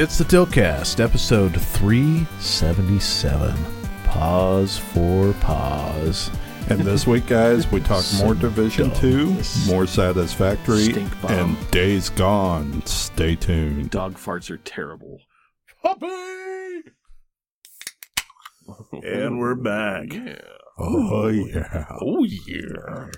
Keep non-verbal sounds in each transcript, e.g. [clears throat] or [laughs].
It's the Tiltcast, episode 377. Pause for Paws. And this week, guys, we talk more Division dumb. 2, more Satisfactory, Stink bomb. and Days Gone. Stay tuned. Dog farts are terrible. Puppy! And we're back. Yeah. Oh, yeah. Oh yeah.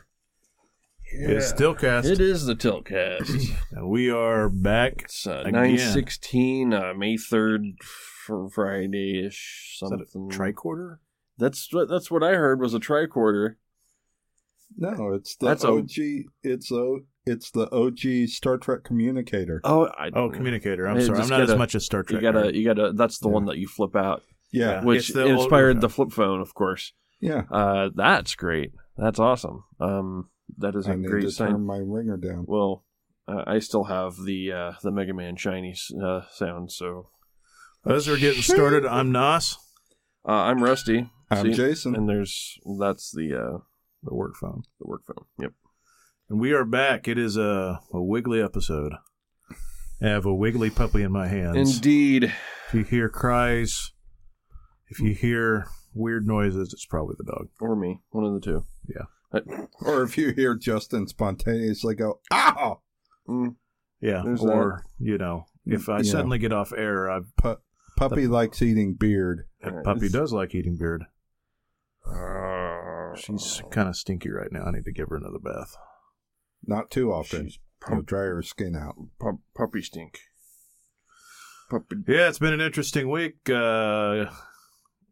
It's Tiltcast, It is the Tiltcast. [clears throat] and we are back. it's uh, Again. nine sixteen, uh, May third, for Friday ish. Is that Something. a tricorder? that's what that's what I heard was a tricorder. No, it's the That's a- OG. It's o, It's the OG Star Trek communicator. Oh, I, Oh, communicator. I'm sorry. I'm just not get as a- much as Star Trek. You gotta, you gotta. That's the Yeah. one that you flip out, Yeah, which the older inspired the flip phone, of course. yeah. Uh, that's great. That's awesome. Um, that is I a need great to sign. turn my ringer down. Well, uh, I still have the uh, the Mega Man shiny uh, sound, so As we're getting started, I'm Nos, uh, I'm Rusty. I'm See? Jason. and there's that's the uh, the work phone. the work phone. Yep. And we are back. It is a, a wiggly episode. I have a wiggly puppy in my hands. Indeed. If you hear cries, if you hear weird noises, it's probably the dog. Or me, one of the two. Yeah. I- [laughs] or if you hear Justin spontaneously go, ow! mm, Yeah. There's or, you know, if I Yeah. suddenly get off air, I, Pu- puppy likes eating beard. a puppy it's- does like eating beard. uh, She's kind of stinky right now. I need to give her another bath. Not too often. She's You'll dry her skin out. pu- puppy stink. Puppy. Yeah, it's been an interesting week. Uh,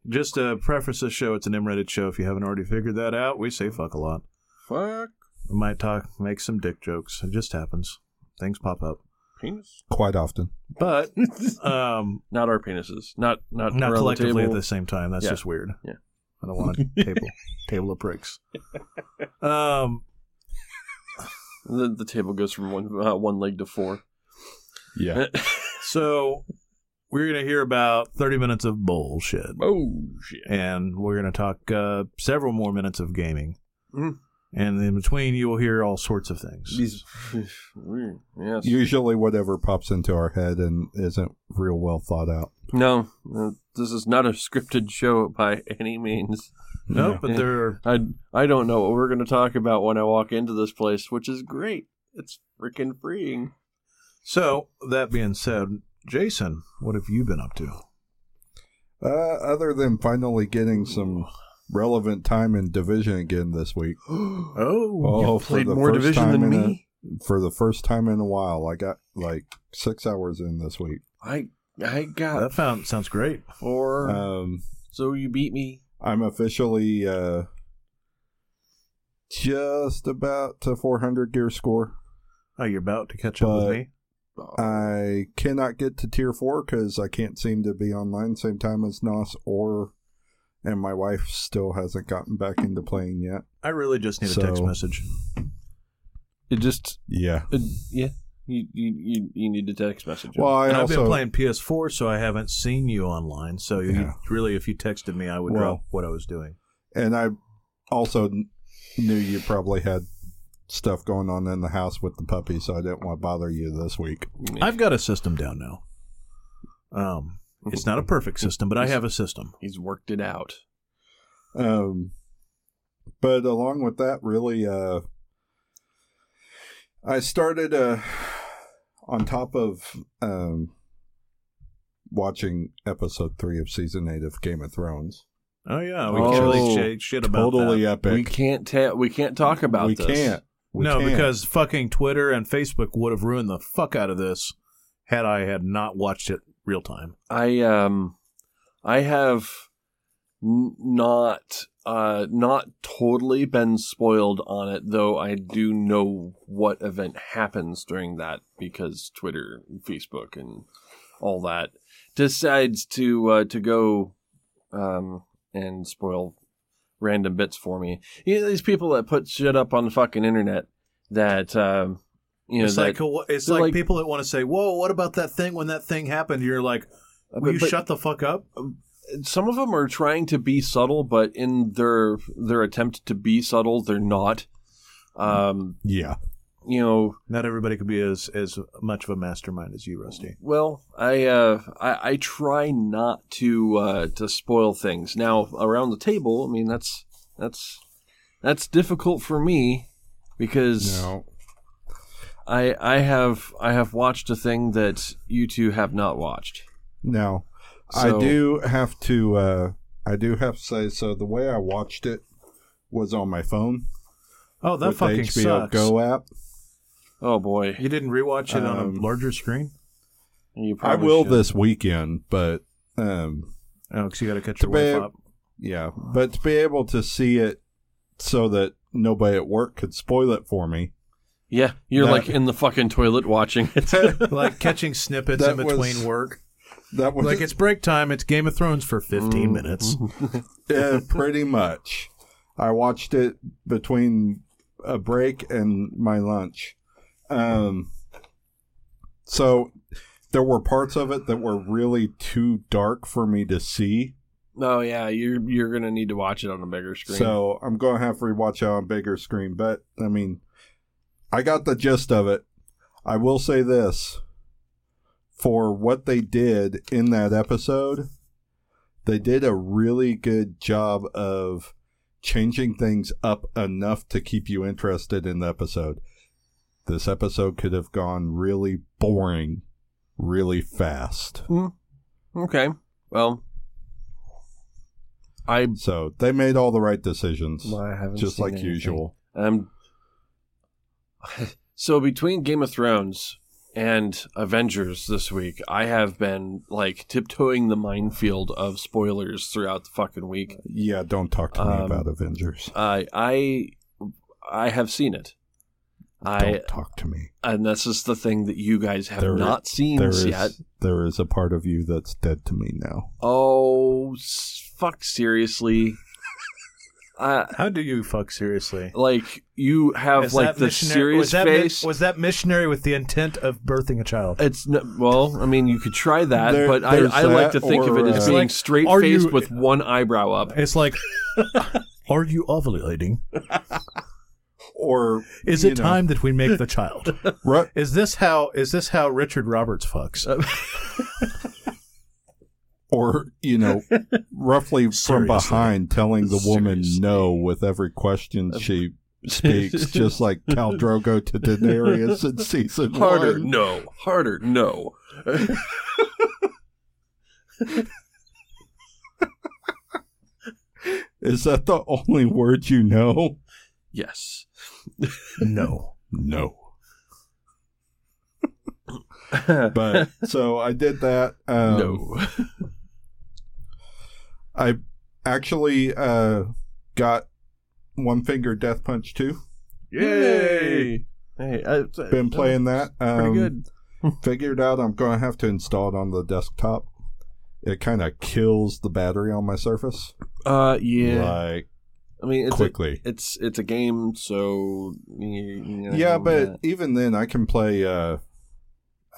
just to preface this show, it's an M-rated show. If you haven't already figured that out, we say fuck a lot. Fuck We might talk, make some dick jokes. It just happens. Things pop up. penis. Quite often. But [laughs] um, Not our penises. Not not not around the collectively at the same time. That's Yeah. just weird. Yeah. I don't want a [laughs] table table of pricks. [laughs] Um, The, the table goes from one uh, one leg to four. Yeah. so we're gonna hear about thirty minutes of bullshit, oh shit. and we're gonna talk uh, several more minutes of gaming, Mhm. and in between you will hear all sorts of things. These. [laughs] Yes. Usually, whatever pops into our head and isn't real well thought out. No, no, this is not a scripted show by any means. no, Yeah. but there are I I don't know what we're going to talk about when I walk into this place, which is great. It's freaking freeing. So, that being said, Jason, what have you been up to? Uh, other than finally getting some relevant time in division again this week. [gasps] Oh, Oh, you for played the more first division time than in a- me. For the first time in a while, I got like six hours in this week. I I got that found, sounds great. four. Um, so you beat me. I'm officially uh, just about to 400 gear score. Oh, you're about to catch up with me? I cannot get to tier four because I can't seem to be online same time as Nos or, and my wife still hasn't gotten back into playing yet. I really just need a text message. It just Yeah. it, yeah. You, you you you need to text message. him. Well, I and I've been playing PS4, so I haven't seen you online. So you, Yeah. really, if you texted me, I would Well- drop what I was doing. and I also knew you probably had stuff going on in the house with the puppy, so I didn't want to bother you this week. I've got a system down now. Um, it's not a perfect system, but I have a system. He's worked it out. Um, but along with that, really, uh, I started uh, on top of um, watching episode three of season eight of Game of Thrones. Oh yeah, we Oh, can't really shit about Totally that. epic. We can't ta- we can't talk about we this. can't. We no, can't. because fucking Twitter and Facebook would have ruined the fuck out of this had I had not watched it real time. I um I have n- not uh not totally been spoiled on it though I do know what event happens during that because Twitter and Facebook and all that decides to uh to go um and spoil random bits for me. You know, these people that put shit up on the fucking internet that um you know it's that, like it's like, like- people that want to say, "Whoa, what about that thing when that thing happened?" You're like, "Will but- you but- shut the fuck up?" some of them are trying to be subtle, but in their their attempt to be subtle, they're not. Um, yeah, you know, Not everybody could be as as much of a mastermind as you, Rusty. well, I uh, I, I try not to uh, to spoil things. Now around the table, I mean that's that's that's difficult for me because No. I I have I have watched a thing that you two have not watched. No. So- I do have to uh I do have to say so the way I watched it was on my phone Oh, that with fucking the HBO sucks. Go app. Oh boy, You didn't rewatch it on Um, a larger screen? you I will should. this weekend, but um Oh, because you got to catch your wife be- up. yeah, but to be able to see it so that nobody at work could spoil it for me. Yeah, you're That- like in the fucking toilet watching it. [laughs] [laughs] [laughs] like catching snippets in between was- work. That was Like it's break time. It's Game of Thrones for 15 minutes. Yeah, pretty much. I watched it between a break and my lunch. Um, so there were parts of it that were really too dark for me to see. oh yeah, you're you're gonna need to watch it on a bigger screen. So I'm going to have to rewatch it on a bigger screen. But I mean, I got the gist of it. I will say this for what they did in that episode, they did a really good job of changing things up enough to keep you interested in the episode. This episode could have gone really boring really fast. okay, well, I So they made all the right decisions, well, I haven't just like anything. usual. Um, [laughs] so between Game of Thrones and Avengers this week, I have been like tiptoeing the minefield of spoilers throughout the fucking week. Yeah, don't talk to me Um, about Avengers. I I I have seen it. I Don't talk to me. and this is the thing that you guys have There- not seen There is yet. there is a part of you that's dead to me now. Oh, fuck! Seriously, [laughs] uh, How do you fuck seriously? like you have Is like that the serious was that face. was that missionary with the intent of birthing a child? It's no, well, I mean, you could try that, There- but I, there's I like to that, think of it as uh, being Like, straight faced you- with one eyebrow up. It's like, [laughs] are you ovulating? [laughs] Or Is it know, time that we make the [laughs] child? ru- Is this how? Is this how Richard Roberts fucks? Uh, [laughs] or you know, roughly from Seriously. behind, telling the woman Seriously. no with every question she speaks, [laughs] just like Khal Drogo to Daenerys in season Harder, one. no. Harder, no. Is that the only word you know? Yes. no. No. [laughs] But so I did that. Um, no. I actually uh, got One Finger Death Punch too. Yay! Hey, uh, Been playing that. Pretty Um, good. [laughs] Figured out I'm going to have to install it on the desktop. It kind of kills the battery on my Surface. Uh, yeah. Like, I mean, it's a, quickly. it's it's a game, so you, you know, yeah, but that. even then, I can play. Uh,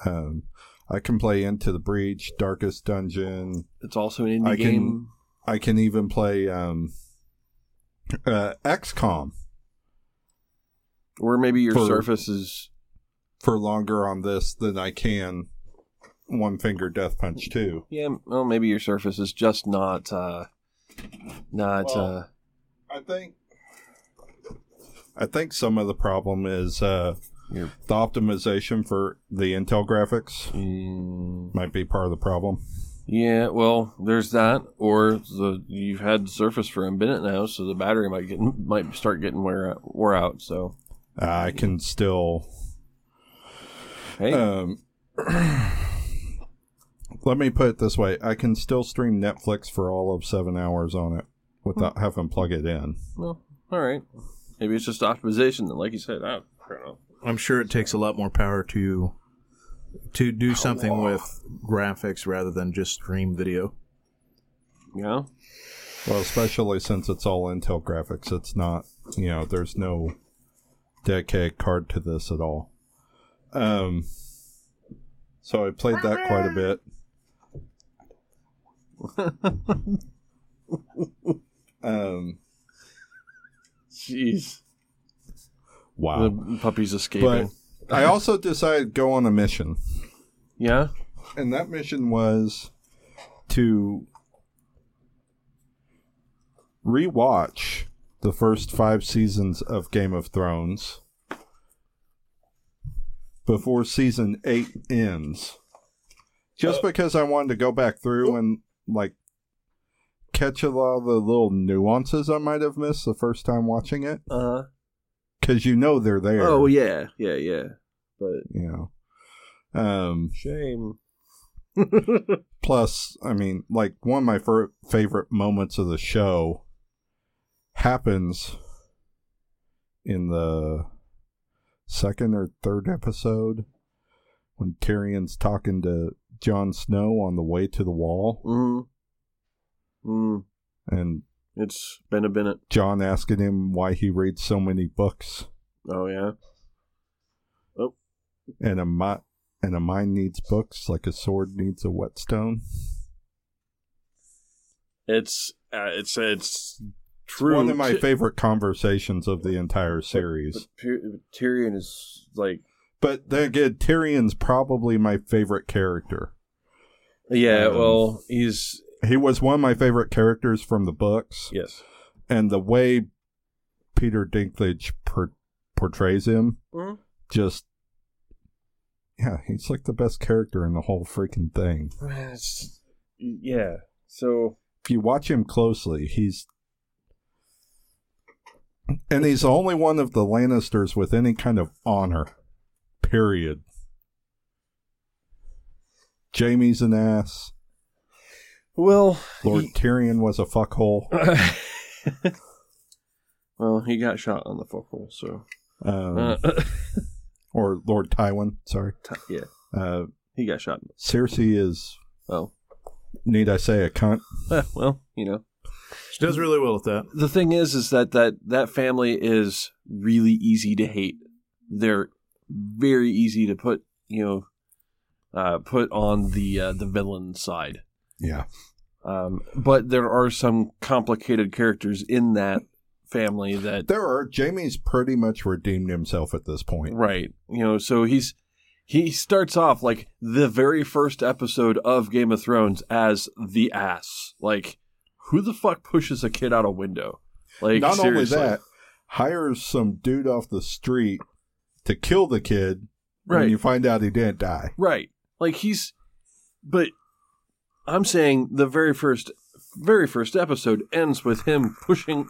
um, I can play Into the Breach, Darkest Dungeon. it's also an indie I can- game. I can even play um, uh, XCOM Or maybe your for- Surface is for longer on this than I can One Finger Death Punch too. yeah. Well, maybe your Surface is just not uh, not Well, uh, I think. I think some of the problem is uh, the optimization for the Intel graphics mm, might be part of the problem. yeah. Well, there's that, or the you've had the Surface for a minute now, so the battery might get might start getting wear wore out. So Uh, I can still hey, Um, [clears throat] let me put it this way: I can still stream Netflix for all of seven hours on it without having to plug it in. well, all right. Maybe it's just optimization. Then, like you said, I don't know. I'm sure it takes a lot more power to to do something with graphics rather than just stream video. Yeah. Well, especially since it's all Intel graphics, it's not you know there's no dedicated card to this at all. Um, so I played that quite a bit. [laughs] Um, Jeez. Wow. The puppy's escaping. But I also decided to go on a mission. yeah. And that mission was to rewatch the first five seasons of Game of Thrones before season eight ends. Just because I wanted to go back through and like catch a lot of the little nuances I might have missed the first time watching it. Uh. Because you know they're there. Oh yeah, yeah, yeah. But You know. Um shame. [laughs] plus i mean like one of my favorite moments of the show happens in the second or third episode when tyrion's talking to Jon snow on the way to the wall mm. Mm. and It's been a minute. Jon asking him why he reads so many books Oh yeah. Oh. and a mi- and a mind needs books like a sword needs a whetstone It's uh, it's it's true. one of my favorite conversations of the entire series but Tyr- Tyrion is like But then again, Tyrion's probably my favorite character. yeah. Um, well, he's He was one of my favorite characters from the books, yes. and the way Peter Dinklage per- portrays him, Mhm. just yeah, he's like the best character in the whole freaking thing. It's, yeah. So If you watch him closely, he's and he's the only one of the Lannisters with any kind of honor. Period. Jaime's an ass. Well, Lord he- Tyrion was a fuckhole. [laughs] well, he got shot on the fuckhole, so Um, uh, [laughs] or Lord Tywin, sorry. yeah, Uh, he got shot. Cersei is, Oh, need I say, a cunt. Eh, well, you know. She does really well with that. the thing is is that that that family is really easy to hate they're very easy to put you know uh, put on the uh, the villain side Yeah. um, but there are some complicated characters in that family that There are, Jaime's pretty much redeemed himself at this point. right you know so he's he starts off like the very first episode of game of thrones as the ass like who the fuck pushes a kid out a window like Not seriously. only that, hires some dude off the street to kill the kid right when you find out he didn't die. Right. Like he's but I'm saying the very first very first episode ends with him pushing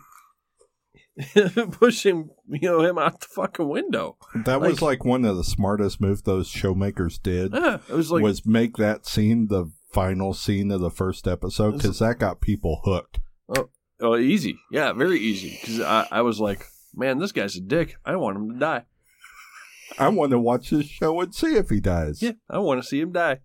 [laughs] pushing, you know, him out the fucking window. That was Like- like one of the smartest moves those showmakers did. Yeah, it was like was make that scene the final scene of the first episode because that got people hooked. oh, oh easy. Yeah, very easy cuz I, I was like, man, this guy's a dick. I want him to die. I want to watch this show and see if he dies. Yeah, I want to see him die.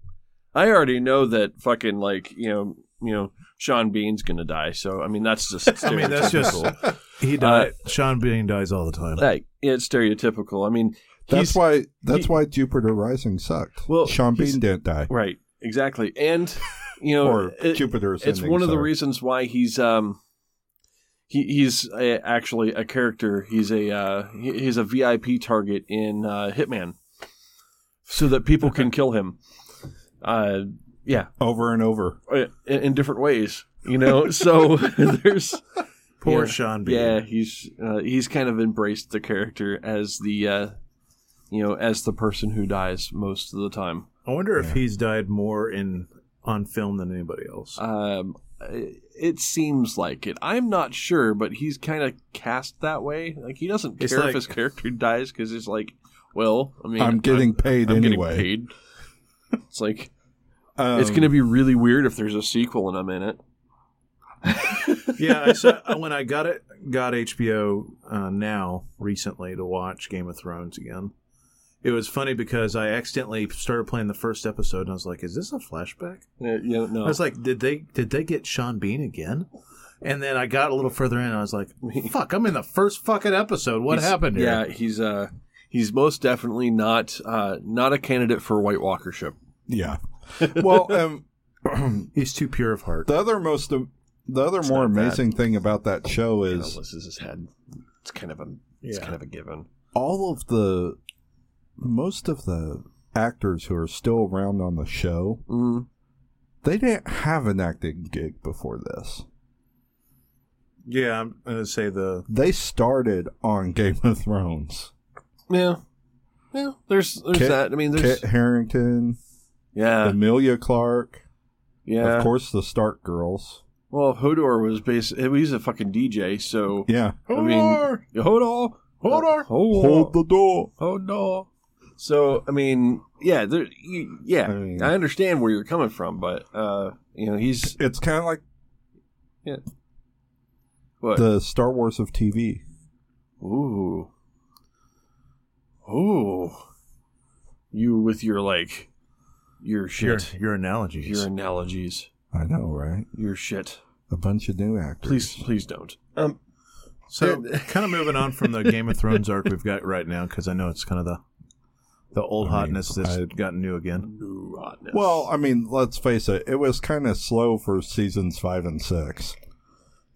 I already know that fucking like, you know, you know, Sean Bean's going to die. So, I mean, that's just [laughs] I mean, that's just [laughs] he died. Sean Bean dies all the time. like it's stereotypical. I mean, That's he's- why. That's he- why Jupiter Rising sucked. Well, Sean Bean didn't die, Right, exactly. And you know, [laughs] or it- Jupiter it's Ascending, one of the reasons why he's um he, he's a, actually a character. He's a uh, he- he's a VIP target in uh, Hitman, so that people can kill him. Uh, yeah, over and over. in, in different ways. You know, so [laughs] there's Poor yeah, Sean Bean. yeah, he's uh, he's kind of embraced the character as the uh, you know as the person who dies most of the time. I wonder if he's died more in on film than anybody else. Um, it seems like it. I'm not sure, but he's kind of cast that way. Like he doesn't It's care like- if his character dies because he's like, well, I mean, I'm getting paid I'm anyway. getting paid. It's like Um, it's going to be really weird if there's a sequel and I'm in it. [laughs] yeah, I saw, when I got it, got HBO uh, now recently to watch Game of Thrones again. It was funny because I accidentally started playing the first episode and I was like, "Is this a flashback?" Uh, yeah, no, I was like, "Did they did they get Sean Bean again?" And then I got a little further in and I was like, [laughs] "Fuck, I'm in the first fucking episode. What He's- happened here?" Yeah, he's uh he's most definitely not uh not a candidate for White Walkership. yeah. [laughs] Well, um, [clears throat] He's too pure of heart. the other most, the other more not bad. amazing thing about that show You know, is this is his head. It's kind of a it's Yeah. kind of a given. all of the most of the actors who are still around on the show, Mm, they didn't have an acting gig before this. Yeah, I'm gonna say the They started on Game of Thrones. Yeah, yeah. There's there's Kit- that. I mean, there's Kit Harington, yeah, Emilia Clarke, yeah. of course the Stark girls. Well, Hodor was basically he's a fucking DJ, so Yeah. I mean, Hodor, Hodor, Hodor, Hold the door. Hodor. So I mean, yeah, there, yeah, I mean- I understand where you're coming from, but uh, you know, he's It's kind of like yeah, what? the Star Wars of TV. Ooh, ooh, you with your like your your, shit, your analogies. your analogies, I know, right? your shit. A bunch of new actors. Please, please don't. Um, So, [laughs] kind of moving on from the Game of Thrones arc we've got right now, because I know it's kind of the the old I mean, hotness that's I- gotten new again. new hotness. Well, I mean, let's face it. It was kind of slow for seasons five and six.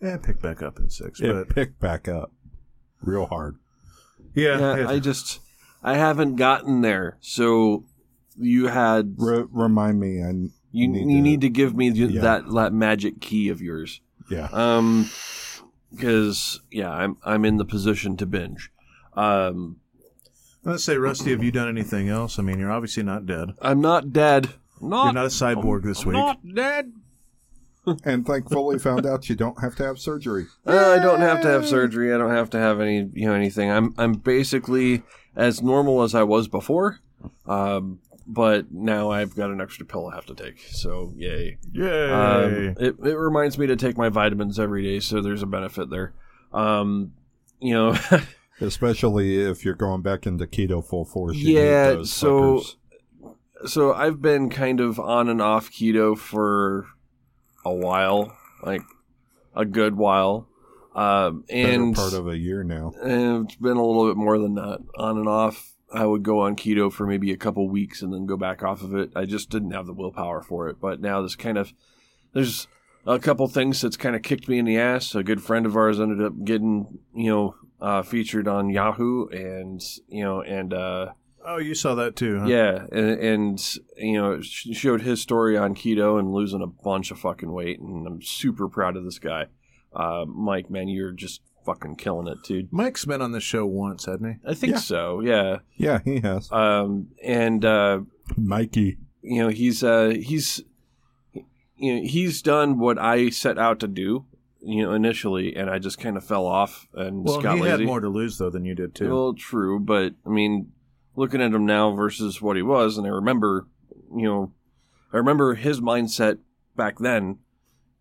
Yeah, pick back up in six, It but picked back up real hard. yeah, yeah, it- I just I haven't gotten there. So you had Re- remind me, and you need you to- need to give me the, Yeah. that that magic key of yours. yeah, Um, because yeah, I'm I'm in the position to binge. Um, let's say, Rusty, have you done anything else? I mean, you're obviously not dead. I'm not dead. Not, You're not a cyborg this I'm week. Not dead. [laughs] and thankfully found out you don't have to have surgery. Uh, I don't have to have surgery. I don't have to have any, you know, anything. I'm I'm basically as normal as I was before. Um, but now I've got an extra pill I have to take. So yay. Yay! Um, it it reminds me to take my vitamins every day, so there's a benefit there. Um, you know, [laughs] Especially if you're going back into keto full force. Yeah, so- suckers. so I've been kind of on and off keto for a while, like a good while. Um, Better and part of a year now. And it's been a little bit more than that. On and off, I would go on keto for maybe a couple weeks and then go back off of it. I just didn't have the willpower for it. But now this kind of there's a couple things that's kind of kicked me in the ass. A good friend of ours ended up getting you know uh, featured on Yahoo, and you know and uh, oh, you saw that too, huh? yeah, and, and you know showed his story on keto and losing a bunch of fucking weight, and I'm super proud of this guy. Uh, Mike, man, you're just fucking killing it, dude. Mike's been on the show once, hasn't he? I think Yeah. so. Yeah. Yeah, he has. Um, and uh, Mikey. you know he's uh, he's you know he's done what I set out to do. You know initially, and I just kind of fell off and Well, just got he lazy. had more to lose though than you did too. Well, true, but I mean, looking at him now versus what he was, and I remember, you know, I remember his mindset back then.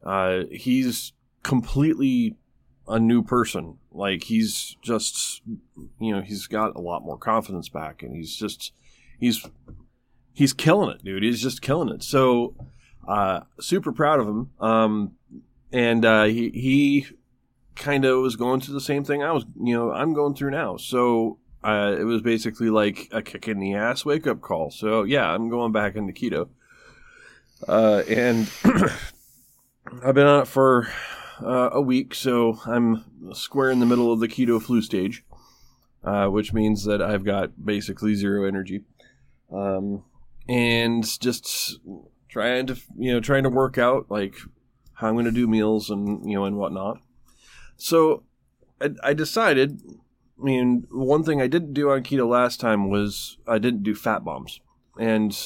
Uh, he's completely a new person. Like he's just, you know, he's got a lot more confidence back, and he's just, he's, he's killing it, dude. He's just killing it. So, uh, super proud of him. Um, and uh, he he kind of was going through the same thing I was, you know, I'm going through now. So uh, it was basically like a kick in the ass wake up call. So yeah, I'm going back into keto. Uh, and [clears throat] I've been on it for uh, a week, so I'm square in the middle of the keto flu stage, uh, which means that I've got basically zero energy, um, and just trying to you know trying to work out like how I'm going to do meals and you know and whatnot. So I, I decided. I mean, one thing I didn't do on keto last time was I didn't do fat bombs, and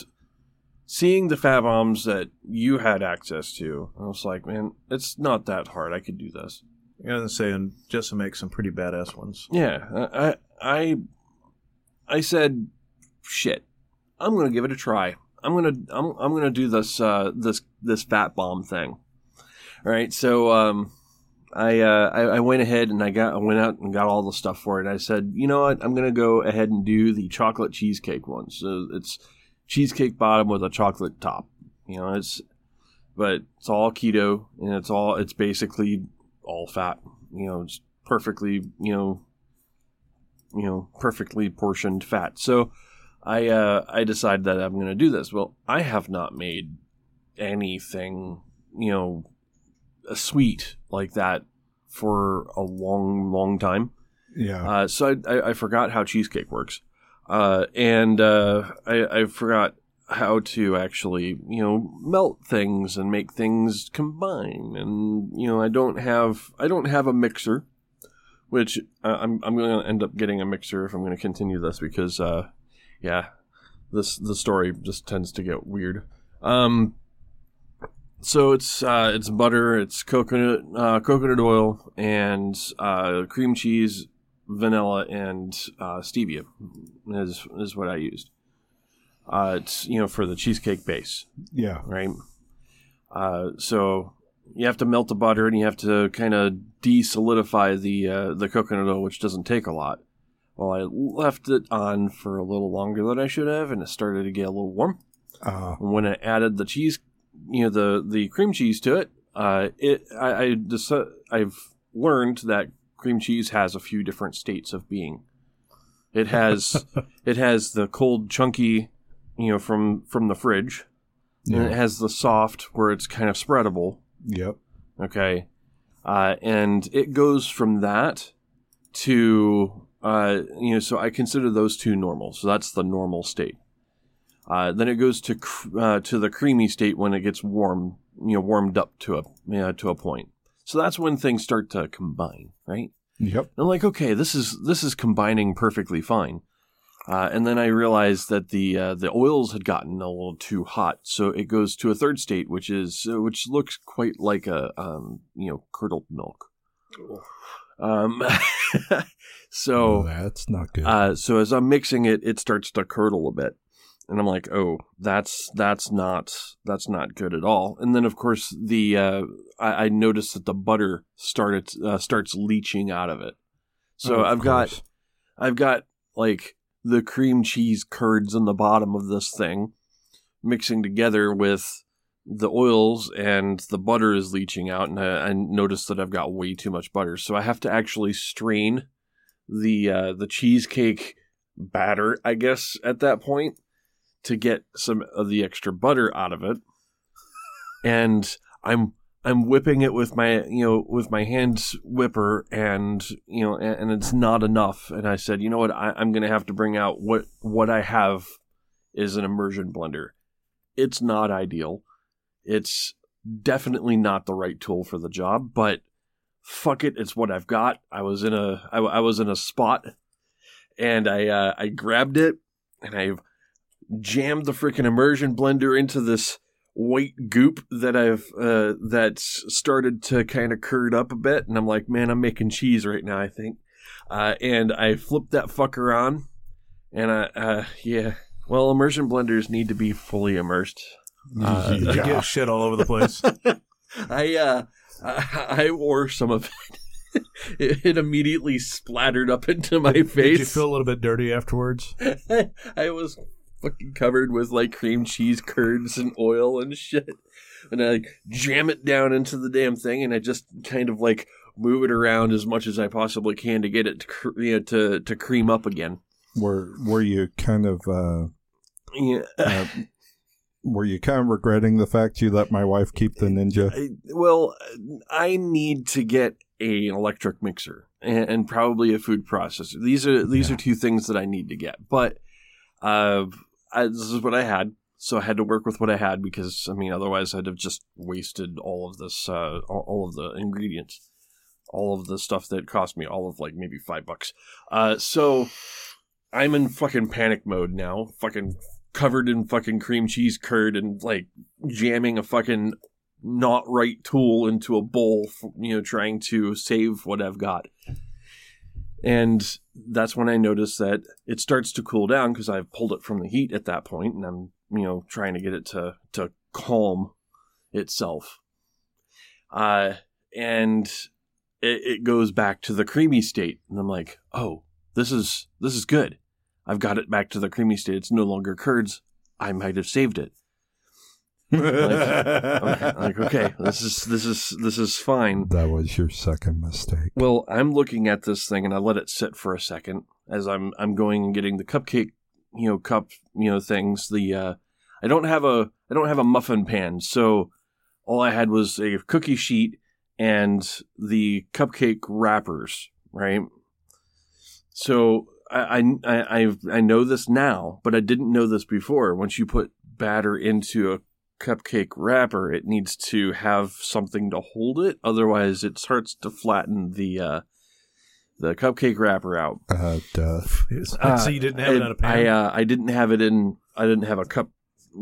seeing the fat bombs that you had access to, I was like, man, it's not that hard. I could do this. You know, saying just to make some pretty badass ones. Yeah, I, I, I said, shit, I'm gonna give it a try. I'm gonna, I'm, I'm gonna do this, uh, this, this fat bomb thing. All right, so, um, I, uh, I, I went ahead and I got, I went out and got all the stuff for it. I said, you know what, I'm gonna go ahead and do the chocolate cheesecake one. So it's cheesecake bottom with a chocolate top. You know, it's, but it's all keto and it's all, it's basically all fat. You know, it's perfectly, you know, you know, perfectly portioned fat. So I uh, I decided that I'm going to do this. Well, I have not made anything, you know, a sweet like that for a long, long time. Yeah. Uh, so I, I, I forgot how cheesecake works, uh, and uh, I, I forgot how to actually you know melt things and make things combine. And you know I don't have I don't have a mixer, which uh, I'm I'm going to end up getting a mixer if I'm going to continue this because uh, yeah, this the story just tends to get weird. Um, so it's uh, it's butter, it's coconut uh, coconut oil, and uh, cream cheese, vanilla, and uh, stevia is is what I used. Uh, it's you know for the cheesecake base, yeah. right? Uh, so you have to melt the butter and you have to kind of de-solidify the uh, the coconut oil, which doesn't take a lot. Well, I left it on for a little longer than I should have, and it started to get a little warm. Uh, when I added the cheese, you know, the the cream cheese to it, uh, it I, I I've learned that cream cheese has a few different states of being. It has [laughs] it has the cold, chunky, you know, from from the fridge, and it has the soft where it's kind of spreadable. Yep. Okay, uh, and it goes from that to uh, you know, so I consider those two normal. So that's the normal state. Uh, then it goes to cr- uh, to the creamy state when it gets warm, you know, warmed up to a you know, to a point. So that's when things start to combine, right? Yep. And I'm like, okay, this is this is combining perfectly fine. Uh, and then I realized that the uh, the oils had gotten a little too hot, so it goes to a third state, which is uh, which looks quite like a um, you know curdled milk. Um, [laughs] so that's not good. uh, so as I'm mixing it, it starts to curdle a bit, and I'm like, "Oh, that's that's not that's not good at all." And then, of course, the uh, I, I noticed that the butter started uh, starts leaching out of it. So Of I've got. I've got like the cream cheese curds in the bottom of this thing, mixing together with the oils and the butter is leaching out, and I, I noticed that I've got way too much butter, so I have to actually strain the uh, the cheesecake batter, I guess, at that point to get some of the extra butter out of it, and I'm I'm whipping it with my you know with my hand whipper and you know and, and it's not enough and I said you know what I, I'm gonna have to bring out what what I have is an immersion blender. It's not ideal. It's definitely not the right tool for the job, but fuck it, it's what I've got. I was in a I, I was in a spot and I uh, I grabbed it and I jammed the freaking immersion blender into this white goop that I've uh, that's started to kind of curd up a bit, and I'm like, man, I'm making cheese right now. I think, uh, and I flipped that fucker on, and I, uh, yeah, well, immersion blenders need to be fully immersed. Uh, [laughs] You yeah. get shit all over the place. [laughs] I uh, I, I wore some of it. [laughs] it. It immediately splattered up into my face. Did you feel a little bit dirty afterwards? I was fucking covered with like cream cheese curds and oil and shit. And I like jam it down into the damn thing and I just kind of like move it around as much as I possibly can to get it to, cr- you know, to, to cream up again. were were you kind of uh, Yeah. uh, were you kind of regretting the fact you let my wife keep the ninja? I, well, I need to get a, an electric mixer and, and probably a food processor. These are these Yeah. are two things that I need to get. But uh, I, this is what I had, so I had to work with what I had because I mean, otherwise I'd have just wasted all of this, uh, all, of the ingredients, all of the stuff that cost me all of like maybe five bucks. Uh, so I'm in fucking panic mode now, fucking covered in fucking cream cheese curd and like jamming a fucking not right tool into a bowl, f- you know, trying to save what I've got. And that's when I noticed that it starts to cool down because I've pulled it from the heat at that point, and I'm, you know, trying to get it to to calm itself. Uh, and it, it goes back to the creamy state, and I'm like, oh, this is this is good. I've got it back to the creamy state. It's no longer curds. I might have saved it. Okay, [laughs] like okay, this is this is this is fine. That was your second mistake. Well, I'm looking at this thing and I let it sit for a second as I'm I'm going and getting the cupcake, you know, cup, you know, things. The uh I don't have a I don't have a muffin pan, so all I had was a cookie sheet and the cupcake wrappers, right? so I, I I I know this now, but I didn't know this before. Once you put batter into a cupcake wrapper, it needs to have something to hold it. Otherwise, it starts to flatten the uh, the cupcake wrapper out. Uh, duh. [laughs] Uh, so you didn't have it I, on a pan. I uh, I didn't have it in. I didn't have a cup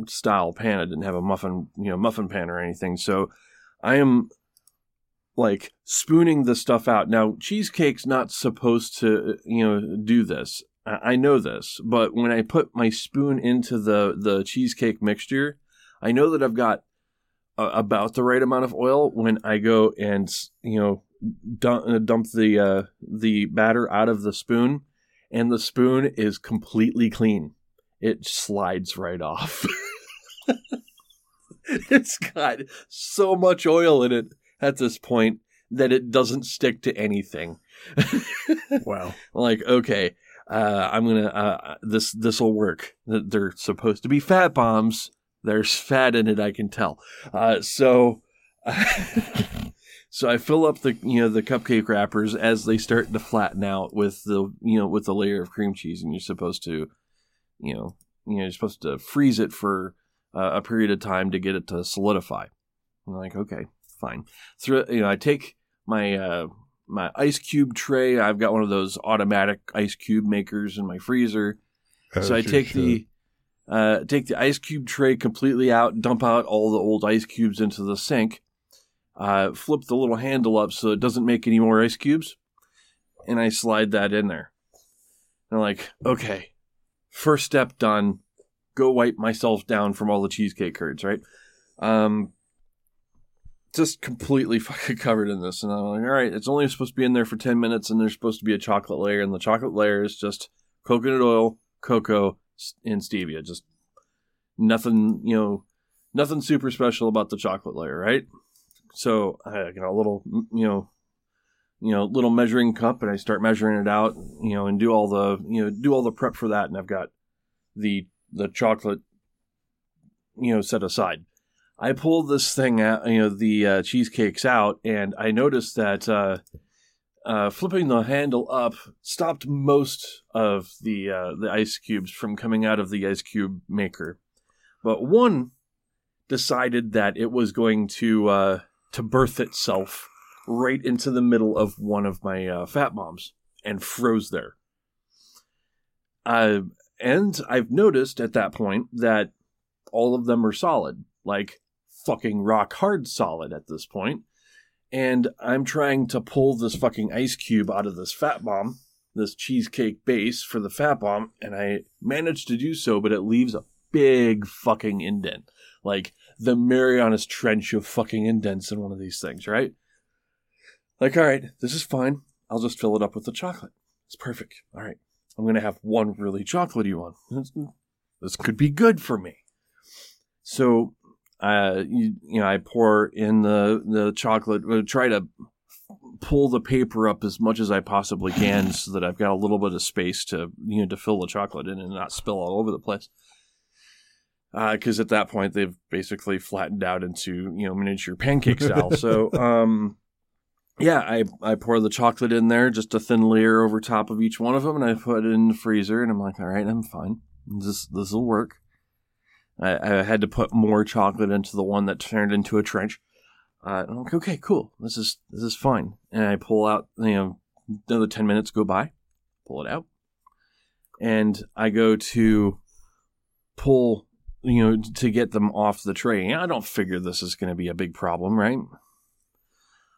style pan. I didn't have a muffin, you know, muffin pan or anything. So I am like spooning the stuff out. Now, cheesecake's not supposed to, you know, do this. I I know this, but when I put my spoon into the the cheesecake mixture, I know that I've got uh, about the right amount of oil when I go and you know dump, uh, dump the uh, the batter out of the spoon, and the spoon is completely clean. It slides right off. [laughs] it's got so much oil in it at this point that it doesn't stick to anything. [laughs] wow. like, okay, uh, I'm gonna uh, this this will work. They're supposed to be fat bombs. There's fat in it, I can tell. Uh, so, [laughs] so I fill up the you know the cupcake wrappers as they start to flatten out with the you know with the layer of cream cheese, and you're supposed to, you know, you know, you're supposed to freeze it for uh, a period of time to get it to solidify. I'm like, okay, fine. Through you know, I take my uh, my ice cube tray. I've got one of those automatic ice cube makers in my freezer. so I take should. the uh, take the ice cube tray completely out, dump out all the old ice cubes into the sink, uh, flip the little handle up so it doesn't make any more ice cubes, and I slide that in there. And I'm like, okay, first step done. Go wipe myself down from all the cheesecake curds, right? Um, just completely [laughs] fucking covered in this. And I'm like, all right, it's only supposed to be in there for 10 minutes, and there's supposed to be a chocolate layer, and the chocolate layer is just coconut oil, cocoa, and stevia. Just nothing, you know, nothing super special about the chocolate layer, right? So I got a little, you know, you know, little measuring cup, and I start measuring it out, you know, and do all the, you know, do all the prep for that, and I've got the the chocolate, you know, set aside. I pulled this thing out, you know, the uh, cheesecakes out, and I noticed that uh, uh, flipping the handle up stopped most of the uh, the ice cubes from coming out of the ice cube maker, but one decided that it was going to uh, to birth itself right into the middle of one of my uh, fat bombs and froze there. Uh, and I've noticed at that point that all of them are solid, like fucking rock hard solid at this point. And I'm trying to pull this fucking ice cube out of this fat bomb, this cheesecake base for the fat bomb, and I managed to do so, but it leaves a big fucking indent. Like the Marianas Trench of fucking indents in one of these things, right? Like, all right, this is fine. I'll just fill it up with the chocolate. It's perfect. All right. I'm going to have one really chocolatey one. [laughs] This could be good for me. So, uh, you, you know, I pour in the, the chocolate, uh, try to pull the paper up as much as I possibly can [sighs] so that I've got a little bit of space to, you know, to fill the chocolate in and not spill all over the place. Because at that point, they've basically flattened out into, you know, miniature pancake style. so, [laughs] um, yeah, I, I pour the chocolate in there, just a thin layer over top of each one of them, and I put it in the freezer, and I'm like, all right, I'm fine. This this will work. I, I had to put more chocolate into the one that turned into a trench. Uh, I'm like, okay, cool. This is this is fine. And I pull out, you know, another ten minutes go by, pull it out, and I go to pull, you know, to get them off the tray. I don't figure this is going to be a big problem, right?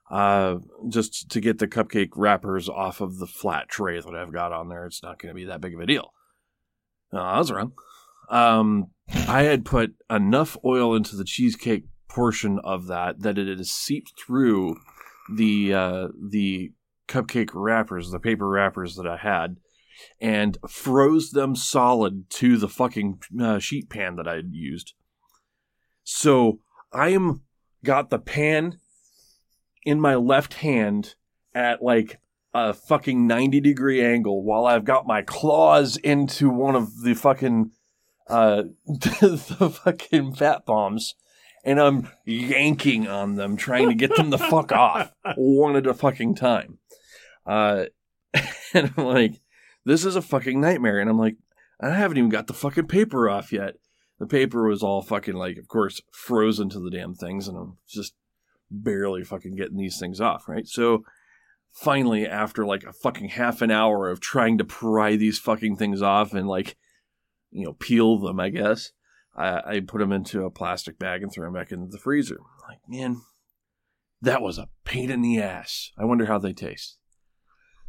uh, just to get the cupcake wrappers off of the flat tray that I've got on there. It's not going to be that big of a deal. No, I was wrong. Um, I had put enough oil into the cheesecake portion of that that it has seeped through the uh, the cupcake wrappers, the paper wrappers that I had, and froze them solid to the fucking uh, sheet pan that I had used. So I am got the pan in my left hand at like a fucking 90 degree angle while I've got my claws into one of the fucking uh [laughs] the fucking fat bombs and I'm yanking on them trying to get them the fuck off [laughs] one at a fucking time. Uh [laughs] and I'm like this is a fucking nightmare. And I'm like, I haven't even got the fucking paper off yet. The paper was all fucking like, of course, frozen to the damn things, and I'm just barely fucking getting these things off, right? So finally, after like a fucking half an hour of trying to pry these fucking things off and like, you know, peel them, I guess, I, I put them into a plastic bag and threw them back into the freezer. Like, man, that was a pain in the ass. I wonder how they taste.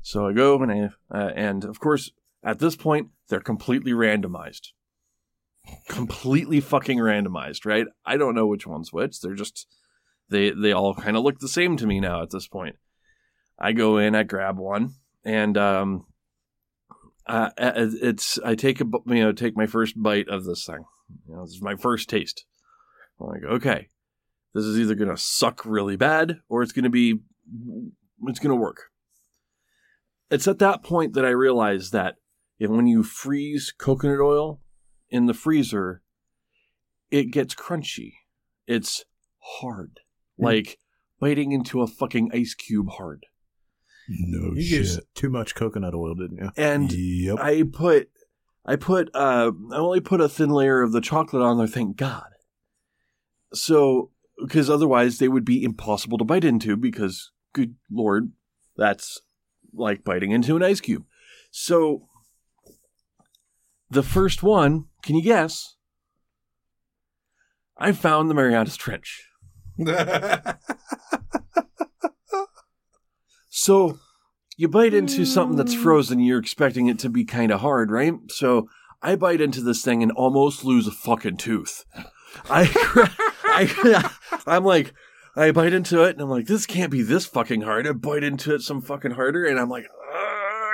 So I go and I, uh, and of course, at this point, they're completely randomized. Completely fucking randomized, right? I don't know which one's which. They're just they they all kind of look the same to me now at this point. I go in, I grab one, and um, uh, it's I take a you know take my first bite of this thing. You know, this is my first taste. I'm like, okay, this is either gonna suck really bad or it's gonna be it's gonna work. It's at that point that I realize that if when you freeze coconut oil in the freezer, it gets crunchy. It's hard. Mm. Like biting into a fucking ice cube hard. No You shit. used too much coconut oil, didn't you? And yep. I put I put uh I only put a thin layer of the chocolate on there, thank God. So because otherwise they would be impossible to bite into because good lord, that's like biting into an ice cube. So the first one, can you guess? I found the Marianas Trench. [laughs] [laughs] So you bite into something that's hmm. frozen, you're expecting it to be kind of hard, right? So I bite into this thing and almost lose a fucking tooth. I, [laughs] I, [laughs] I'm like, I bite into it and I'm like, this can't be this fucking hard. I bite into it some fucking harder and I'm like,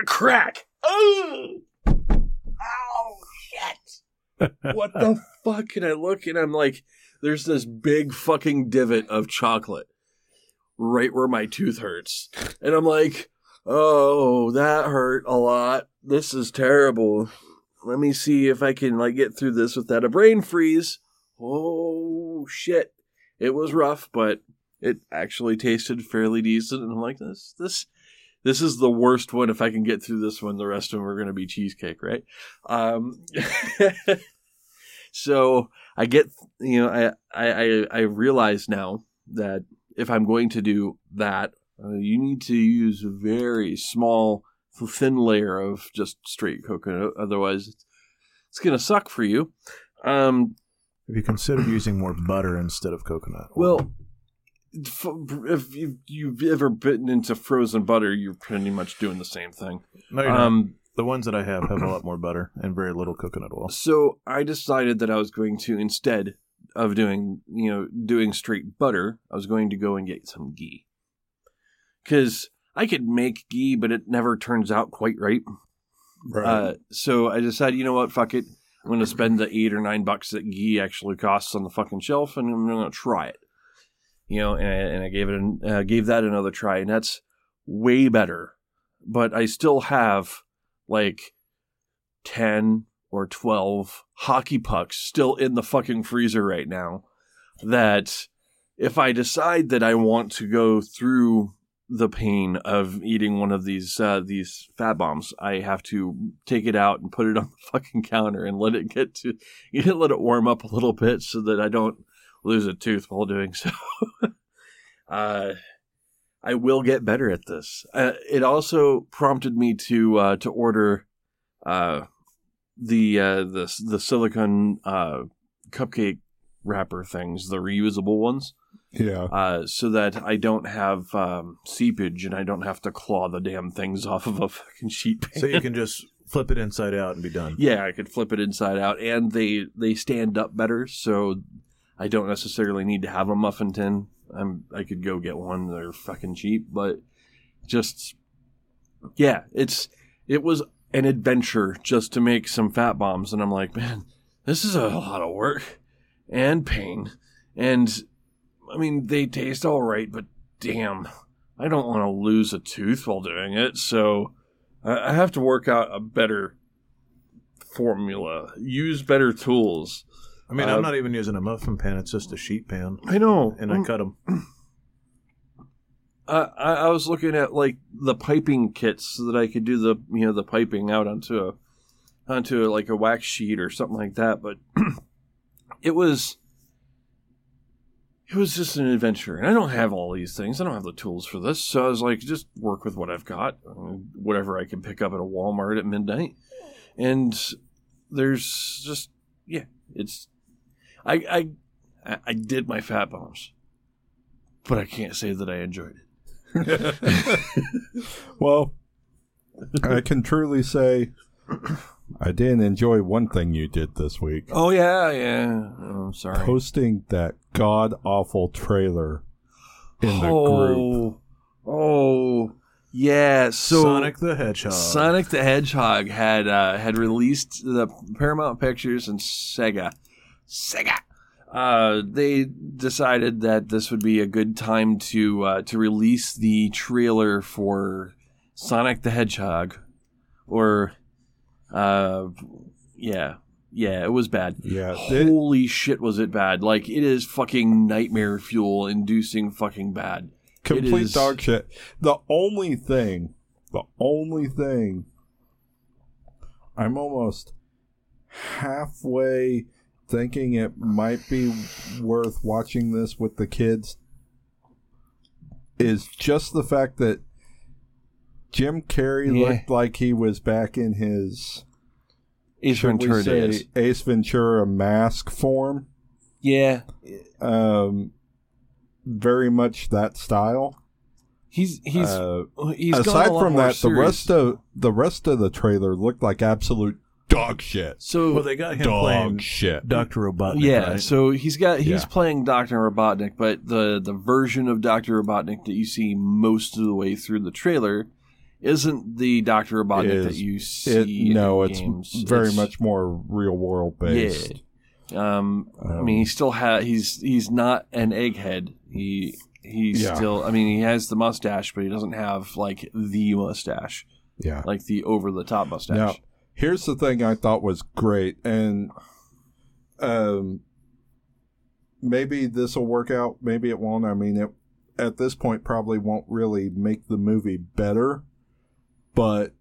crack. Oh, oh shit. [laughs] what the fuck? And I look and I'm like, there's this big fucking divot of chocolate right where my tooth hurts. And I'm like, oh, that hurt a lot. This is terrible. Let me see if I can like get through this without a brain freeze. Oh shit. It was rough, but it actually tasted fairly decent. And I'm like, this this this is the worst one. If I can get through this one, the rest of them are gonna be cheesecake, right? Um [laughs] so I get you know, I I, I realize now that if I'm going to do that, uh, you need to use a very small, thin layer of just straight coconut. Otherwise, it's, it's going to suck for you. Um, Have you considered using more butter instead of coconut? well, if you- you've ever bitten into frozen butter, you're pretty much doing the same thing. no, you're not. Um, the ones that I have have a lot more butter and very little coconut oil. So I decided that I was going to instead of doing you know doing straight butter, I was going to go and get some ghee because I could make ghee, but it never turns out quite right. right. Uh, so I decided, you know what, fuck it. I'm going to spend the eight or nine bucks that ghee actually costs on the fucking shelf, and I'm going to try it. You know, and I, and I gave it an, uh, gave that another try, and that's way better. But I still have like ten or twelve hockey pucks still in the fucking freezer right now. That if I decide that I want to go through the pain of eating one of these uh, these fat bombs. I have to take it out and put it on the [laughs] fucking counter and let it get to [laughs] let it warm up a little bit so that I don't lose a tooth while doing [laughs] so. uh, I will get better at this. Uh, it also prompted me to uh, to order uh, the uh, the the silicone uh, cupcake wrapper things, the reusable ones yeah. uh, so that I don't have um, seepage and I don't have to claw the damn things [laughs] off of a fucking sheet pan. So you can just flip it inside out and be done. yeah, I could flip it inside out, and they they stand up better, so I don't necessarily need to have a muffin tin. I'm I could go get one; they're fucking cheap, but just yeah, it's it was an adventure just to make some fat bombs, and I'm like, man, this is a lot of work and pain, and I mean they taste all right, but damn, I don't want to lose a tooth while doing it, so I have to work out a better formula, use better tools. I mean, Uh, I'm not even using a muffin pan; it's just a sheet pan, I know, and I I'm- cut them. [clears throat] I, I was looking at like the piping kits so that I could do the you know the piping out onto a onto like a wax sheet or something like that. But [clears throat] it was it was just an adventure, and I don't have all these things. I don't have the tools for this, so I was like, just work with what I've got, whatever I can pick up at a Walmart at midnight, and there's just yeah, it's I I I did my fat bombs, but I can't say that I enjoyed it. [laughs] Well, I can truly say I didn't enjoy one thing you did this week. Oh yeah, yeah. Oh, I'm sorry. Posting that god awful trailer in the group. oh, oh, yeah. So Sonic the Hedgehog. Sonic the Hedgehog had uh, had released the Paramount Pictures and Sega. Sega. Uh, they decided that this would be a good time to uh, to release the trailer for Sonic the Hedgehog, or uh, yeah, yeah, it was bad. Yeah, Holy shit, was it bad? Like it is fucking nightmare fuel inducing fucking bad. complete is- dog shit. The only thing, the only thing, I'm almost halfway thinking it might be worth watching this with the kids is just the fact that Jim Carrey Yeah. looked like he was back in his Ace Ventura say, days. Ace Ventura mask form. Yeah, Um, very much that style. he's he's Uh, he's aside from that, the rest of the rest of the trailer looked like absolute dog shit. so well, they got him Dog playing shit. Doctor Robotnik. yeah, right? so he's got he's Yeah. playing Doctor Robotnik, but the the version of Doctor Robotnik that you see most of the way through the trailer isn't the Doctor Robotnik Is- that you see. It, no, in it's games. very It's- much more real world based. Yeah. Um, I Um, mean, he still has. He's he's not an egghead. He he's Yeah. still. I mean, he has the mustache, but he doesn't have like the mustache, Yeah. like the over the top mustache. Now, here's the thing I thought was great, and um, maybe this will work out. Maybe it won't. I mean, it at this point probably won't really make the movie better, but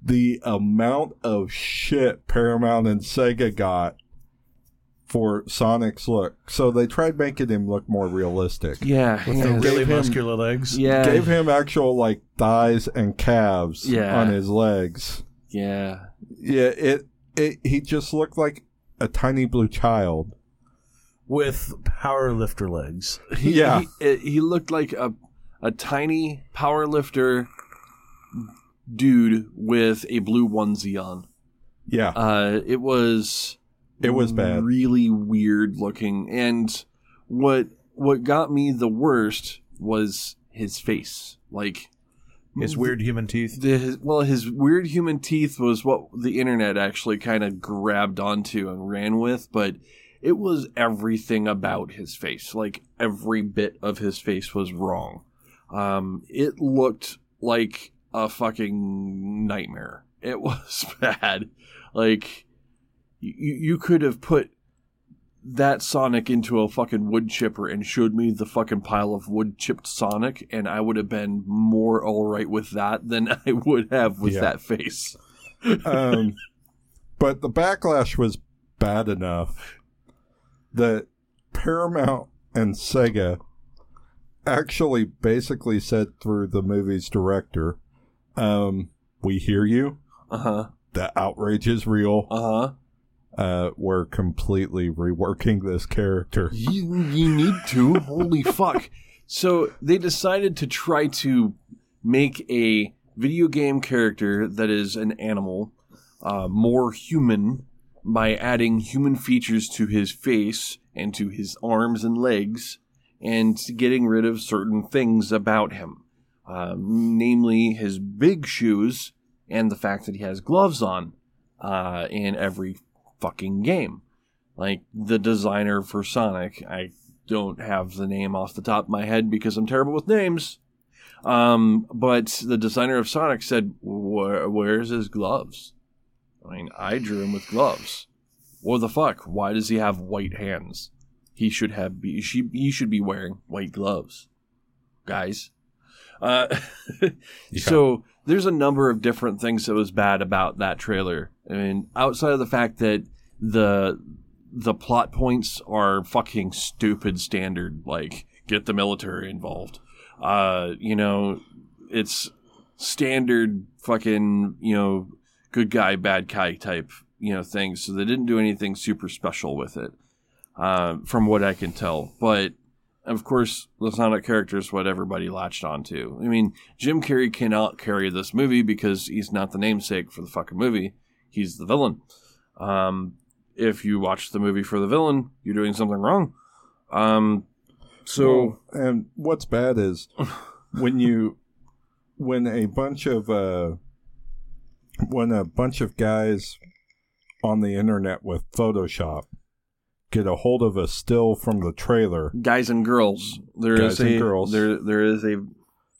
the amount of shit Paramount and Sega got for Sonic's look. So they tried making him look more realistic. Yeah, with he the really him- muscular legs. yeah, Gave him actual like thighs and calves Yeah. on his legs. Yeah. Yeah, it, it he just looked like a tiny blue child. with power lifter legs. [laughs] He, Yeah. he, it- he looked like a a tiny power lifter dude with a blue onesie on. Yeah, Uh, it was It was bad. really weird looking, and what what got me the worst was his face. Like His weird human teeth. the his, well, his weird human teeth was what the internet actually kind of grabbed onto and ran with, but it was everything about his face. Like every bit of his face was wrong. Um, it looked like a fucking nightmare. It [laughs] was bad. Like you, you could have put that Sonic into a fucking wood chipper and showed me the fucking pile of wood chipped Sonic, and I would have been more alright with that than [laughs] I would have with Yeah. that face. [laughs] um, but the backlash was bad enough that Paramount and Sega actually basically said through the movie's director, um, "We hear you. Uh huh. The outrage is real. Uh huh. Uh, we're completely reworking this character." You, you need to. Holy [laughs] fuck. So they decided to try to make a video game character that is an animal uh, more human by adding human features to his face and to his arms and legs and getting rid of certain things about him. Uh, namely, his big shoes and the fact that he has gloves on uh, in every fucking game like the designer for Sonic. I don't have the name off the top of my head because I'm terrible with names. Um, but the designer of Sonic said, "Where's his gloves?" I mean, I drew him with gloves. What the fuck? Why does he have white hands? He should have be she, he should be wearing white gloves. guys. Uh, [laughs] So there's a number of different things that was bad about that trailer. I mean, outside of the fact that the the plot points are fucking stupid standard, like get the military involved. Uh, you know, it's standard fucking, you know, good guy, bad guy type, you know, things. So they didn't do anything super special with it, uh, from what I can tell. But of course, the Sonic character is what everybody latched onto. I mean, Jim Carrey cannot carry this movie because he's not the namesake for the fucking movie. He's the villain. Um, if you watch the movie for the villain, you're doing something wrong. Um, so Well, and what's bad is [laughs] when you when a bunch of uh when a bunch of guys on the internet with Photoshop get a hold of a still from the trailer. guys and girls, there is Guys and a girls. there there is a,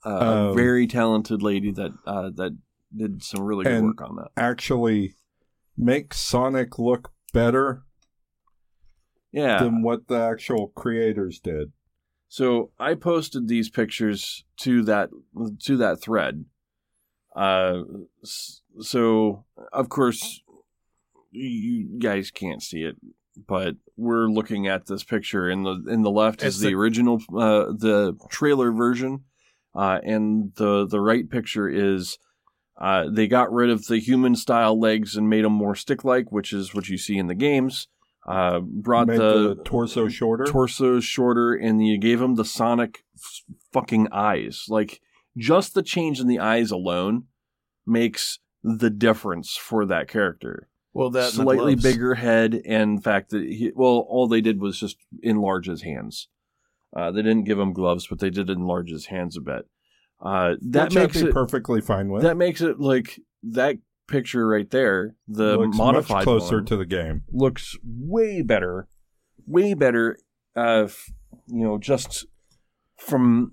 uh, a Um, very talented lady that uh, that did some really good work on that. actually make Sonic look better Yeah. than what the actual creators did. So I posted these pictures to that to that thread. Uh, so of course you guys can't see it, but we're looking at this picture in the in the left It's is the, the- original uh, the trailer version, uh, and the the right picture is. Uh, they got rid of the human style legs and made them more stick like, which is what you see in the games. Uh, brought Made the, the torso shorter. torso shorter and you gave him the sonic f- fucking eyes. Like just the change in the eyes alone makes the difference for that character. Well, that slightly bigger head and the fact that he well all they did was just enlarge his hands. Uh, they didn't give him gloves but they did enlarge his hands a bit uh, that which makes it perfectly fine with. that makes it like that picture right there the looks modified closer one, to the game. looks way better, way better. Uh, f- you know, just from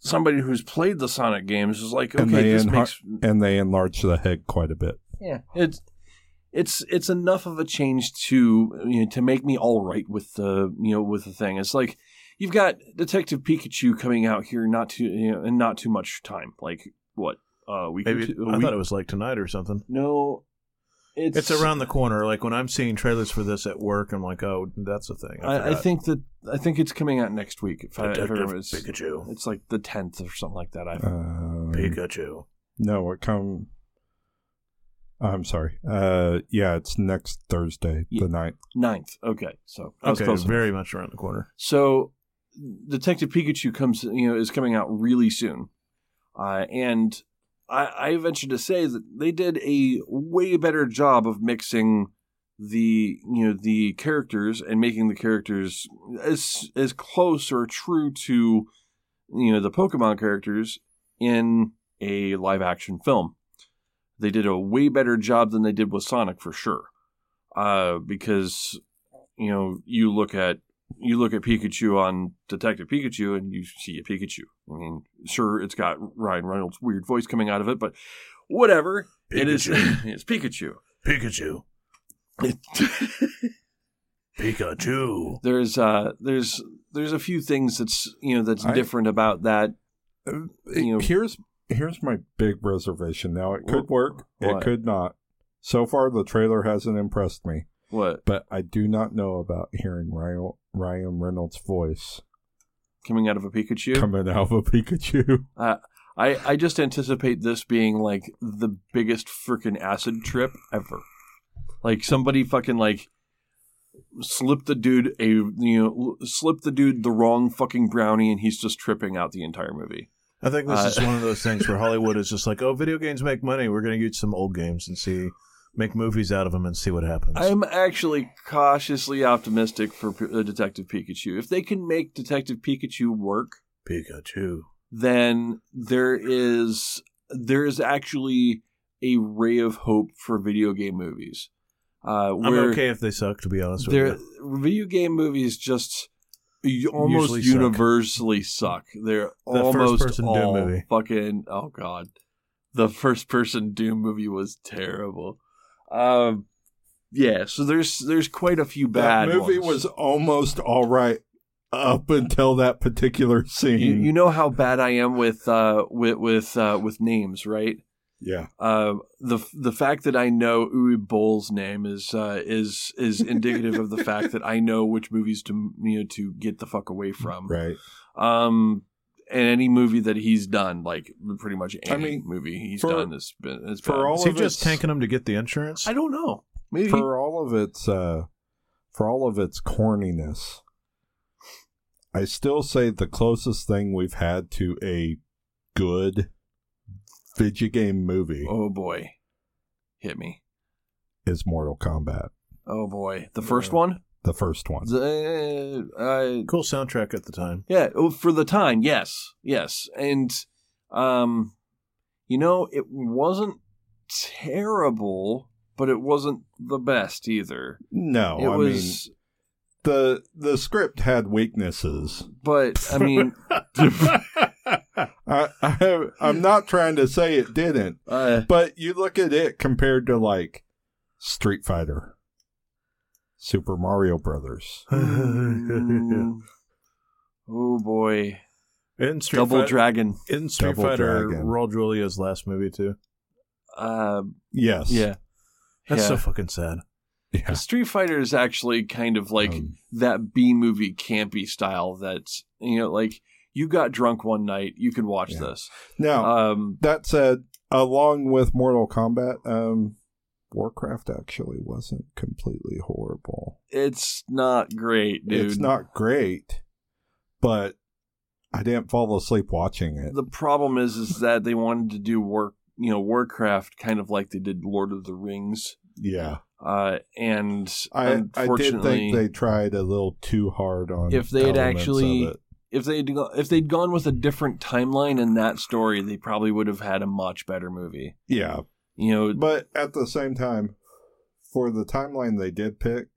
somebody who's played the Sonic games is like, And okay, they this enha- makes And they enlarged the head quite a bit. yeah, it's it's it's enough of a change to you know to make me all right with the you know with the thing. It's like you've got Detective Pikachu coming out here not too you know in not too much time, like what uh, we Maybe I thought it was like tonight or something. no. It's, It's around the corner. Like when I'm seeing trailers for this at work, I'm like, oh, that's a thing. I, I forgot. think that I think it's coming out next week. If I, if I Detective Pikachu. it's like the tenth or something like that. I Um, Pikachu. No, it come. I'm sorry. Uh, yeah, it's next Thursday, Yeah. the ninth. ninth. Okay, so I Okay, close enough. very much around the corner. So Detective Pikachu comes, you know, is coming out really soon, uh, and I, I venture to say that they did a way better job of mixing the you know the characters and making the characters as as close or true to you know the Pokemon characters in a live action film. They did a way better job than they did with Sonic for sure, uh, because you know you look at you look at Pikachu on Detective Pikachu and you see a Pikachu. I mean, sure, it's got Ryan Reynolds' weird voice coming out of it, but whatever. It is Pikachu. [laughs] it's Pikachu. Pikachu. [laughs] Pikachu. there's uh there's there's a few things that's you know that's I- different about that. Uh, You know- here's here's my big reservation. Now it could work, what? it could not. So far, the trailer hasn't impressed me, What but I do not know about hearing Ryan, Ryan Reynolds' voice coming out of a Pikachu? coming out of a Pikachu. [laughs] I I just anticipate this being like the biggest freaking acid trip ever. Like somebody fucking like slipped the dude a you know slipped the dude the wrong fucking brownie and he's just tripping out the entire movie. I think this Uh, is one of those things where [laughs] Hollywood is just like, oh, video games make money. We're going to use some old games and see, make movies out of them and see what happens. I'm actually cautiously optimistic for P- uh, Detective Pikachu. If they can make Detective Pikachu work, Pikachu. then there is there is actually a ray of hope for video game movies. Uh, I'm okay if they suck, to be honest with you. video game movies just almost Usually universally suck. They're The almost all fucking oh god. The first person Doom movie was terrible. Um yeah, so there's there's quite a few bad that movie ones. was almost all right up until that particular scene. You, you know how bad I am with uh, with with uh, with names, right? yeah. Uh, the the fact that I know Uwe Boll's name is uh, is is indicative of the fact that I know which movies to you know to get the fuck away from. [laughs] Right. Um, and any movie that he's done, like pretty much any I mean, movie he's for- done, has been has for been- all Is he of just tanking them to get the insurance? I don't know. Maybe For all of its uh for all of its corniness, I still say the closest thing we've had to a good video game movie oh boy, hit me. is Mortal Kombat. Oh boy, the first Yeah. one. The first one. The, uh, Cool soundtrack at the time. Yeah, oh, for the time, yes, yes, and um, you know, it wasn't terrible, but it wasn't the best either. No, it I was, mean the the script had weaknesses. but I mean, [laughs] I, I I'm not trying to say it didn't, uh, but you look at it compared to like Street Fighter, Super Mario Brothers. [laughs] oh boy, In Street Double Fighter, Dragon. in Street Double Fighter, Dragon. Raul Julia's last movie too. Uh, Yes. yeah, That's yeah. so fucking sad. Yeah. Street Fighter is actually kind of like Um, that B movie campy style. That's you know, like you got drunk one night, you could watch Yeah. this. now Um, that said, along with Mortal Kombat, um, Warcraft actually wasn't completely horrible. it's not great, dude. It's not great, but I didn't fall asleep watching it. The problem is, is that they wanted to do work, you know, Warcraft kind of like they did Lord of the Rings, yeah, uh, and I I did think they tried a little too hard on. If they had actually- if they'd if they'd gone with a different timeline in that story, they probably would have had a much better movie. yeah, You know, But at the same time, for the timeline they did pick,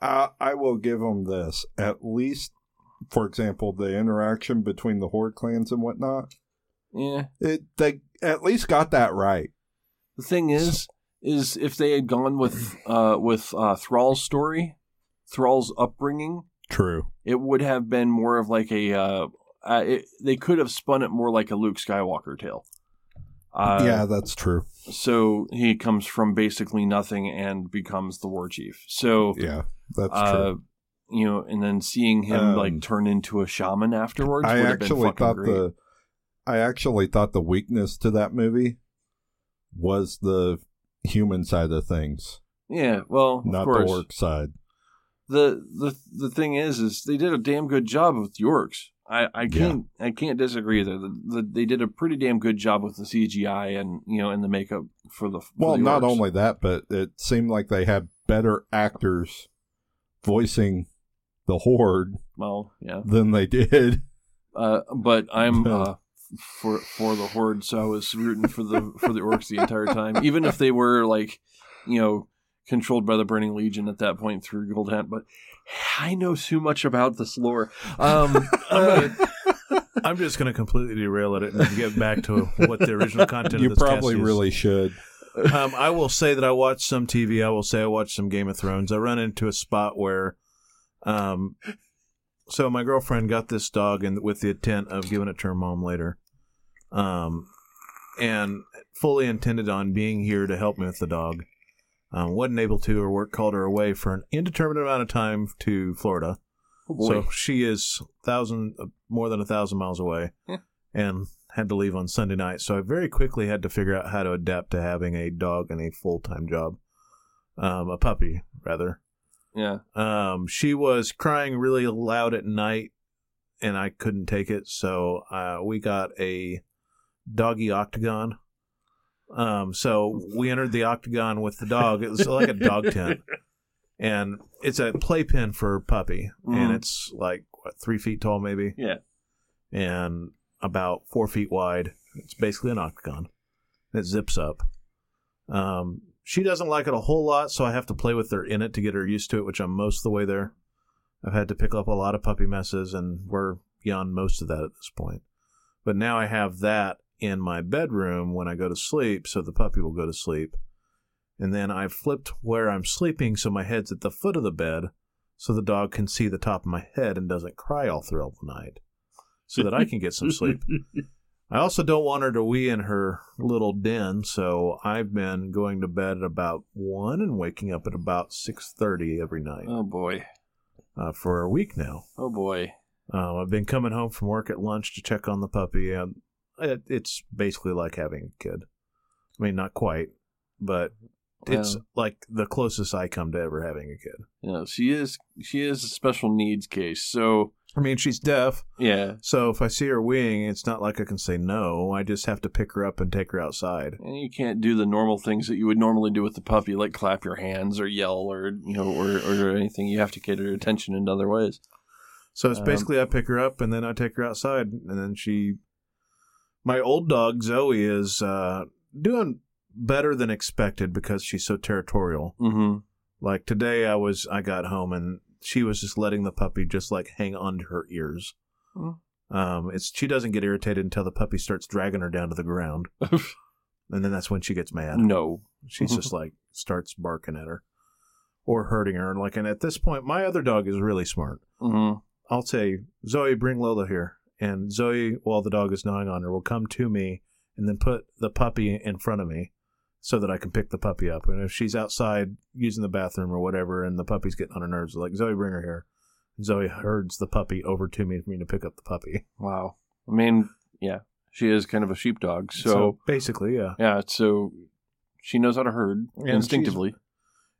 I, I will give them this. At least, for example, the interaction between the Horde clans and whatnot, yeah. it they at least got that right. The thing is, is if they had gone with uh, with uh, Thrall's story, Thrall's upbringing, True. it would have been more of like a. Uh, uh, it, they could have spun it more like a Luke Skywalker tale. Uh, yeah, that's true. So he comes from basically nothing and becomes the war chief. So, Yeah, that's uh, true. you know, and then seeing him Um, like turn into a shaman afterwards I would have been actually thought great. the, I actually thought the weakness to that movie was the human side of things, yeah, well, not the orc side. the the the thing is is they did a damn good job with the orcs. I, I can't I can't disagree there. The, the, they did a pretty damn good job with the CGI and you know and the makeup for the for Well, the not orcs. only that, but it seemed like they had better actors voicing the horde well yeah than they did. uh, but I'm [laughs] uh, for for the horde so I was rooting for the for the orcs the entire time even if they were like you know controlled by the Burning Legion at that point through Gul'dan but I know too much about this lore um [laughs] uh, [laughs] I'm just going to completely derail it and get back to what the original content you of this probably cast is. really should. um, I will say that I watched some TV. I will say I watched some Game of Thrones. I run into a spot where, um, so my girlfriend got this dog and with the intent of giving it to her mom later, um, and fully intended on being here to help me with the dog. Um, wasn't able to. Her work called her away for an indeterminate amount of time to Florida. oh. So she is thousand, uh, more than a thousand miles away, Yeah. and had to leave on Sunday night. So I very quickly had to figure out how to adapt to having a dog and a full time job, um, a puppy rather. yeah Um, she was crying really loud at night, and I couldn't take it. So uh, we got a doggy octagon. Um, so we entered the octagon with the dog. It was like a dog [laughs] tent, and it's a playpen for puppy, and Mhm. it's like what three feet tall, maybe, yeah and about four feet wide. It's basically an octagon. It zips up. Um, she doesn't like it a whole lot, so I have to play with her in it to get her used to it, which I'm most of the way there. I've had to pick up a lot of puppy messes, and we're beyond most of that at this point. But now I have that in my bedroom when I go to sleep, so the puppy will go to sleep. And then I've flipped where I'm sleeping, so my head's at the foot of the bed, so the dog can see the top of my head and doesn't cry all throughout the night, so that I can get some sleep. [laughs] I also don't want her to wee in her little den, so I've been going to bed at about one and waking up at about six thirty every night Oh boy. uh, for a week now. Oh boy. Uh, I've been coming home from work at lunch to check on the puppy, and it, it's basically like having a kid. I mean, not quite, but it's Well, like the closest I come to ever having a kid. you know, she is she is a special needs case. So I mean, she's deaf, yeah, so if I see her weeing, it's not like I can say no. I just have to pick her up and take her outside. and you can't do the normal things that you would normally do with the puppy, like clap your hands or yell or you know or or anything. You have to get her attention in other ways. So it's Um, basically I pick her up and then I take her outside, and then she. My old dog Zoe is uh, doing better than expected because she's so territorial. Mm-hmm. Like today, I was I got home and she was just letting the puppy just like hang onto her ears. Hmm. Um, it's she doesn't get irritated until the puppy starts dragging her down to the ground, [laughs] and then that's when she gets mad. no. She's just [laughs] like starts barking at her or hurting her. And Like, and at this point, my other dog is really smart. Mm-hmm. I'll say, Zoe, bring Lola here, and Zoe, while the dog is gnawing on her, will come to me and then put the puppy in front of me so that I can pick the puppy up. And if she's outside using the bathroom or whatever, and the puppy's getting on her nerves, like Zoe, bring her here. Zoe herds the puppy over to me for me to pick up the puppy. Wow. I mean, yeah, she is kind of a sheepdog. So, basically, yeah, yeah, so she knows how to herd And instinctively.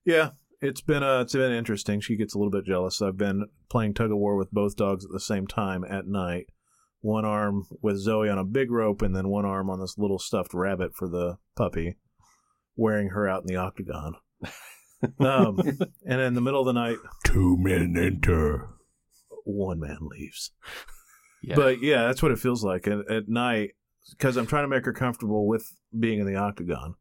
yeah. It's been uh, it's been interesting. She gets a little bit jealous. I've been playing tug of war with both dogs at the same time at night. One arm with Zoe on a big rope, and then one arm on this little stuffed rabbit for the puppy, wearing her out in the octagon. Um, [laughs] and in the middle of the night, Two men enter. one man leaves. Yeah. But yeah, that's what it feels like at, at night because I'm trying to make her comfortable with being in the octagon.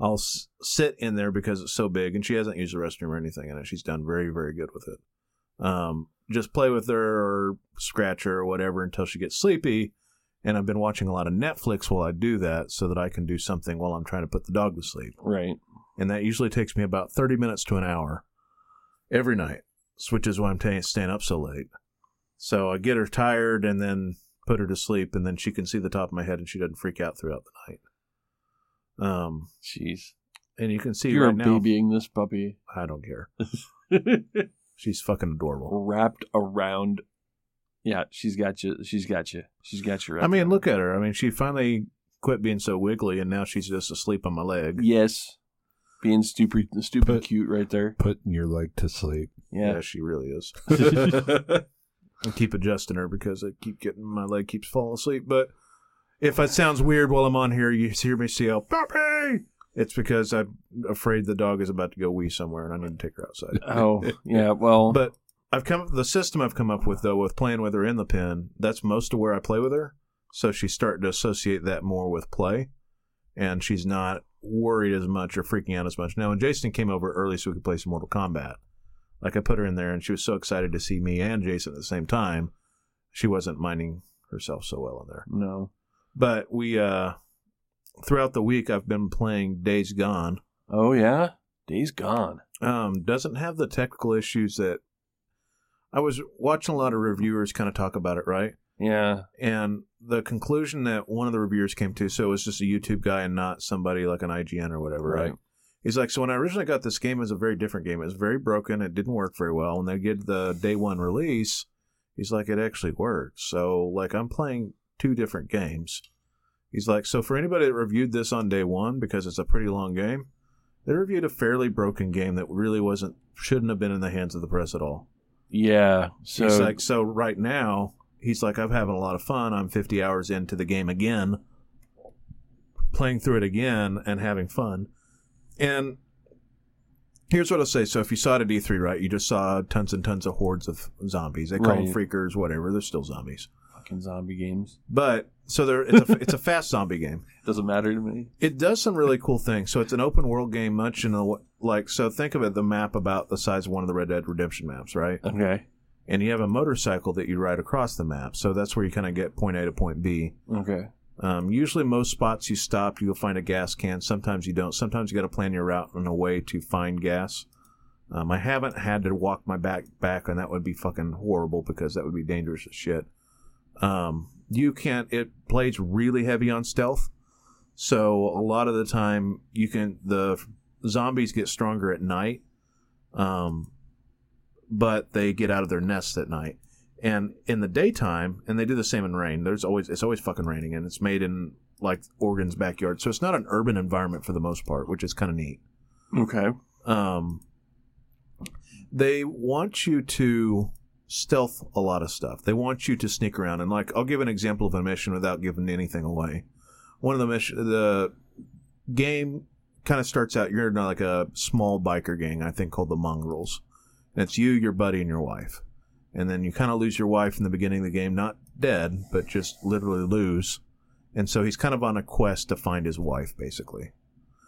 I'll s- sit in there because it's so big, and she hasn't used the restroom or anything in it. She's done very, very good with it. Um, just play with her or scratch her or whatever until she gets sleepy. And I've been watching a lot of Netflix while I do that so that I can do something while I'm trying to put the dog to sleep. right. And that usually takes me about 30 minutes to an hour every night, which is why I'm ta staying up so late. So I get her tired and then put her to sleep, and then she can see the top of my head and she doesn't freak out throughout the night. Um, Jeez. and you can see You're right now, babying this puppy. I don't care. [laughs] She's fucking adorable. Wrapped around. Yeah, she's got you. She's got you. She's got you. I mean, look at her. I mean, she finally quit being so wiggly, and now she's just asleep on my leg. yes, being stupid, stupid But- cute right there. Putting your leg to sleep. Yeah. she really is. [laughs] [laughs] I keep adjusting her because I keep getting my leg keeps falling asleep. But if it sounds weird while I'm on here, you hear me say, "Oh, puppy!" It's because I'm afraid the dog is about to go wee somewhere, and I need to take her outside. [laughs] oh, yeah. Well, But I've come the system I've come up with though with playing with her in the pen. That's most of where I play with her. So she's starting to associate that more with play, and she's not worried as much or freaking out as much. Now, when Jason came over early so we could play some Mortal Kombat, like I put her in there, and she was so excited to see me and Jason at the same time. She wasn't minding herself so well in there. no. But we uh throughout the week I've been playing Days Gone. Oh yeah, days gone. um, doesn't have the technical issues that I was watching a lot of reviewers kind of talk about it, right? Yeah. And the conclusion that one of the reviewers came to, so it was just a YouTube guy and not somebody like an IGN or whatever, right? Right. He's like, so when I originally got this game, it was a very different game. It was very broken. It didn't work very well. And they get the day one release. He's like, it actually worked. So like, I'm playing two different games. He's like, so for anybody that reviewed this on day one because it's a pretty long game, they reviewed a fairly broken game that really wasn't shouldn't have been in the hands of the press at all. Yeah. So he's like, so right now, he's like, I'm having a lot of fun. I'm 50 hours into the game again, playing through it again and having fun. And here's what I'll say. So if you saw it at E3, right, you just saw tons and tons of hordes of zombies. They call them freakers, whatever. They're still zombies. fucking zombie games. But so they're it's a, it's a fast zombie game. [laughs] Doesn't matter to me. It does some really cool things. So it's an open world game, much in the like. So think of it, the map about the size of one of the Red Dead Redemption maps, right? Okay. and you have a motorcycle that you ride across the map. So that's where you kind of get point A to point B. Okay. Um, usually, most spots you stop, you'll find a gas can. Sometimes you don't. Sometimes you got to plan your route in a way to find gas. Um, I haven't had to walk my back back, and that would be fucking horrible because that would be dangerous as shit. Um, you can't. It plays really heavy on stealth, so a lot of the time you can the zombies get stronger at night, um, but they get out of their nests at night. And in the daytime, and they do the same in rain. There's always it's always fucking raining, and it's made in like Oregon's backyard, so it's not an urban environment for the most part, which is kind of neat. Okay. Um, they want you to stealth a lot of stuff. They want you to sneak around, and like I'll give an example of a mission without giving anything away. One of the mission, the game kind of starts out. You're in like a small biker gang, I think, called the Mongrels. And it's you, your buddy, and your wife. And then you kind of lose your wife in the beginning of the game, not dead, but just literally lose. And so he's kind of on a quest to find his wife, basically.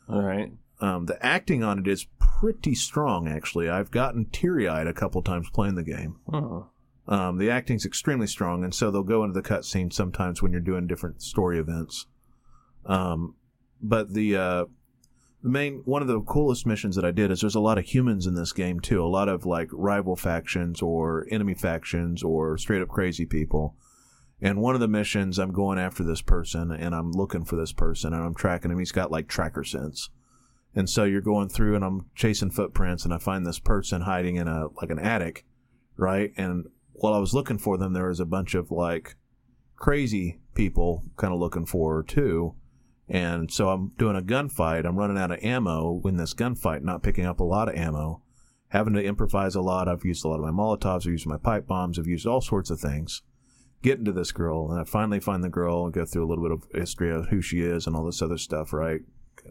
All right. Um, the acting on it is pretty strong, actually. I've gotten teary eyed a couple times playing the game. Oh. Um, the acting's extremely strong, and so they'll go into the cutscene sometimes when you're doing different story events. Um, but the uh, the main one of the coolest missions that I did is there's a lot of humans in this game too. A lot of like rival factions or enemy factions or straight up crazy people. And one of the missions, I'm going after this person and I'm looking for this person and I'm tracking him. He's got like tracker sense. And so you're going through and I'm chasing footprints and I find this person hiding in a like an attic, right? And while I was looking for them, there was a bunch of like crazy people kind of looking for her too. And so I'm doing a gunfight. I'm running out of ammo in this gunfight, not picking up a lot of ammo, having to improvise a lot. I've used a lot of my Molotovs, I've used my pipe bombs, I've used all sorts of things. Getting to this girl, and I finally find the girl and go through a little bit of history of who she is and all this other stuff, right?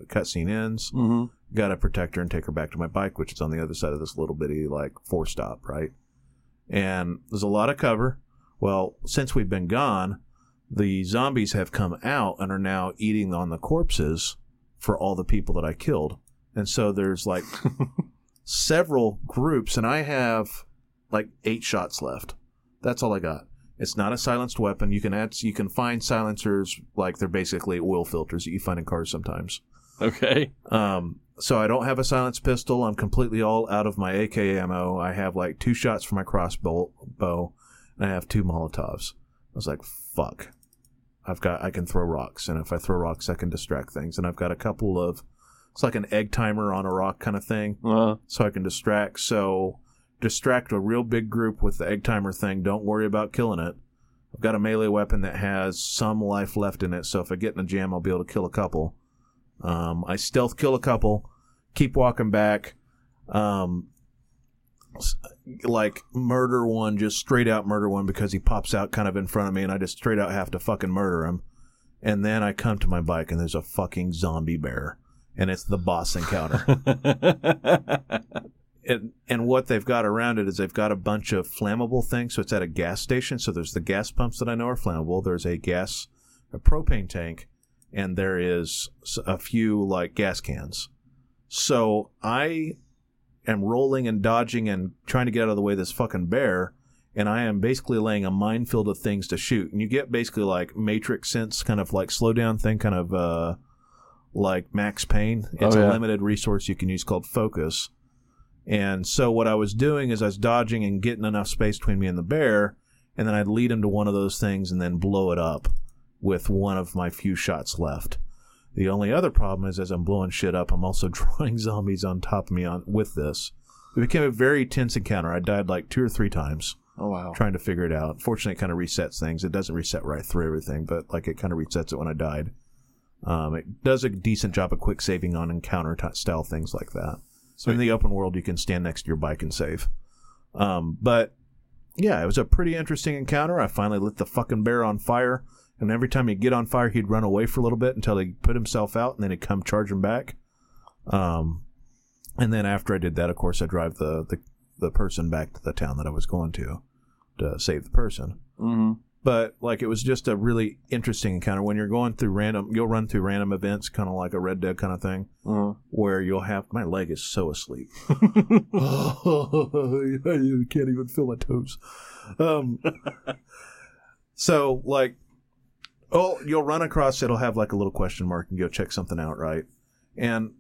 Cutscene ends. Mm-hmm. Got to protect her and take her back to my bike, which is on the other side of this little bitty, like, four stop, right? And there's a lot of cover. Well, since we've been gone, the zombies have come out and are now eating on the corpses for all the people that I killed. And so there's like [laughs] several groups, and I have like eight shots left. That's all I got. It's not a silenced weapon. You can add, you can find silencers like they're basically oil filters that you find in cars sometimes. Okay. Um, so I don't have a silenced pistol. I'm completely all out of my AK ammo. I have like two shots for my crossbow, bow, and I have two Molotovs. I was like, fuck. I've got, I can throw rocks, and if I throw rocks, I can distract things. And I've got a couple of, it's like an egg timer on a rock kind of thing, Uh, so I can distract. So distract a real big group with the egg timer thing. Don't worry about killing it. I've got a melee weapon that has some life left in it, so if I get in a jam, I'll be able to kill a couple. Um, I stealth kill a couple, keep walking back, um, like murder one, just straight out murder one because he pops out kind of in front of me, and I just straight out have to fucking murder him. And then I come to my bike, and there's a fucking zombie bear, and it's the boss encounter. [laughs] and, and what they've got around it is they've got a bunch of flammable things. So it's at a gas station. So there's the gas pumps that I know are flammable. There's a gas, a propane tank, and there is a few like gas cans. So I am rolling and dodging and trying to get out of the way of this fucking bear. And I am basically laying a minefield of things to shoot. And you get basically like Matrix sense, kind of like slow down thing, kind of uh, like Max Payne. It's Oh, yeah. a limited resource you can use called focus. And so what I was doing is I was dodging and getting enough space between me and the bear, and then I'd lead him to one of those things and then blow it up with one of my few shots left. The only other problem is as I'm blowing shit up, I'm also [laughs] drawing zombies on top of me on with this. It became a very tense encounter. I died like two or three times oh wow. trying to figure it out. Fortunately, it kind of resets things. It doesn't reset right through everything, but like it kind of resets it when I died. Um, it does a decent job of quick saving on encounter t- style things like that. So in the open world, you can stand next to your bike and save. Um, but yeah, it was a pretty interesting encounter. I finally lit the fucking bear on fire, and every time he'd get on fire, he'd run away for a little bit until he put himself out, and then he'd come charging back. Um, and then after I did that, of course, I drive the, the the person back to the town that I was going to to save the person. hmm But like it was just a really interesting encounter when you're going through random. You'll run through random events, kind of like a Red Dead kind of thing, uh where you'll have my leg is so asleep. [laughs] [laughs] you can't even feel my toes. Um, [laughs] so like, oh, you'll run across. It'll have like a little question mark and go check something out, right? And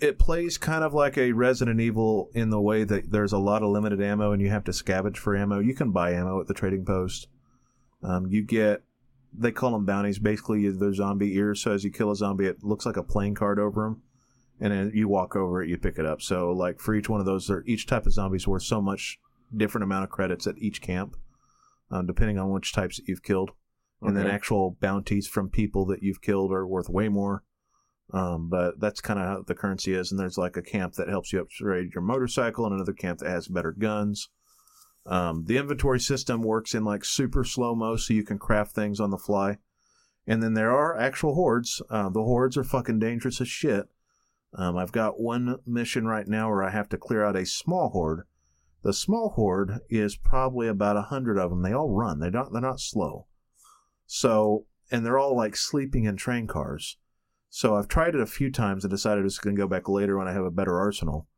it plays kind of like a Resident Evil in the way that there's a lot of limited ammo and you have to scavenge for ammo. You can buy ammo at the trading post. Um, you get they call them bounties. Basically, they're zombie ears. So as you kill a zombie, it looks like a playing card over them, and then you walk over it, you pick it up. So like for each one of those, each type of zombies worth so much different amount of credits at each camp, um, depending on which types that you've killed. And then actual bounties from people that you've killed are worth way more. Um, but that's kind of how the currency is. And there's like a camp that helps you upgrade your motorcycle, and another camp that has better guns. Um, the inventory system works in like super slow mo, so you can craft things on the fly. And then there are actual hordes. Uh, the hordes are fucking dangerous as shit. Um, I've got one mission right now where I have to clear out a small horde. The small horde is probably about a hundred of them. They all run. They don't. They're not slow. So, and they're all like sleeping in train cars. So I've tried it a few times and decided it's going to go back later when I have a better arsenal.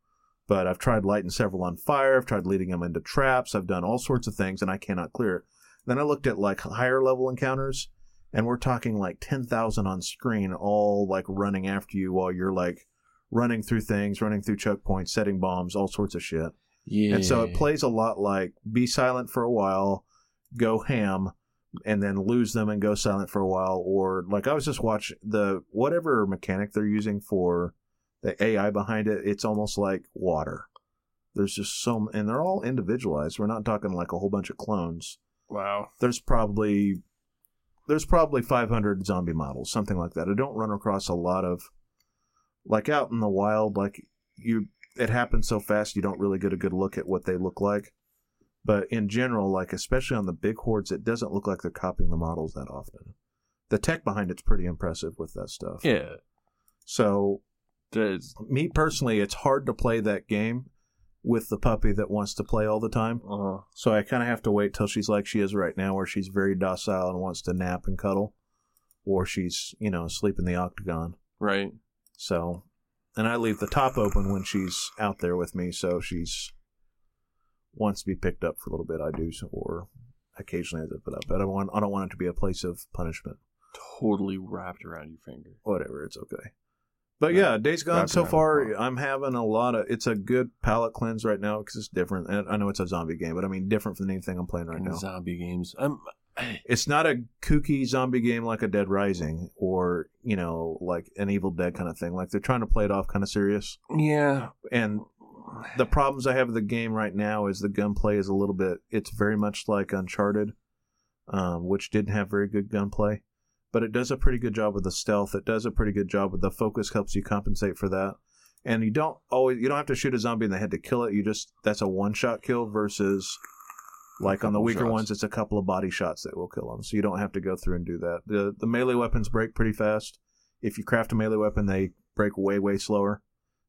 But I've tried lighting several on fire. I've tried leading them into traps. I've done all sorts of things, and I cannot clear it. Then I looked at like higher level encounters, and we're talking like ten thousand on screen, all like running after you while you're like running through things, running through choke points, setting bombs, all sorts of shit. Yeah. And so it plays a lot like be silent for a while, go ham, and then lose them and go silent for a while. Or like I was just watching the whatever mechanic they're using for the AI behind it, it's almost like water. There's just so, and they're all individualized. We're not talking like a whole bunch of clones. Wow. There's probably there's probably 500 zombie models, something like that. I don't run across a lot of like out in the wild. Like you, it happens so fast you don't really get a good look at what they look like. But in general, like especially on the big hordes, it doesn't look like they're copying the models that often. The tech behind it's pretty impressive with that stuff. Yeah. So There's, me personally, it's hard to play that game with the puppy that wants to play all the time. uh, So I kind of have to wait till she's like she is right now, where she's very docile and wants to nap and cuddle, or she's you know asleep in the octagon. right. So, and I leave the top open when she's out there with me, so she's wants to be picked up for a little bit. I do, so, or occasionally I zip it up, but I don't want I don't want it to be a place of punishment. Totally wrapped around your finger. Whatever, it's okay. But Yeah. yeah, Days Gone so far, I'm having a lot of. It's a good palate cleanse right now because it's different. And I know it's a zombie game, but I mean different from anything I'm playing right now. Zombie games. I'm. Um, [sighs] it's not a kooky zombie game like a Dead Rising or you know like an Evil Dead kind of thing. Like they're trying to play it off kind of serious. Yeah. And the problems I have with the game right now is the gunplay is a little bit. It's very much like Uncharted, um, which didn't have very good gunplay, but it does a pretty good job with the stealth. It does a pretty good job with the focus. Helps you compensate for that. And you don't always you don't have to shoot a zombie in the head to kill it. You just that's a one shot kill versus like on the weaker shots. ones, it's a couple of body shots that will kill them. So you don't have to go through and do that. The the melee weapons break pretty fast. If you craft a melee weapon, they break way way slower.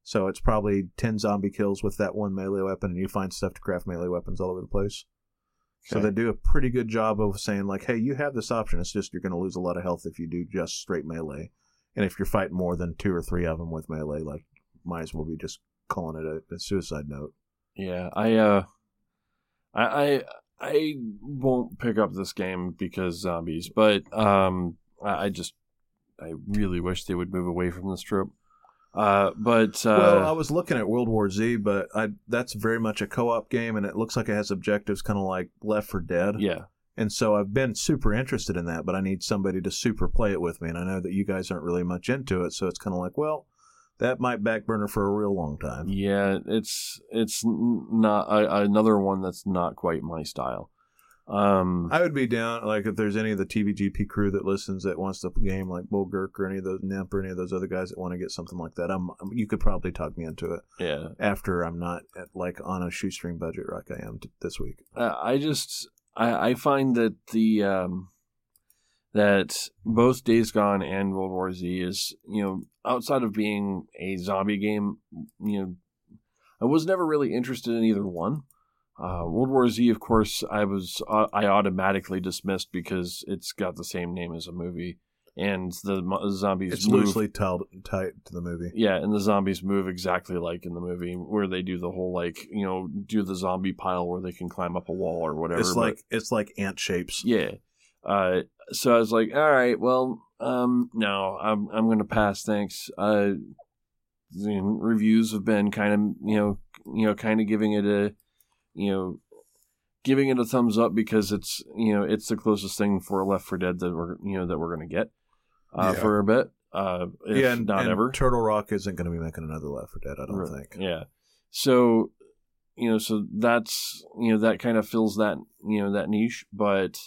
So it's probably ten zombie kills with that one melee weapon, and you find stuff to craft melee weapons all over the place. So they do a pretty good job of saying like, hey, you have this option. It's just you're going to lose a lot of health if you do just straight melee, and if you're fighting more than two or three of them with melee, like might as well be just calling it a, a suicide note. Yeah. I. Uh. I. I. I won't pick up this game because zombies, but um, I, I just, I really wish they would move away from this trope. Uh, but uh, well, I was looking at World War Z, but I that's very much a co-op game, and it looks like it has objectives kind of like Left 4 Dead. yeah, And so I've been super interested in that, but I need somebody to super play it with me, and I know that you guys aren't really much into it, so it's kind of like, well, that might back burner for a real long time. yeah, it's it's not a, another one that's not quite my style. Um, I would be down, like if there's any of the TVGP crew that listens that wants to game like Bull Gurk or any of those Nimp or any of those other guys that want to get something like that, I'm you could probably talk me into it yeah, after I'm not at, like on a shoestring budget like I am t- this week. Uh, I just I, I find that the um, that both Days Gone and World War Z is you know outside of being a zombie game, you know, I was never really interested in either one. Uh, World War Z, of course, I was uh, I automatically dismissed because it's got the same name as a movie, and the zombies It's move. loosely tied to the movie. Yeah, and the zombies move exactly like in the movie, where they do the whole like you know do the zombie pile where they can climb up a wall or whatever. It's but- like it's like ant shapes. yeah. Uh, so I was like, all right, well, um, no, I'm I'm gonna pass, thanks. Uh, reviews have been kind of you know you know kind of giving it a you know giving it a thumbs up because it's you know it's the closest thing for Left 4 Dead that we're you know that we're going to get uh, Yeah. for a bit. Uh, if yeah, and, not and ever. Turtle Rock isn't going to be making another Left 4 Dead. I don't Right. think. Yeah. So, you know, so that's you know that kind of fills that you know that niche, but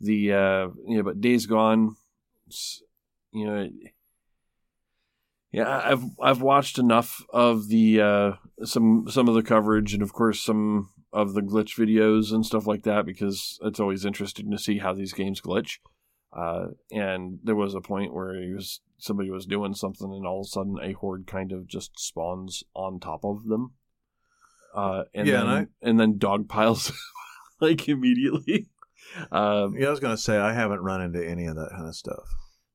the uh you know, but Days Gone, you know, yeah, I- I've I've watched enough of the uh some some of the coverage and of course some of the glitch videos and stuff like that because it's always interesting to see how these games glitch. Uh, and there was a point where he was somebody was doing something, and all of a sudden a horde kind of just spawns on top of them. Uh, and Yeah, then, and and, then dog piles [laughs] like immediately. [laughs] Um, Yeah, I was going to say I haven't run into any of that kind of stuff.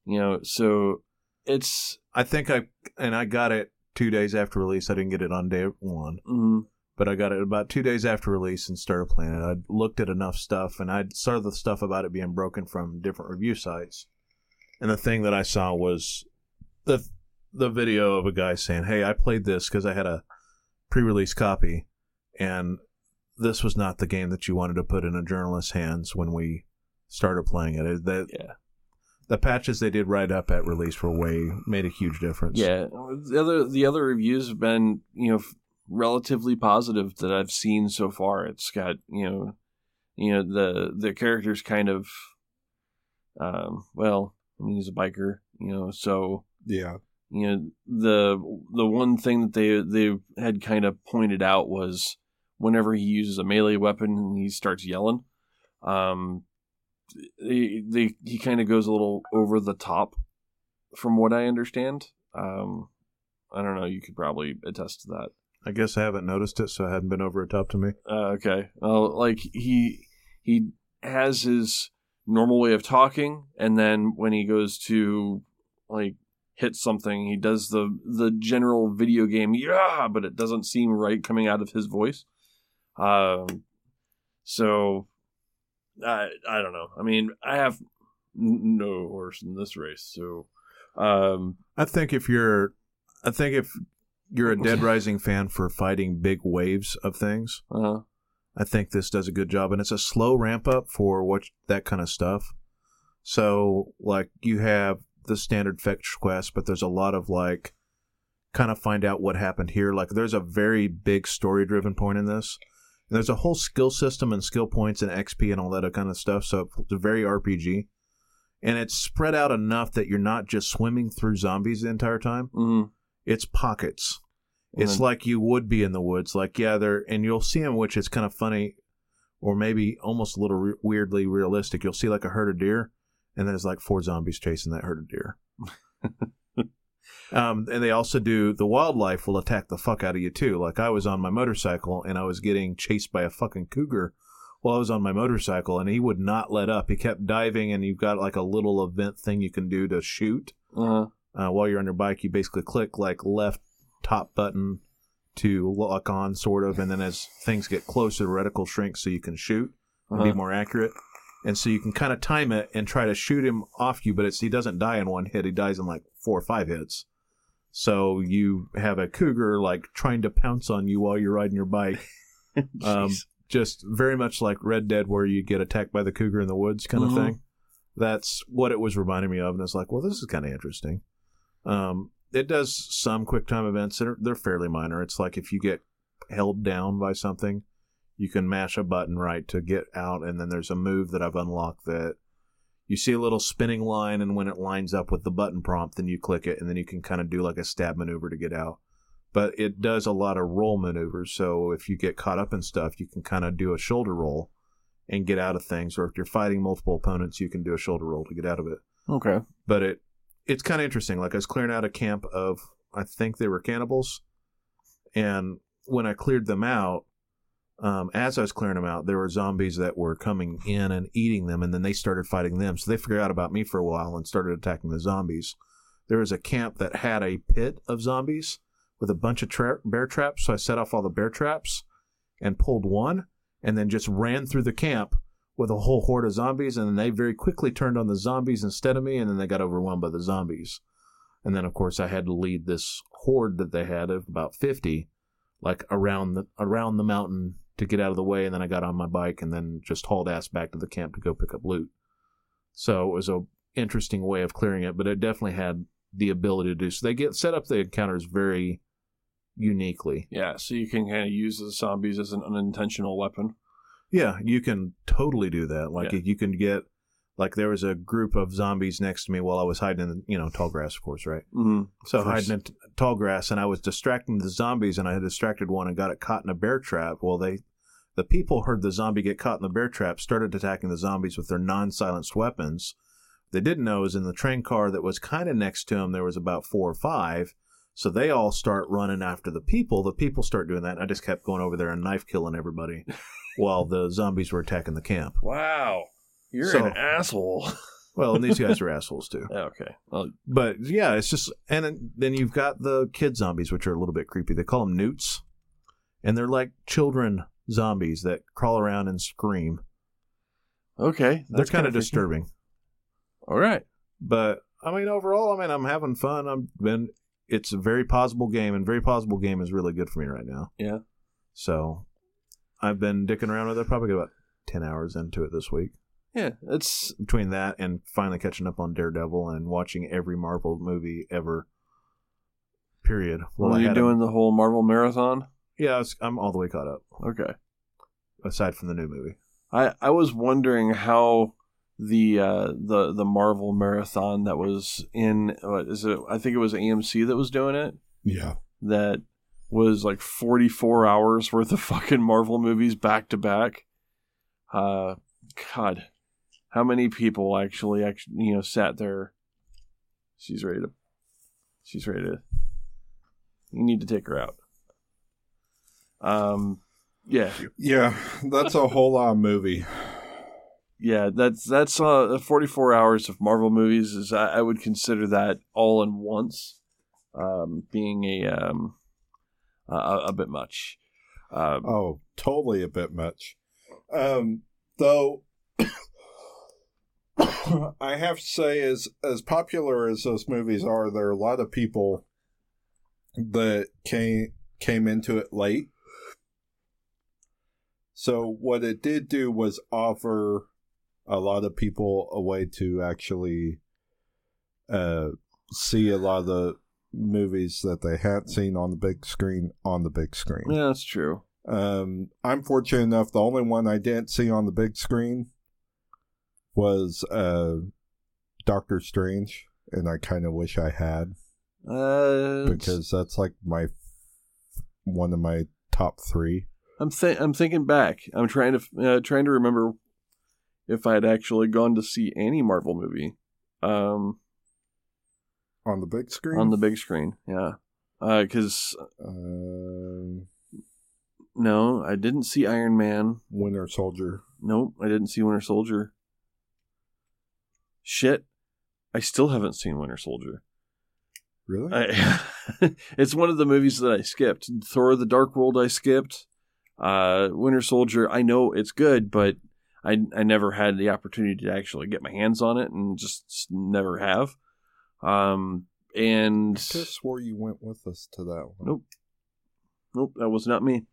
you know, so it's I think I and I got it two days after release. I didn't get it on day one, mm, but I got it about two days after release and started playing it. I looked at enough stuff and I saw the stuff about it being broken from different review sites. And the thing that I saw was the the video of a guy saying, "Hey, I played this because I had a pre-release copy, and this was not the game that you wanted to put in a journalist's hands when we started playing it. It- The, yeah, the patches they did right up at release were way made a huge difference. yeah. The other the other reviews have been you know relatively positive that I've seen so far. It's got you know, you know the the characters kind of, um, well, I mean he's a biker, you know, so Yeah. you know the the one thing that they they had kind of pointed out was whenever he uses a melee weapon and he starts yelling um they, they he kind of goes a little over the top from what i understand um i don't know you could probably attest to that I guess I haven't noticed it, so it hadn't been over the top to me. uh, okay. Well, like he he has his normal way of talking, and then when he goes to like hit something, he does the the general video game yeah, but it doesn't seem right coming out of his voice. Um, so I I don't know. I mean, I have no horse in this race, so um, I think if you're, I think if you're a Dead [laughs] Rising fan for fighting big waves of things, uh-huh. I think this does a good job, and it's a slow ramp up for what that kind of stuff. So, like, you have the standard fetch quest, but there's a lot of like, kind of find out what happened here. Like, there's a very big story driven point in this. And there's a whole skill system and skill points and XP and all that kind of stuff. So it's very RPG, and it's spread out enough that you're not just swimming through zombies the entire time. mm, It's pockets. and It's like you would be in the woods. Like, yeah, they're, and you'll see them, which is kind of funny or maybe almost a little re- weirdly realistic. You'll see like a herd of deer, and then there's like four zombies chasing that herd of deer. [laughs] um, and they also do, the wildlife will attack the fuck out of you too. Like, I was on my motorcycle and I was getting chased by a fucking cougar while I was on my motorcycle, and he would not let up. He kept diving, and you've got like a little event thing you can do to shoot uh, uh, while you're on your bike, you basically click like left top button to lock on, sort of, and then as things get closer, the reticle shrinks so you can shoot and be uh-huh. more accurate. And so you can kind of time it and try to shoot him off you, but it's he doesn't die in one hit; he dies in like four or five hits. So you have a cougar like trying to pounce on you while you're riding your bike. [laughs] Um, just very much like Red Dead, where you get attacked by the cougar in the woods, kind of Mhm. thing. That's what it was reminding me of, and it's like, well, this is kind of interesting. Um, it does some quick time events. They're, they're fairly minor. It's like if you get held down by something, you can mash a button right to get out, and then there's a move that I've unlocked that you see a little spinning line, and when it lines up with the button prompt, then you click it, and then you can kind of do like a stab maneuver to get out. But it does a lot of roll maneuvers, so if you get caught up in stuff, you can kind of do a shoulder roll and get out of things. Or if you're fighting multiple opponents, you can do a shoulder roll to get out of it. okay. But it it's kind of interesting. Like I was clearing out a camp of I think they were cannibals, and when I cleared them out, um, as I was clearing them out, there were zombies that were coming in and eating them, and then they started fighting them. So they figured out about me for a while and started attacking the zombies. There was a camp that had a pit of zombies with a bunch of tra- bear traps. So I set off all the bear traps and pulled one, and then just ran through the camp with a whole horde of zombies, and then they very quickly turned on the zombies instead of me, and then they got overwhelmed by the zombies. And then of course I had to lead this horde that they had of about 50 like around the around the mountain to get out of the way and then I got on my bike and then just hauled ass back to the camp to go pick up loot. So it was a interesting way of clearing it, but it definitely had the ability to do so. They get set up the encounters very uniquely. Yeah, so you can kind of use the zombies as an unintentional weapon. Yeah, you can totally do that. Like Yeah. you can get like there was a group of zombies next to me while I was hiding in the, you know tall grass, of course, right? Mm-hmm. So hiding in tall grass, and I was distracting the zombies, and I had distracted one and got it caught in a bear trap. Well, they, the people heard the zombie get caught in the bear trap, started attacking the zombies with their non-silenced weapons. They didn't know is in the train car that was kind of next to them. There was about four or five, so they all start running after the people. The people start doing that. And I just kept going over there and knife killing everybody, [laughs] while the zombies were attacking the camp. Wow, you're So- an asshole. [laughs] Well, and these guys are assholes too. [laughs] okay, well, But yeah, it's just and then- you've got the kid zombies, which are a little bit creepy. They call them newts, and they're like children zombies that crawl around and scream. okay, they're kind of freaky. disturbing. All right, But I mean, overall, I mean, I'm having fun. I'm been. It's a very possible game, and very possible game is really good for me right now. Yeah. So I've been dicking around with it. Probably got about ten hours into it this week. Yeah, it's Between that and finally catching up on Daredevil and watching every Marvel movie ever. Period. well, I you had a- doing the whole Marvel marathon. Yeah, I was, I'm all the way caught up, Okay, aside from the new movie. I I was wondering how the uh, the the Marvel marathon that was in what is it? I think it was AMC that was doing it. Yeah. That was like 44 hours worth of [laughs] fucking Marvel movies back to back. Uh, God, how many people actually actually you know sat there? She's ready to. She's ready to. You need to take her out. Um, yeah, Yeah, that's a whole lot of movie. yeah. That's that's uh, 44 hours of Marvel movies. Is I, I would consider that all in once, um, being a um, a, a bit much. Um, Oh, totally a bit much. Um, though, [laughs] I have to say, as as popular as those movies are, there are a lot of people that came came into it late. So what it did do was offer a lot of people a way to actually uh, see a lot of the movies that they hadn't seen on the big screen on the big screen. yeah, that's true. Um, I'm fortunate enough. The only one I didn't see on the big screen was uh, Doctor Strange, and I kind of wish I had Uh, because that's like my one of my top three. I'm th- I'm thinking back. I'm trying to uh, trying to remember if I had actually gone to see any Marvel movie um, On the big screen? on the big screen. Yeah, because Um, no, I didn't see Iron Man. Winter Soldier. Nope, I didn't see Winter Soldier. Shit, I still haven't seen Winter Soldier. Really? I, [laughs] it's one of the movies that I skipped. Thor: The Dark World, I skipped. Uh, Winter Soldier, I know it's good, but I I never had the opportunity to actually get my hands on it, and just never have. Um, and I swore you went with us to that one. Nope. nope, that was not me.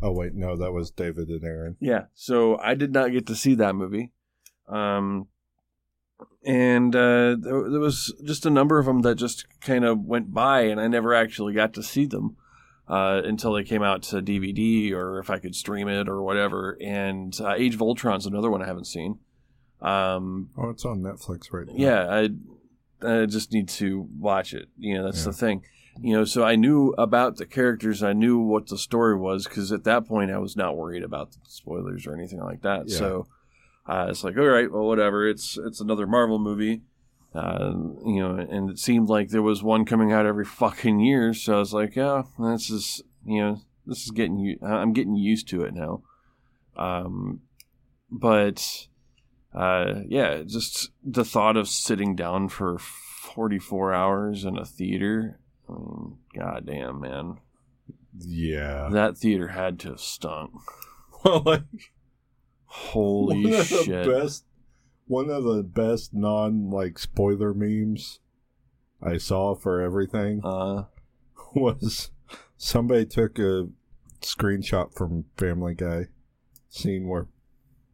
Oh wait, no, that was David and Aaron. Yeah, so I did not get to see that movie. Um, and uh, there, there was just a number of them that just kind of went by, and I never actually got to see them uh, until they came out to DVD or if I could stream it or whatever. And uh, Age of Ultron's another one I haven't seen. Um, Oh, it's on Netflix right now. yeah, I I just need to watch it. You know, that's Yeah. the thing. You know, so I knew about the characters. I knew what the story was because at that point I was not worried about the spoilers or anything like that. Yeah. So uh, it's like, all right, well, whatever. It's it's another Marvel movie. Uh, you know, and it seemed like there was one coming out every fucking year. So I was like, yeah, this is you know, this is getting. I'm getting used to it now. Um, but uh, yeah, just the thought of sitting down for 44 hours in a theater. I mean, goddamn, man. Yeah. That theater had to have stunk. [laughs] Well, like Holy one of shit. the best one of the best non like spoiler memes I saw for everything Uh, [laughs] was somebody took a screenshot from Family Guy scene where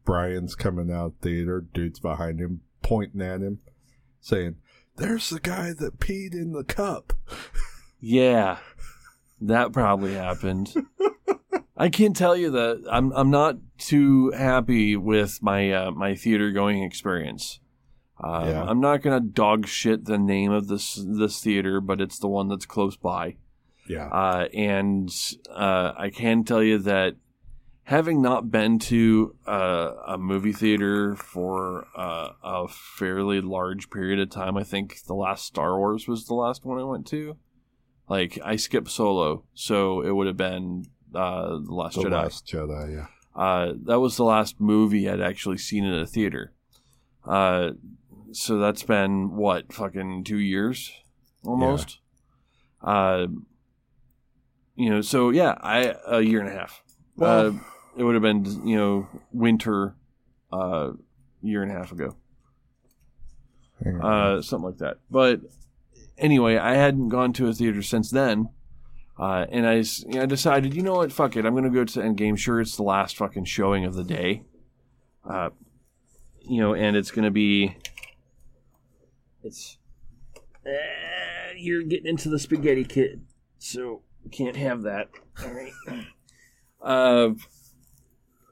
Brian's coming out theater, dude's behind him, pointing at him, saying, There's the guy that peed in the cup. [laughs] yeah, that probably happened. [laughs] I can't tell you that I'm I'm not too happy with my uh, my theater going experience. Uh, Yeah. I'm not gonna dog shit the name of this this theater, but it's the one that's close by. Yeah. Uh, and uh, I can tell you that having not been to uh, a movie theater for uh, a fairly large period of time, I think the last Star Wars was the last one I went to. Like I skipped Solo, so it would have been uh, the Last the Jedi. Last Jedi, yeah. Uh, that was the last movie I'd actually seen in a theater. Uh, so that's been what fucking two years, almost. Uh, you know, so yeah, I a year and a half. Well- uh, it would have been you know winter, uh, year and a half ago, uh, something like that. But anyway, I hadn't gone to a theater since then. Uh, and I decided, you know what, fuck it, I'm gonna go to Endgame. Sure, it's the last fucking showing of the day. Uh, you know, and it's gonna be, it's, uh, you're getting into the spaghetti kid, so can't have that. All right. [laughs] Uh,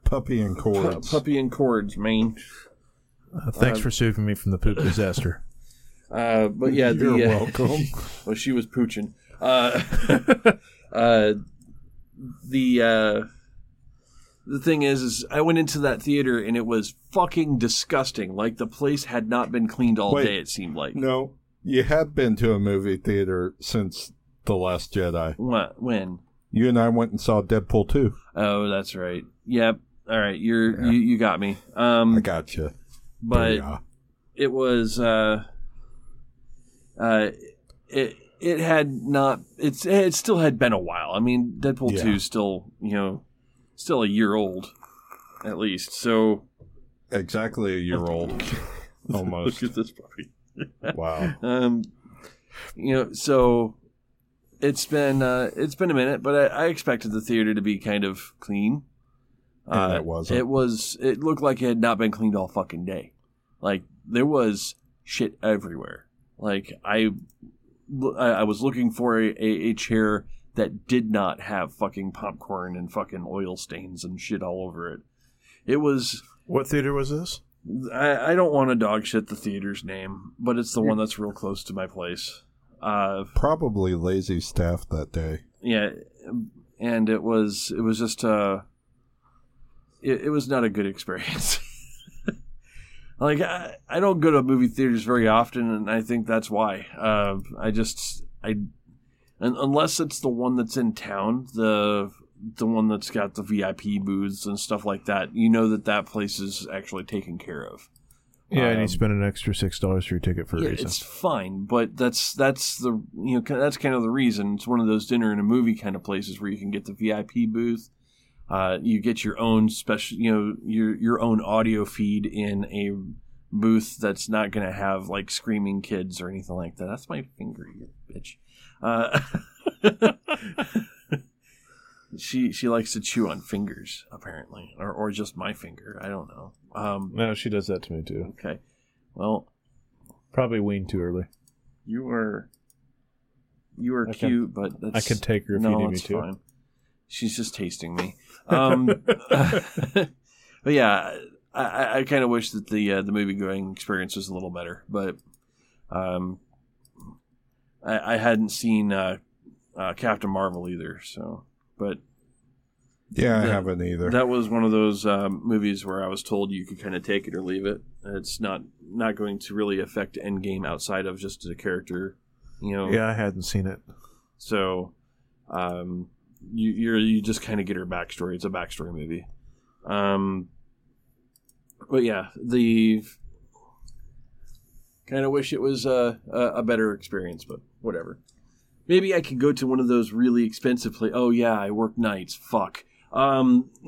Puppy and pu- cords. puppy and cords, man. Uh, thanks for saving me from the poop disaster. [laughs] Uh, but yeah, You're uh, welcome. [laughs] well, she was pooching. Uh, [laughs] uh, the uh, the thing is, is I went into that theater and it was fucking disgusting. Like the place had not been cleaned all Wait. day. It seemed like. no, you have been to a movie theater since The Last Jedi. What? When? You and I went and saw Deadpool 2. Oh, that's right. Yep. All right. You're Yeah. you, you got me. Um, I got you. but it was uh uh it it had not it's it still had been a while i mean deadpool Yeah. 2 is still you know still a year old at least so exactly a year old. [laughs] [laughs] Almost. look at this puppy [laughs] wow. um you know so it's been uh it's been a minute but i, I expected the theater to be kind of clean uh, it wasn't. It was. It looked like it had not been cleaned all fucking day. Like there was shit everywhere. Like I, I I was looking for a, a, a chair that did not have fucking popcorn and fucking oil stains and shit all over it. It was. What theater was this? I, I don't want to dog shit the theater's name, but it's the one that's real close to my place. Uh, Probably lazy staff that day. yeah, and it was it was just uh, it, it was not a good [laughs] experience. Like I, I don't go to movie theaters very often, and I think that's why. Uh, I just I, un unless it's the one that's in town, the the one that's got the VIP booths and stuff like that, you know that that place is actually taken care of. Yeah, and Um, you spend an extra six dollars for your ticket for a yeah, reason. it's fine, but that's that's the you know that's kind of the reason. It's one of those dinner and a movie kind of places where you can get the VIP booth. Uh, you get your own special, you know, your your own audio feed in a booth that's not going to have like screaming kids or anything like that. That's my finger, you bitch. Uh, [laughs] she she likes to chew on fingers apparently, or or just my finger. I don't know. Um, no, she does that to me too. okay, well. Probably weaned too early. You are you are I can- cute, but that's, I can take her if no, you need me to. fine. She's just tasting me. Um, [laughs] [laughs] but yeah, I- I, I kind of wish that the uh, the movie going experience was a little better, but um, I, I hadn't seen uh, uh, Captain Marvel either, so but Yeah, I The- haven't either. that was one of those um, movies where I was told you could kind of take it or leave it. It's not not going to really affect Endgame outside of just a character, you know. Yeah, I hadn't seen it. So, um, you you're, you just kind of get her backstory. It's a backstory movie. Um, but yeah, the kind of wish it was a, a a better experience, but whatever. Maybe I could go to one of those really expensive places. Oh yeah, I work nights. Fuck. Um, [laughs]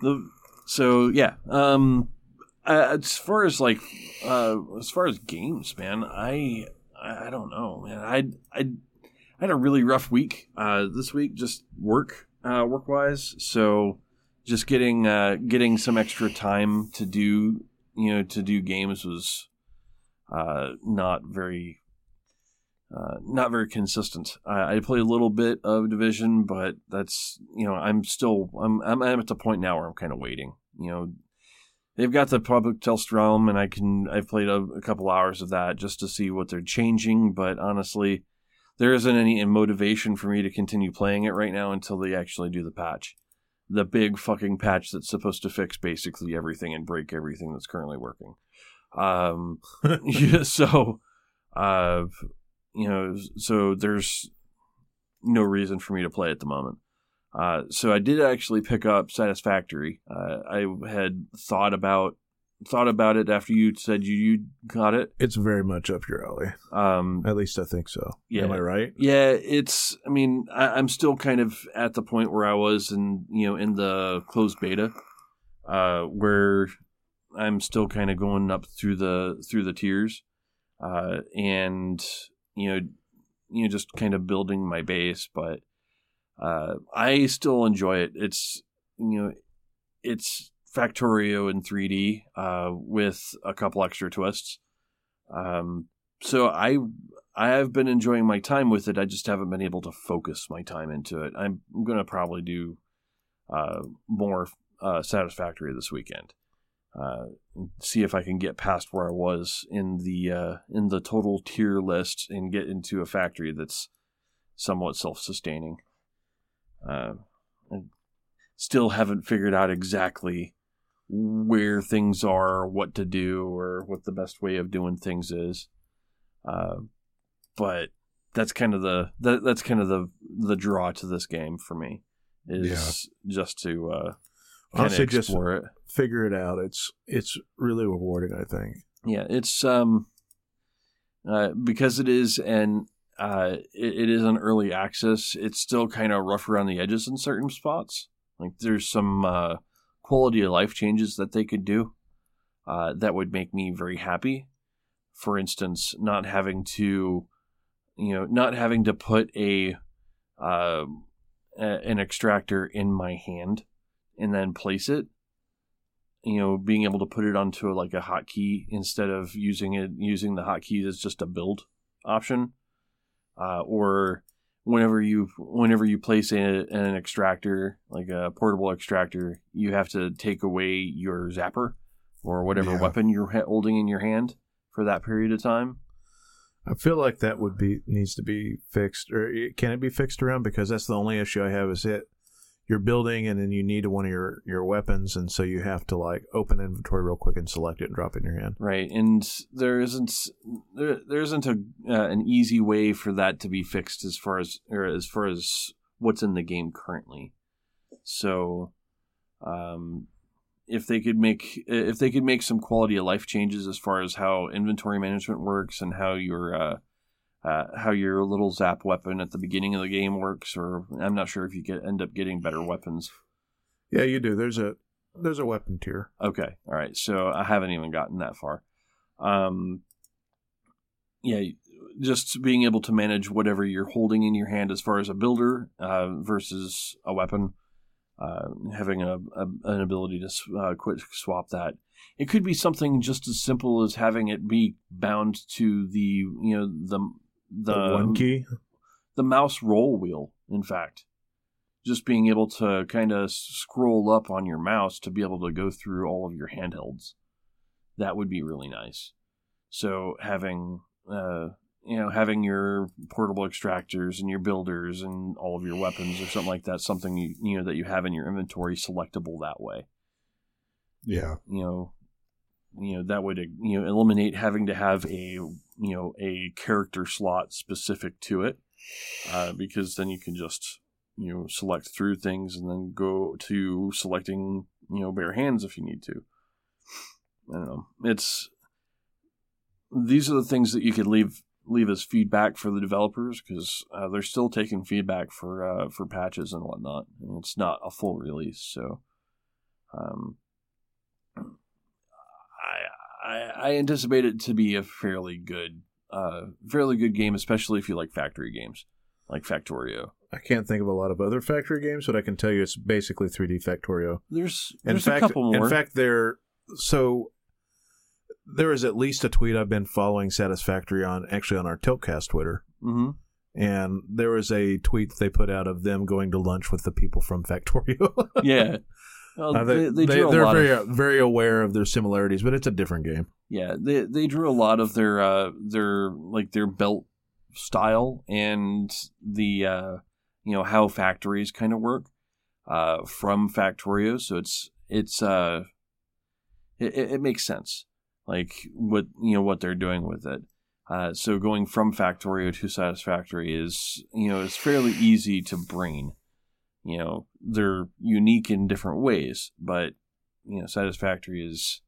the so yeah. Um, as far as like uh, as far as games, man, I I don't know, man. I I, I had a really rough week uh, this week, just work uh, work wise. So just getting uh, getting some extra time to do you know to do games was uh, not very uh, not very consistent. I, I play a little bit of Division, but that's you know I'm still I'm I'm, I'm at the point now where I'm kind of waiting. You know, they've got the Public test Realm, and I can I've played a, a, couple hours of that just to see what they're changing. But honestly, there isn't any motivation for me to continue playing it right now until they actually do the patch, the big fucking patch that's supposed to fix basically everything and break everything that's currently working. Um, [laughs] [laughs] yeah, so, uh, you know, so there's no reason for me to play at the moment. Uh, so I did actually pick up Satisfactory. Uh, I had thought about thought about it after you said you, you got it. It's very much up your alley. Um, At least I think so. Yeah. Am I right? yeah, it's. I mean, I, I'm still kind of at the point where I was in you know in the closed beta, uh, where I'm still kind of going up through the through the tiers, uh, and you know, you know, just kind of building my base. But uh, I still enjoy it. It's you know, it's Factorio in 3D uh, with a couple extra twists. Um, so I I have been enjoying my time with it. I just haven't been able to focus my time into it. I'm going to probably do uh, more uh, Satisfactory this weekend. Uh, see if I can get past where I was in the uh, in the total tier list and get into a factory that's somewhat self-sustaining. Uh, still haven't figured out exactly where things are, what to do, or what the best way of doing things is. Uh, but that's kind of the that, that's kind of the the draw to this game for me is just to uh, Honestly, just it. figure it out. It's it's really rewarding. I think. Yeah, it's um uh, because it is an uh it, it is an early access. It's still kind of rough around the edges in certain spots. Like there's some uh, quality of life changes that they could do uh, that would make me very happy. For instance, not having to you know not having to put a uh, a- an extractor in my hand and then place it you know, being able to put it onto like a hotkey instead of using it using the hotkey as just a build option, uh, or whenever you whenever you place a, an extractor like a portable extractor, you have to take away your zapper or whatever Yeah. weapon you're holding in your hand for that period of time. I feel like that would be needs to be fixed, or can it be fixed around? Because that's the only issue I have is it. You're building, and then you need one of your your weapons, and so you have to like open inventory real quick and select it and drop it in your hand. Right, and there isn't there, there isn't a uh, an easy way for that to be fixed as far as or as far as what's in the game currently. So, um, if they could make if they could make some quality of life changes as far as how inventory management works and how your uh, uh, how your little zap weapon at the beginning of the game works, or I'm not sure if you get end up getting better weapons. Yeah, you do. There's a there's a weapon tier. Okay, all right. So I haven't even gotten that far. Um, yeah, just being able to manage whatever you're holding in your hand as far as a builder uh, versus a weapon, uh, having a, a an ability to uh, quick swap that. It could be something just as simple as having it be bound to the you know the the, The, one key. the mouse roll wheel, in fact. Just being able to kind of scroll up on your mouse to be able to go through all of your handhelds. That would be really nice. So having uh you know, having your portable extractors and your builders and all of your weapons or something like that, something you you know that you have in your inventory selectable that way. Yeah. You know, you know that would you know eliminate having to have a you know a character slot specific to it. Uh, because then you can just you know select through things and then go to selecting you know bare hands if you need to. I don't know. It's these are the things that you could leave leave as feedback for the developers because uh, they're still taking feedback for uh, for patches and whatnot. And it's not a full release so um I, I anticipate it to be a fairly good, uh, fairly good game, especially if you like factory games like Factorio. I can't think of a lot of other factory games, but I can tell you it's basically 3D Factorio. There's In there's fact, a couple more. in fact, there. So there is at least a tweet I've been following Satisfactory on, actually on our Tiltcast Twitter, hmm and there was a tweet they put out of them going to lunch with the people from Factorio. [laughs] yeah. Well, Uh, they, they, they, a are very of, very aware of their similarities, but it's a different game. yeah they they drew a lot of their uh their like their belt style and the uh you know how factories kind of work uh from Factorio. So it's it's uh it, it makes sense like what you know what they're doing with it. Uh so going from Factorio to Satisfactory is you know it's fairly easy to bring you know they're unique in different ways but you know Satisfactory is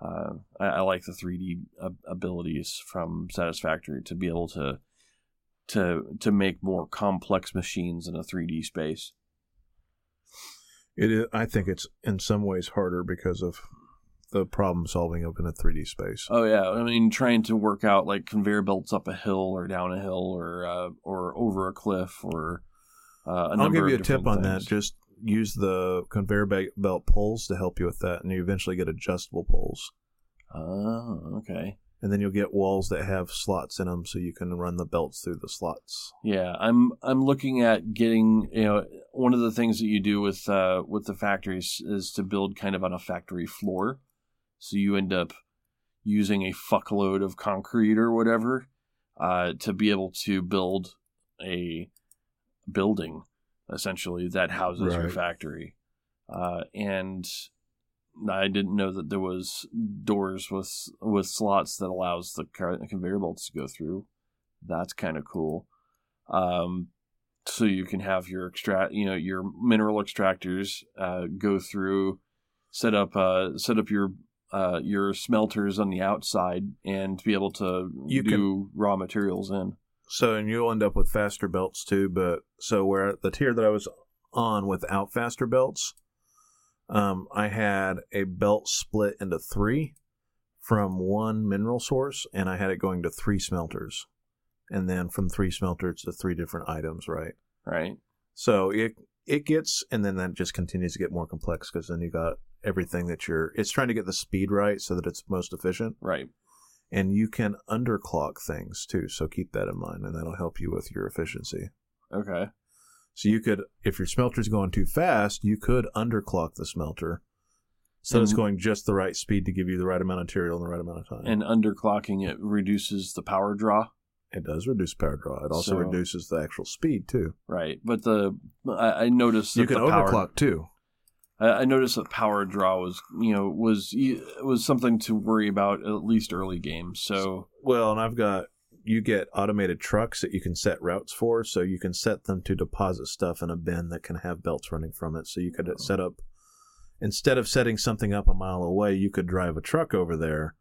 uh, I, I like the 3D ab- abilities from Satisfactory to be able to to to make more complex machines in a 3D space. It is, I think it's in some ways harder because of the problem solving of in a 3D space. Oh yeah, I mean trying to work out like conveyor belts up a hill or down a hill or uh, or over a cliff or uh, I'll give you a tip on that. Just use the conveyor belt poles to help you with that, and you eventually get adjustable poles. Oh, okay. And then you'll get walls that have slots in them, so you can run the belts through the slots. Yeah, I'm I'm looking at getting you know one of the things that you do with uh, with the factories is to build kind of on a factory floor, so you end up using a fuckload of concrete or whatever uh, to be able to build a building essentially that houses your factory, uh, and I didn't know that there was doors with with slots that allows the conveyor belts to go through. That's kind of cool. Um, so you can have your extract, you know, your mineral extractors uh, go through, set up, uh, set up your uh, your smelters on the outside, and be able to You do raw materials in. So, and you'll end up with faster belts too. But so where the tier that I was on without faster belts, um, I had a belt split into three from one mineral source, and I had it going to three smelters, and then from three smelters to three different items. Right. Right. So it it gets, and then that just continues to get more complex because then you got everything that you're. It's trying to get the speed right so that it's most efficient, Right. And you can underclock things too. So keep that in mind, and that'll help you with your efficiency. Okay. So you could, if your smelter's going too fast, you could underclock the smelter, so it's going just the right speed to give you the right amount of material in the right amount of time. And underclocking it reduces the power draw. it does reduce power draw. It also So- reduces the actual speed too. Right. But the I, I noticed that You can the power, overclock too. I, I noticed that power draw was you know was was something to worry about at least early games. So Well, and I've got you get automated trucks that you can set routes for, so you can set them to deposit stuff in a bin that can have belts running from it. So you could Oh. set up instead of setting something up a mile away, you could drive a truck over there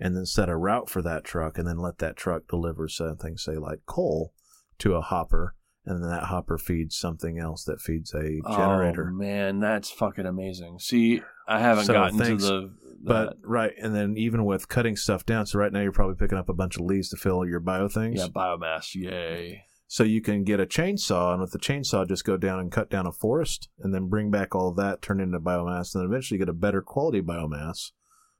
and then set a route for that truck and then let that truck deliver something, say like coal, to a hopper, and then that hopper feeds something else that feeds a generator. Oh man, that's fucking amazing. See, I haven't So, gotten thanks. to the But right, and then even with cutting stuff down, so right now you're probably picking up a bunch of leaves to fill your bio things. yeah biomass. Yay. So you can get a chainsaw, and with the chainsaw, just go down and cut down a forest, and then bring back all that, turn it into biomass, and then eventually get a better quality biomass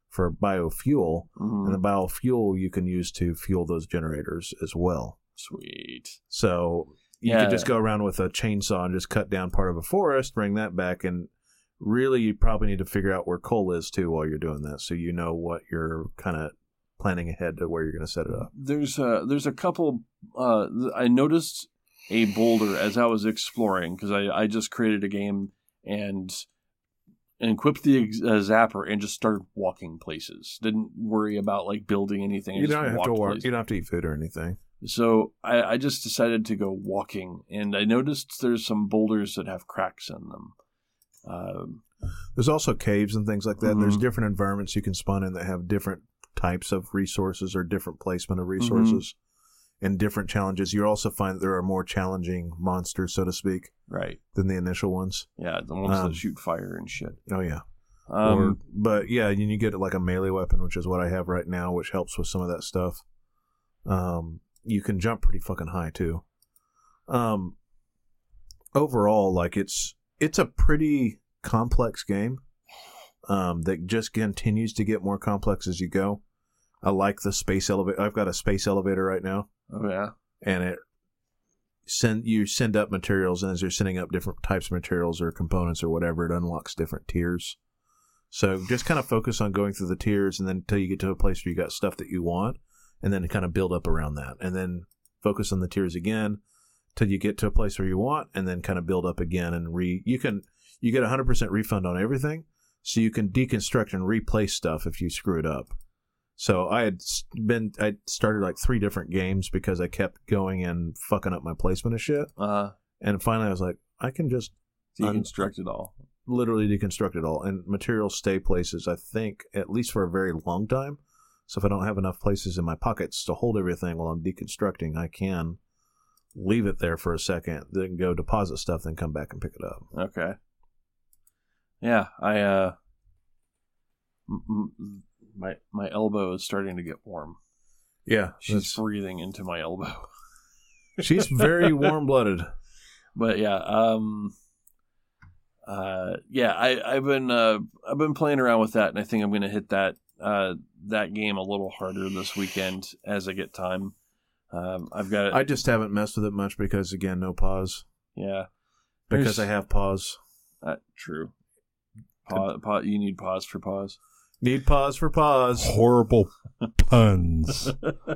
for biofuel. Mhm. And the biofuel you can use to fuel those generators as well. Sweet. So you Yeah. could just go around with a chainsaw and just cut down part of a forest, bring that back, and really you probably need to figure out where coal is too while you're doing that, so you know what you're kind of planning ahead to where you're going to set it up. There's a there's a couple. Uh, I noticed a boulder as I was exploring because I I just created a game and and equipped the uh, zapper and just started walking places. Didn't worry about like building anything. I You don't have to walked work. places. You don't have to eat food or anything. So I, I just decided to go walking, and I noticed there's some boulders that have cracks in them. Um, There's also caves and things like that. There's Mhm. different environments you can spawn in that have different types of resources or different placement Mm-hmm. of resources and different challenges. You also find that there are more challenging monsters, so to speak, right. than the initial ones. Yeah, the ones Um, that shoot fire and shit. Oh yeah. Um, or, but yeah, and you get like a melee weapon, which is what I have right now, which helps with some of that stuff. Um, you can jump pretty fucking high too. Um, overall, like it's it's a pretty complex game. Um, that just continues to get more complex as you go. I like the space elevator. I've got a space elevator right now oh yeah. and it send you send up materials and as you're sending up different types of materials or components or whatever it unlocks different tiers so just kind of focus on going through the tiers and then until you get to a place where you got stuff that you want and then kind of build up around that and then focus on the tiers again till you get to a place where you want and then kind of build up again and re you can you get a 100% refund on everything so you can deconstruct and replace stuff if you screw it up so I had been I started like three different games because I kept going and fucking up my placement of shit. Uh, And finally I was like, I can just Un- deconstruct it all. literally deconstruct it all. And materials stay places, I think, at least for a very long time. So if I don't have enough places in my pockets to hold everything while I'm deconstructing, I can leave it there for a second, then go deposit stuff, then come back and pick it up. Okay. Yeah, I uh, m- m- my my elbow is starting to get warm. Yeah. She's breathing into my elbow. [laughs] she's very warm blooded. But yeah, um, uh, yeah, I I've been uh I've been playing around with that, and I think I'm gonna hit that uh that game a little harder this weekend as I get time. Um, I've got I just haven't messed with it much because again, no pause. yeah, Because There's- I have pause. uh, true. Pause, pause, you need pause for pause. Need pause for pause. Horrible puns.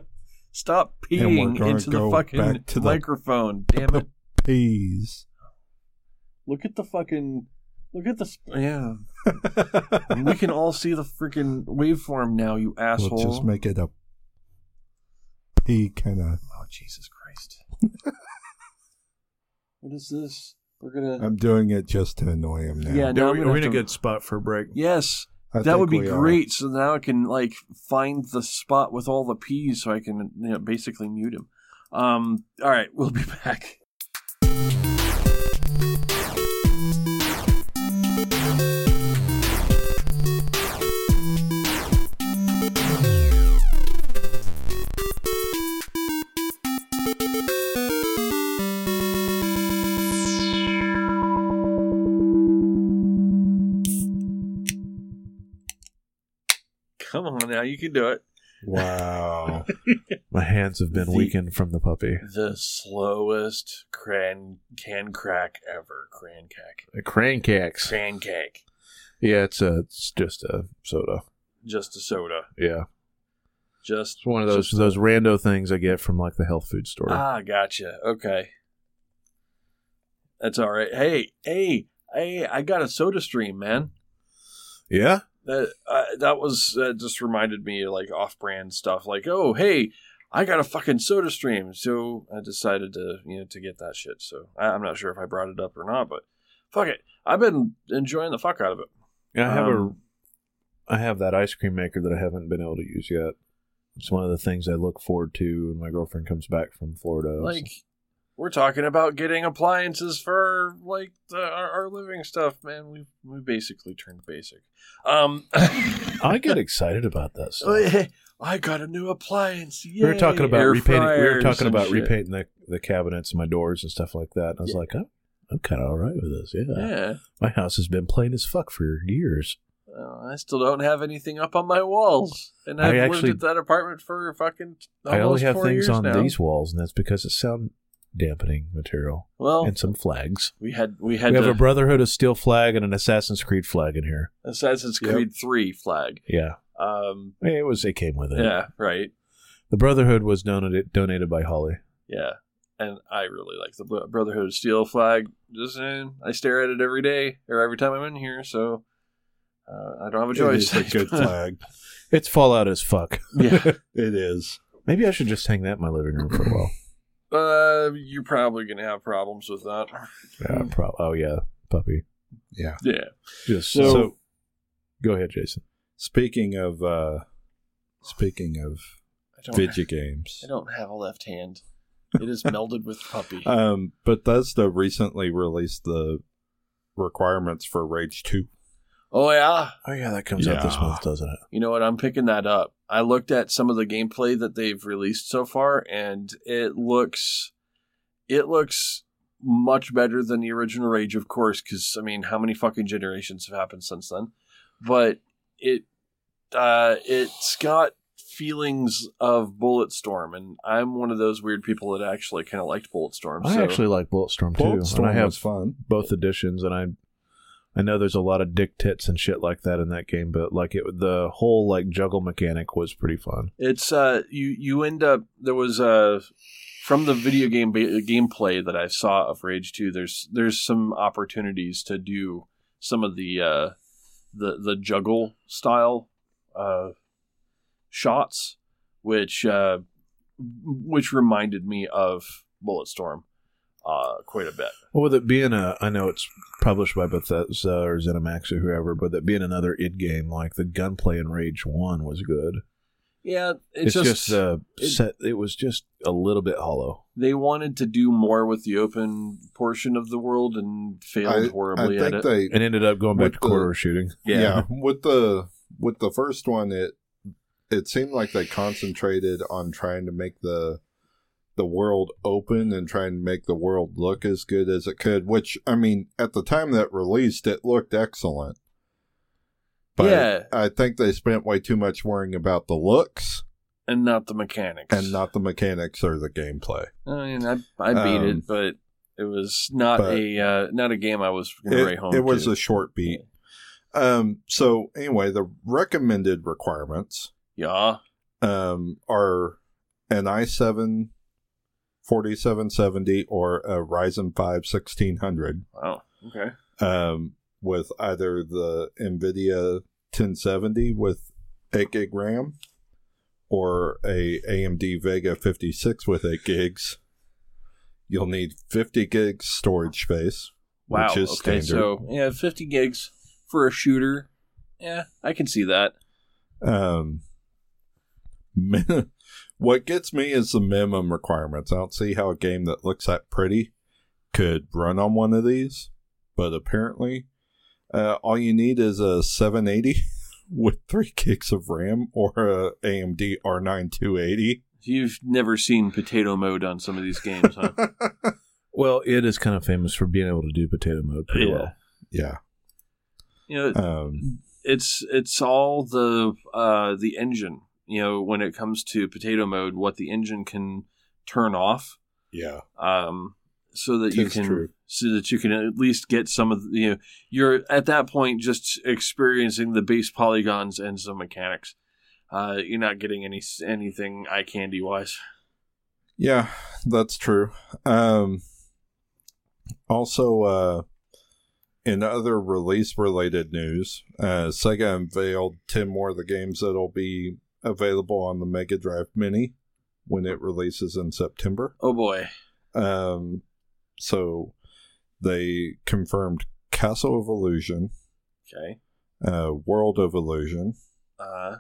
[laughs] Stop peeing into the fucking back to the- microphone. Damn it! Peas. Look at the fucking. Look at the. sp- Yeah. [laughs] we can all see the freaking waveform now, you asshole. We'll just make it a P kind of. oh, Jesus Christ. [laughs] what is this? We're gonna. I'm doing it just to annoy him now. Yeah, Yeah, now I'm we- gonna we're have in a to- good spot for a break. Yes, I that would be we are. great. So now I can like find the spot with all the P's, so I can you know basically mute him. Um. All right, we'll be [laughs] back. Now, you can do it. Wow. [laughs] My hands have been The- weakened from the puppy. The slowest cran can crack ever. Cran cack. A crane cakes. Cran cake. Yeah, it's a, it's just a soda. Just a soda. Yeah, Just it's one of those those rando things I get from like the health food store. Ah, gotcha. Okay. That's all right. Hey, hey, hey! I got a Soda Stream, man. yeah, That uh, that was that just reminded me of like off-brand stuff. Like, oh, hey, I got a fucking Soda Stream, so I decided to you know to get that shit. So I, I'm not sure if I brought it up or not, but fuck it, I've been enjoying the fuck out of it. yeah. I have Um, a, I have that ice cream maker that I haven't been able to use yet. It's one of the things I look forward to when my girlfriend comes back from Florida. Like, we're talking about getting appliances for like the, our, our living stuff, man. We we basically turned basic. Um, I [laughs] get excited about that Oh, stuff. I got a new appliance. we were talking about air repainting. We were talking about shit. repainting the, the cabinets and my doors and stuff like that. And I was Yeah. like, I'm, I'm kind of all right with this. Yeah. Yeah. my house has been plain as fuck for years. Well, I still don't have anything up on my walls, and I I've actually- lived at that apartment for fucking. I only have things on now. these walls, and that's because it's sound dampening material Well, and some flags. we had we had We have to, a Brotherhood of Steel flag and an Assassin's Creed flag in here. Assassin's Yep. Creed Three flag. Yeah, Um, it was. It came with it. yeah, right. The Brotherhood was donated donated by Holly. Yeah, and I really like the Brotherhood of Steel flag. Just saying, I stare at it every day or every time I'm in here, so uh, I don't have a choice. is a [laughs] good flag. It's Fallout as fuck. yeah, [laughs] It is. Maybe I should just hang that in my living room for a while. [laughs] uh, you're probably gonna have problems with that. Yeah, pro- oh yeah, puppy. Yeah. Yeah. Just So- so, Go ahead, Jason. Speaking of uh speaking of I don't, video games. I don't have a left hand. It is [laughs] melded with puppy. Um but Bethesda recently released the requirements for Rage 2. Oh yeah. Oh yeah, that comes out this month, doesn't it? You know what? I'm picking that up. I looked at some of the gameplay that they've released so far, and it looks, it looks much better than the original Rage, of course. Because I mean, how many fucking generations have happened since then? But it, uh, it's got feelings of Bulletstorm, and I'm one of those weird people that actually kind of liked Bulletstorm. I so actually like Bulletstorm too, Bulletstorm and I have was fun. both editions, and I I know there's a lot of dick tits and shit like that in that game, but like it, the whole like juggle mechanic was pretty fun. It's uh you you end up there was uh from the video game ba- gameplay that I saw of Rage 2 there's there's some opportunities to do some of the uh the the juggle style uh shots which uh which reminded me of Bulletstorm uh quite a bit. Well, with it being a, I know it's published by Bethesda or ZeniMax or whoever, but that being another id game, like the gunplay in Rage One was good. Yeah, It's, it's, just, the it- set. It was just a little bit hollow. they wanted to do more with the open portion of the world and failed I, I horribly at think it. they It ended up going back With to the- corridor shooting. [laughs] yeah. with the with the first one it it seemed like they concentrated on trying to make the the world open and trying to make the world look as good as it could which i mean at the time that released it looked excellent but Yeah. i think they spent way too much worrying about the looks and not the mechanics. and not the mechanics or the gameplay I mean, I, I beat Um, it, but it was not a uh, not a game I was going to write it, home. it was to. a short beat um so anyway the recommended requirements yeah. um, are an i7 4770 or a Ryzen 5 1600 Oh, okay. um, with either the NVIDIA 1070 with 8 gig RAM or a AMD Vega 56 with 8 gigs. You'll need 50 gigs storage space, Wow. which is okay, standard. so yeah, fifty gigs for a shooter. Yeah, I can see that. Um, [laughs] min- what gets me is the minimum requirements. I don't see how a game that looks that pretty could run on one of these, but apparently, uh, all you need is a 780 [laughs] with three gigs of RAM or a AMD R9 280. You've never seen potato mode on some of these games, huh? [laughs] Well, it is kind of famous for being able to do potato mode pretty Yeah. well. yeah. you know, Um, it's it's all the uh the engine. You know, when it comes to potato mode, what the engine can turn off. yeah. um, so that you can true. so that you can at least get some of the, you know you're at that point just experiencing the base polygons and some mechanics. Uh, you're not getting any anything eye candy wise. Yeah, that's true. Um, also, uh, in other release related news, uh, Sega unveiled 10 more of the games that'll be available on the Mega Drive Mini when it releases in September. Oh boy, Um, so they confirmed Castle of Illusion, okay, uh, World of Illusion, uh,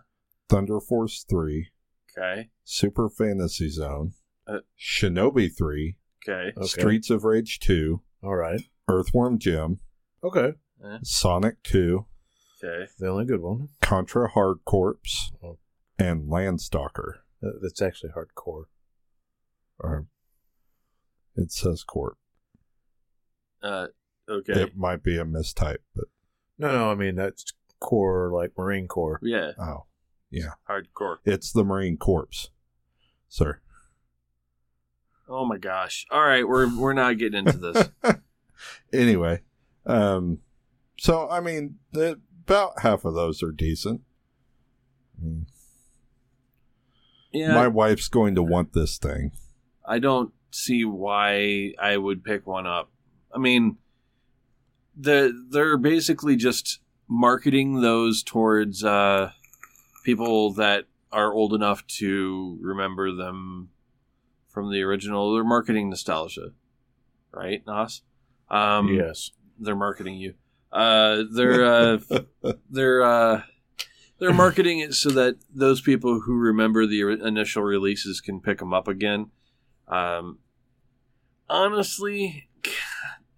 Thunder Force 3, okay, Super Fantasy Zone, Uh, Shinobi 3, okay, Okay. Streets of Rage 2, All right. Earthworm Jim, Okay. Sonic 2, okay. The only good one. Contra Hard Corps, Oh. And Landstalker. That- That's actually hardcore. Or it says Corp. Uh, okay, It might be a mistype, but No, no. I mean that's core, like Marine Corps. yeah, oh, yeah. hardcore. it's the Marine Corps, sir. Oh my gosh! All right, we're we're not getting into this. [laughs] anyway, um, so I mean, the, about half of those are decent. Mm. Yeah, My wife's going to want this thing. I don't see why I would pick one up. I mean, the they're basically just marketing those towards uh, people that are old enough to remember them from the original. They're marketing nostalgia, right, Nas? Um, yes. they're marketing you. Uh, they're uh, [laughs] they're uh, they're marketing it so that those people who remember the initial releases can pick them up again. Um, honestly,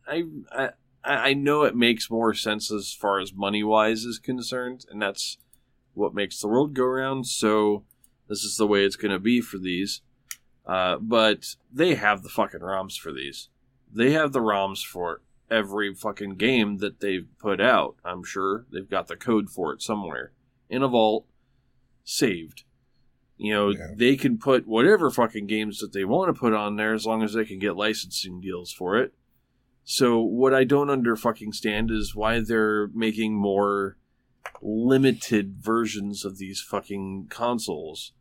I, I I know it makes more sense as far as money wise is concerned, and that's what makes the world go round. So this is the way it's going to be for these. Uh, but they have the fucking ROMs for these. They have the ROMs for every fucking game that they've put out. I'm sure they've got the code for it somewhere in a vault, saved. You know, Yeah. they can put whatever fucking games that they want to put on there as long as they can get licensing deals for it. So what I don't under fucking stand is why they're making more limited versions of these fucking consoles.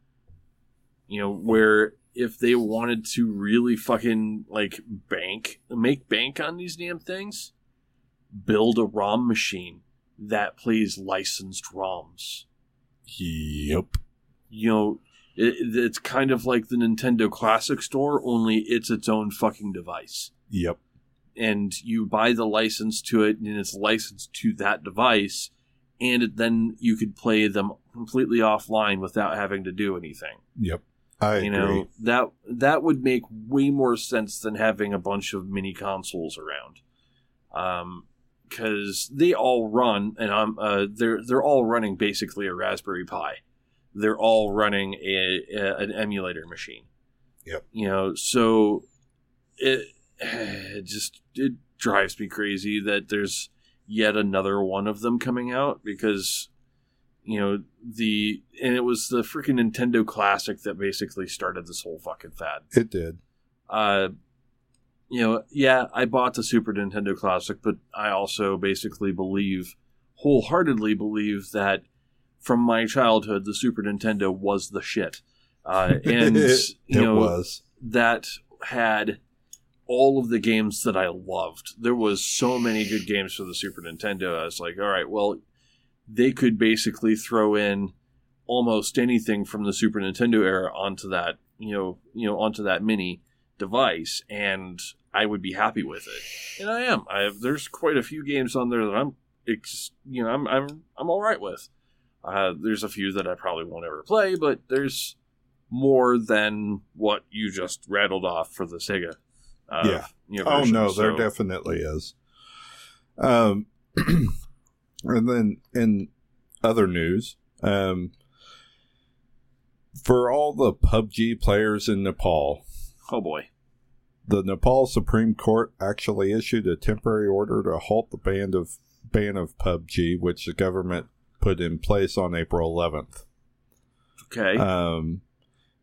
You know, where if they wanted to really fucking like bank, make bank on these damn things, build a ROM machine that plays licensed ROMs. Yep. You know, it, it's kind of like the Nintendo Classic Store, only it's its own fucking device Yep. and you buy the license to it and it's licensed to that device and it, then you could play them completely offline without having to do anything Yep. I you agree. know that that would make way more sense than having a bunch of mini consoles around um because they all run and i'm uh they're they're all running basically a raspberry pi they're all running a, a an emulator machine Yep. you know so it, [sighs] it just it drives me crazy that there's yet another one of them coming out because you know the and it was the freaking Nintendo Classic that basically started this whole fucking fad. It did. Uh you know, yeah, I bought the Super Nintendo Classic, but I also basically believe wholeheartedly believe that from my childhood the Super Nintendo was the shit. Uh [laughs] and it you know was. that had all of the games that I loved. There was so many good games for the Super Nintendo. I was like, all right, well, they could basically throw in almost anything from the Super Nintendo era onto that, you know, you know, onto that mini device, and I would be happy with it. And I am. I have. There's quite a few games on there that I'm, ex, you know, I'm I'm I'm all right with. Uh, there's a few that I probably won't ever play, but there's more than what you just rattled off for the Sega. Uh, Yeah. you know, Oh version. no, there definitely is. Um, [clears throat] and then in other news, um, for all the PUBG players in Nepal, Oh boy. the Nepal Supreme Court actually issued a temporary order to halt the ban of ban of PUBG, which the government put in place on April 11th. Okay. Um,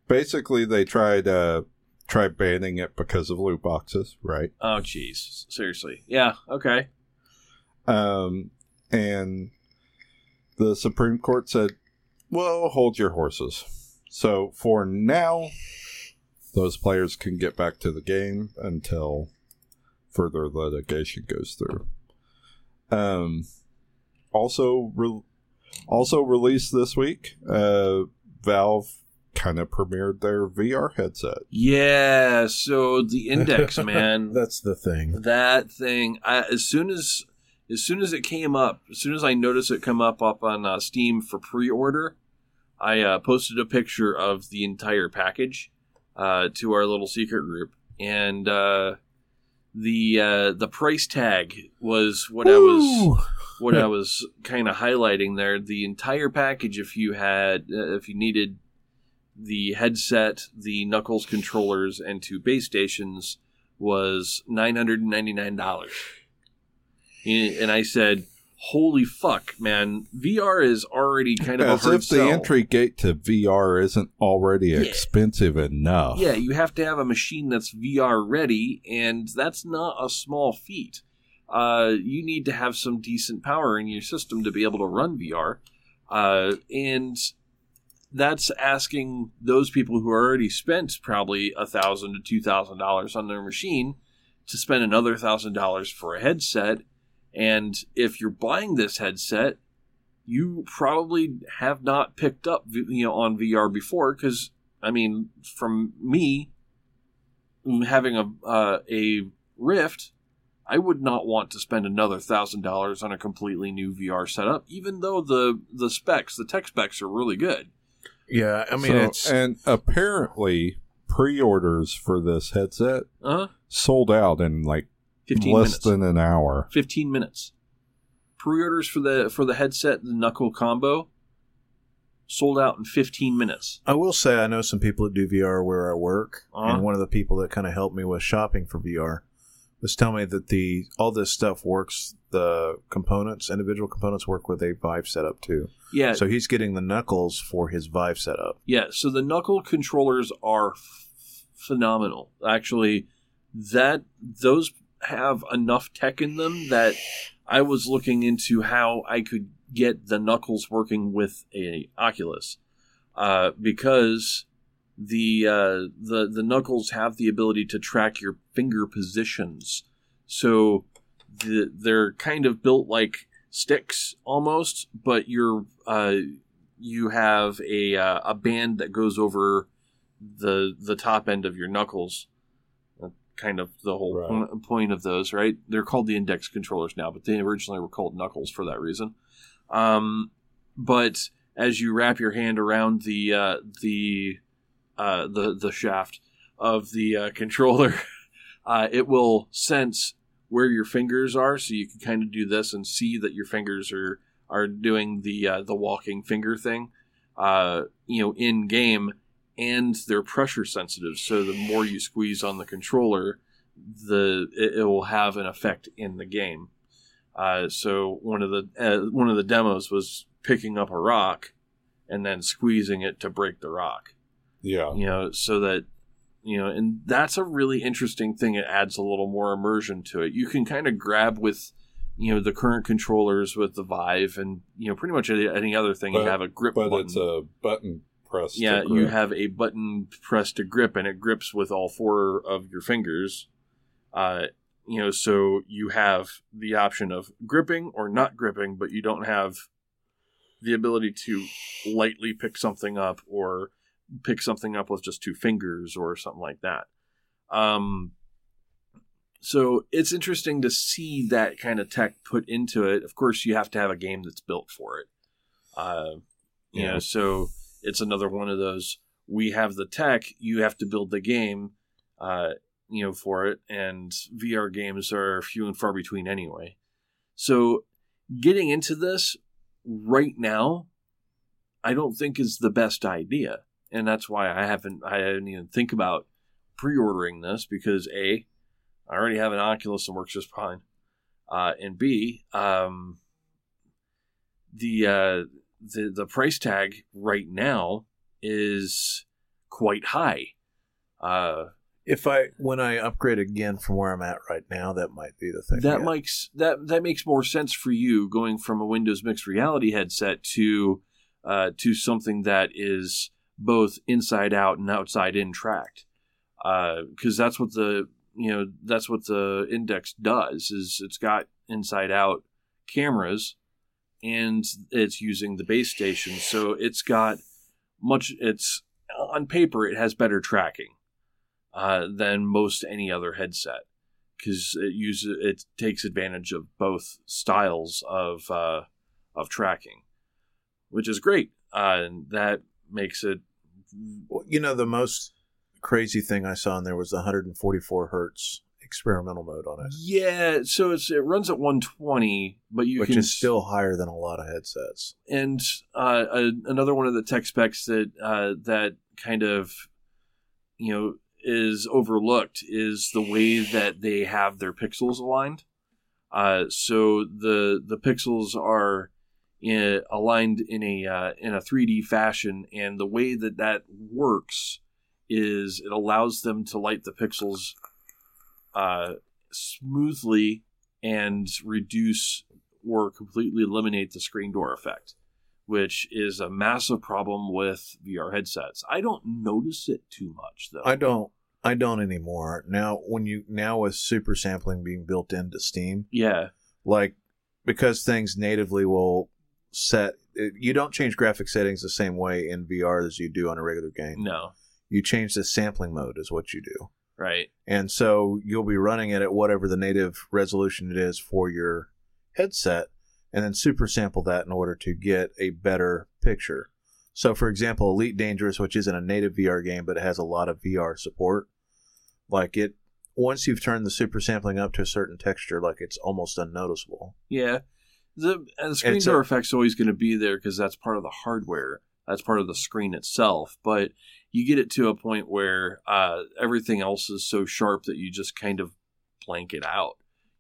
basically, they tried uh, tried banning it because of loot boxes, right? oh jeez. Seriously. Yeah. Okay. Um, and the Supreme Court said, well, hold your horses. So for now, those players can get back to the game until further litigation goes through. Um, also, re- also released this week, uh, Valve kind of premiered their VR headset. Yeah. So the index, [laughs] man. That's the thing. that thing. I, as soon as as soon as it came up, as soon as I noticed it come up up on uh, Steam for pre-order, I uh, posted a picture of the entire package uh, to our little secret group, and uh, the uh, the price tag was what I was what I [laughs] was kind of highlighting there. The entire package, if you had, uh, if you needed the headset, the Knuckles controllers, and two base stations, was nine hundred and ninety nine dollars. And I said, "Holy fuck, man! VR is already kind of As if the sell." entry gate to VR isn't already Yeah. expensive enough. Yeah, you have to have a machine that's VR ready, and that's not a small feat. Uh, you need to have some decent power in your system to be able to run VR, uh, and that's asking those people who already spent probably a thousand to two thousand dollars on their machine to spend another thousand dollars for a headset. And if you're buying this headset, you probably have not picked up you know on VR before because I mean, from me having a uh, a Rift, I would not want to spend another thousand dollars on a completely new VR setup, even though the the specs, the tech specs, are really good. Yeah, I mean So- it's and apparently pre-orders for this headset Uh huh. sold out in like 15 less minutes. than an hour. 15 minutes. Pre-orders for the for the headset, the Knuckle combo, sold out in 15 minutes. I will say I know some people that do VR where I work, Uh-huh. and one of the people that kind of helped me with shopping for VR was telling me that the all this stuff works. The components, individual components, work with a Vive setup too. Yeah, So he's getting the knuckles for his Vive setup. yeah. So the Knuckle controllers are f- phenomenal. Actually, that those have enough tech in them that I was looking into how I could get the Knuckles working with a Oculus, uh, because the uh, the the Knuckles have the ability to track your finger positions. So the, they're kind of built like sticks almost, but you're uh, you have a uh, a band that goes over the the top end of your knuckles. Kind of the whole Right. po- point of those, right? They're called the index controllers now, but they originally were called knuckles for that reason. Um, but as you wrap your hand around the uh, the uh, the the shaft of the uh, [laughs] controller, uh, it will sense where your fingers are, so you can kind of do this and see that your fingers are are doing the uh, the walking finger thing, uh, you know, in game, and they're pressure sensitive. So the more you squeeze on the controller, the it, it will have an effect in the game. Uh, so one of the uh, one of the demos was picking up a rock and then squeezing it to break the rock Yeah. you know, so that you know, and that's a really interesting thing. It adds a little more immersion to it. You can kind of grab with, you know, the current controllers with the Vive, and you know, pretty much any, any other thing. you have a grip But button. it's a button press. yeah, you have a button pressed to grip, and it grips with all four of your fingers. Uh, you know, so you have the option of gripping or not gripping, but you don't have the ability to lightly pick something up or pick something up with just two fingers or something like that. Um, so it's interesting to see that kind of tech put into it. Of course, you have to have a game that's built for it. Uh, you Yeah. know, so it's another one of those. We have the tech. You have to build the game. Uh, you know, for it, and VR games are few and far between anyway. So, getting into this right now, I don't think is the best idea, and that's why I haven't. I didn't even think about pre-ordering this because a, I already have an Oculus and works just fine, uh, and b, um, the uh, the the price tag right now is quite high. Uh, If I when I upgrade again from where I'm at right now, that might be the thing. that yeah. makes that that makes more sense for you going from a Windows mixed reality headset to uh, to something that is both inside out and outside in tracked because that's what the you know that's what the index does is it's got inside out cameras and it's using the base station so it's got much it's on paper it has better tracking uh, than most any other headset because it uses it takes advantage of both styles of uh, of tracking, which is great. Uh, and that makes it you know, the most crazy thing I saw in there was the 144 hertz experimental mode on it, yeah. So it's it runs at 120, but you which can is still higher than a lot of headsets. and uh, a, another one of the tech specs that uh, that kind of you know is overlooked is the way that they have their pixels aligned. Uh, so the the pixels are in, aligned in a uh, in a 3D fashion, and the way that that works is it allows them to light the pixels uh, smoothly and reduce or completely eliminate the screen door effect, which is a massive problem with VR headsets. I don't notice it too much though. I don't. I don't anymore. Now, when you now with super sampling being built into Steam, yeah, like because things natively will set. it- You don't change graphic settings the same way in VR as you do on a regular game. no, You change the sampling mode is what you do. Right, And so you'll be running it at whatever the native resolution it is for your headset, and then super sample that in order to get a better picture. So, for example, Elite Dangerous, which isn't a native VR game but it has a lot of VR support, like it once you've turned the super sampling up to a certain texture, like it's almost unnoticeable. Yeah, the, and the screen door effect's always going to be there because that's part of the hardware. That's part of the screen itself. But you get it to a point where uh, everything else is so sharp that you just kind of blank it out.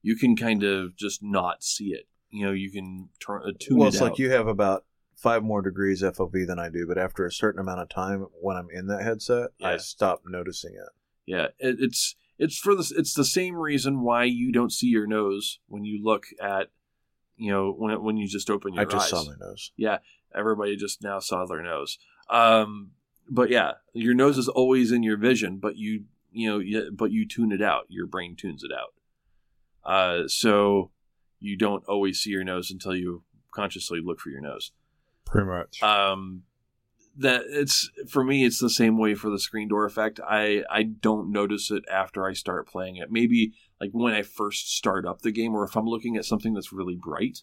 You can kind of just not see it. You know, you can turn uh, tune well, it it's out. like you have about five more degrees FOV than I do, but after a certain amount of time when I'm in that headset, I stop noticing it. Yeah, it, it's it's for this. it's the same reason why you don't see your nose when you look at you know when when you just open your eyes. I just eyes. saw my nose. Yeah, everybody just now saw their nose. Um, but yeah, your nose is always in your vision, but you you know you, but you tune it out. Your brain tunes it out. Uh, so you don't always see your nose until you consciously look for your nose. Pretty much. um that it's for me it's the same way for the screen door effect i i don't notice it after i start playing it maybe like when i first start up the game or if i'm looking at something that's really bright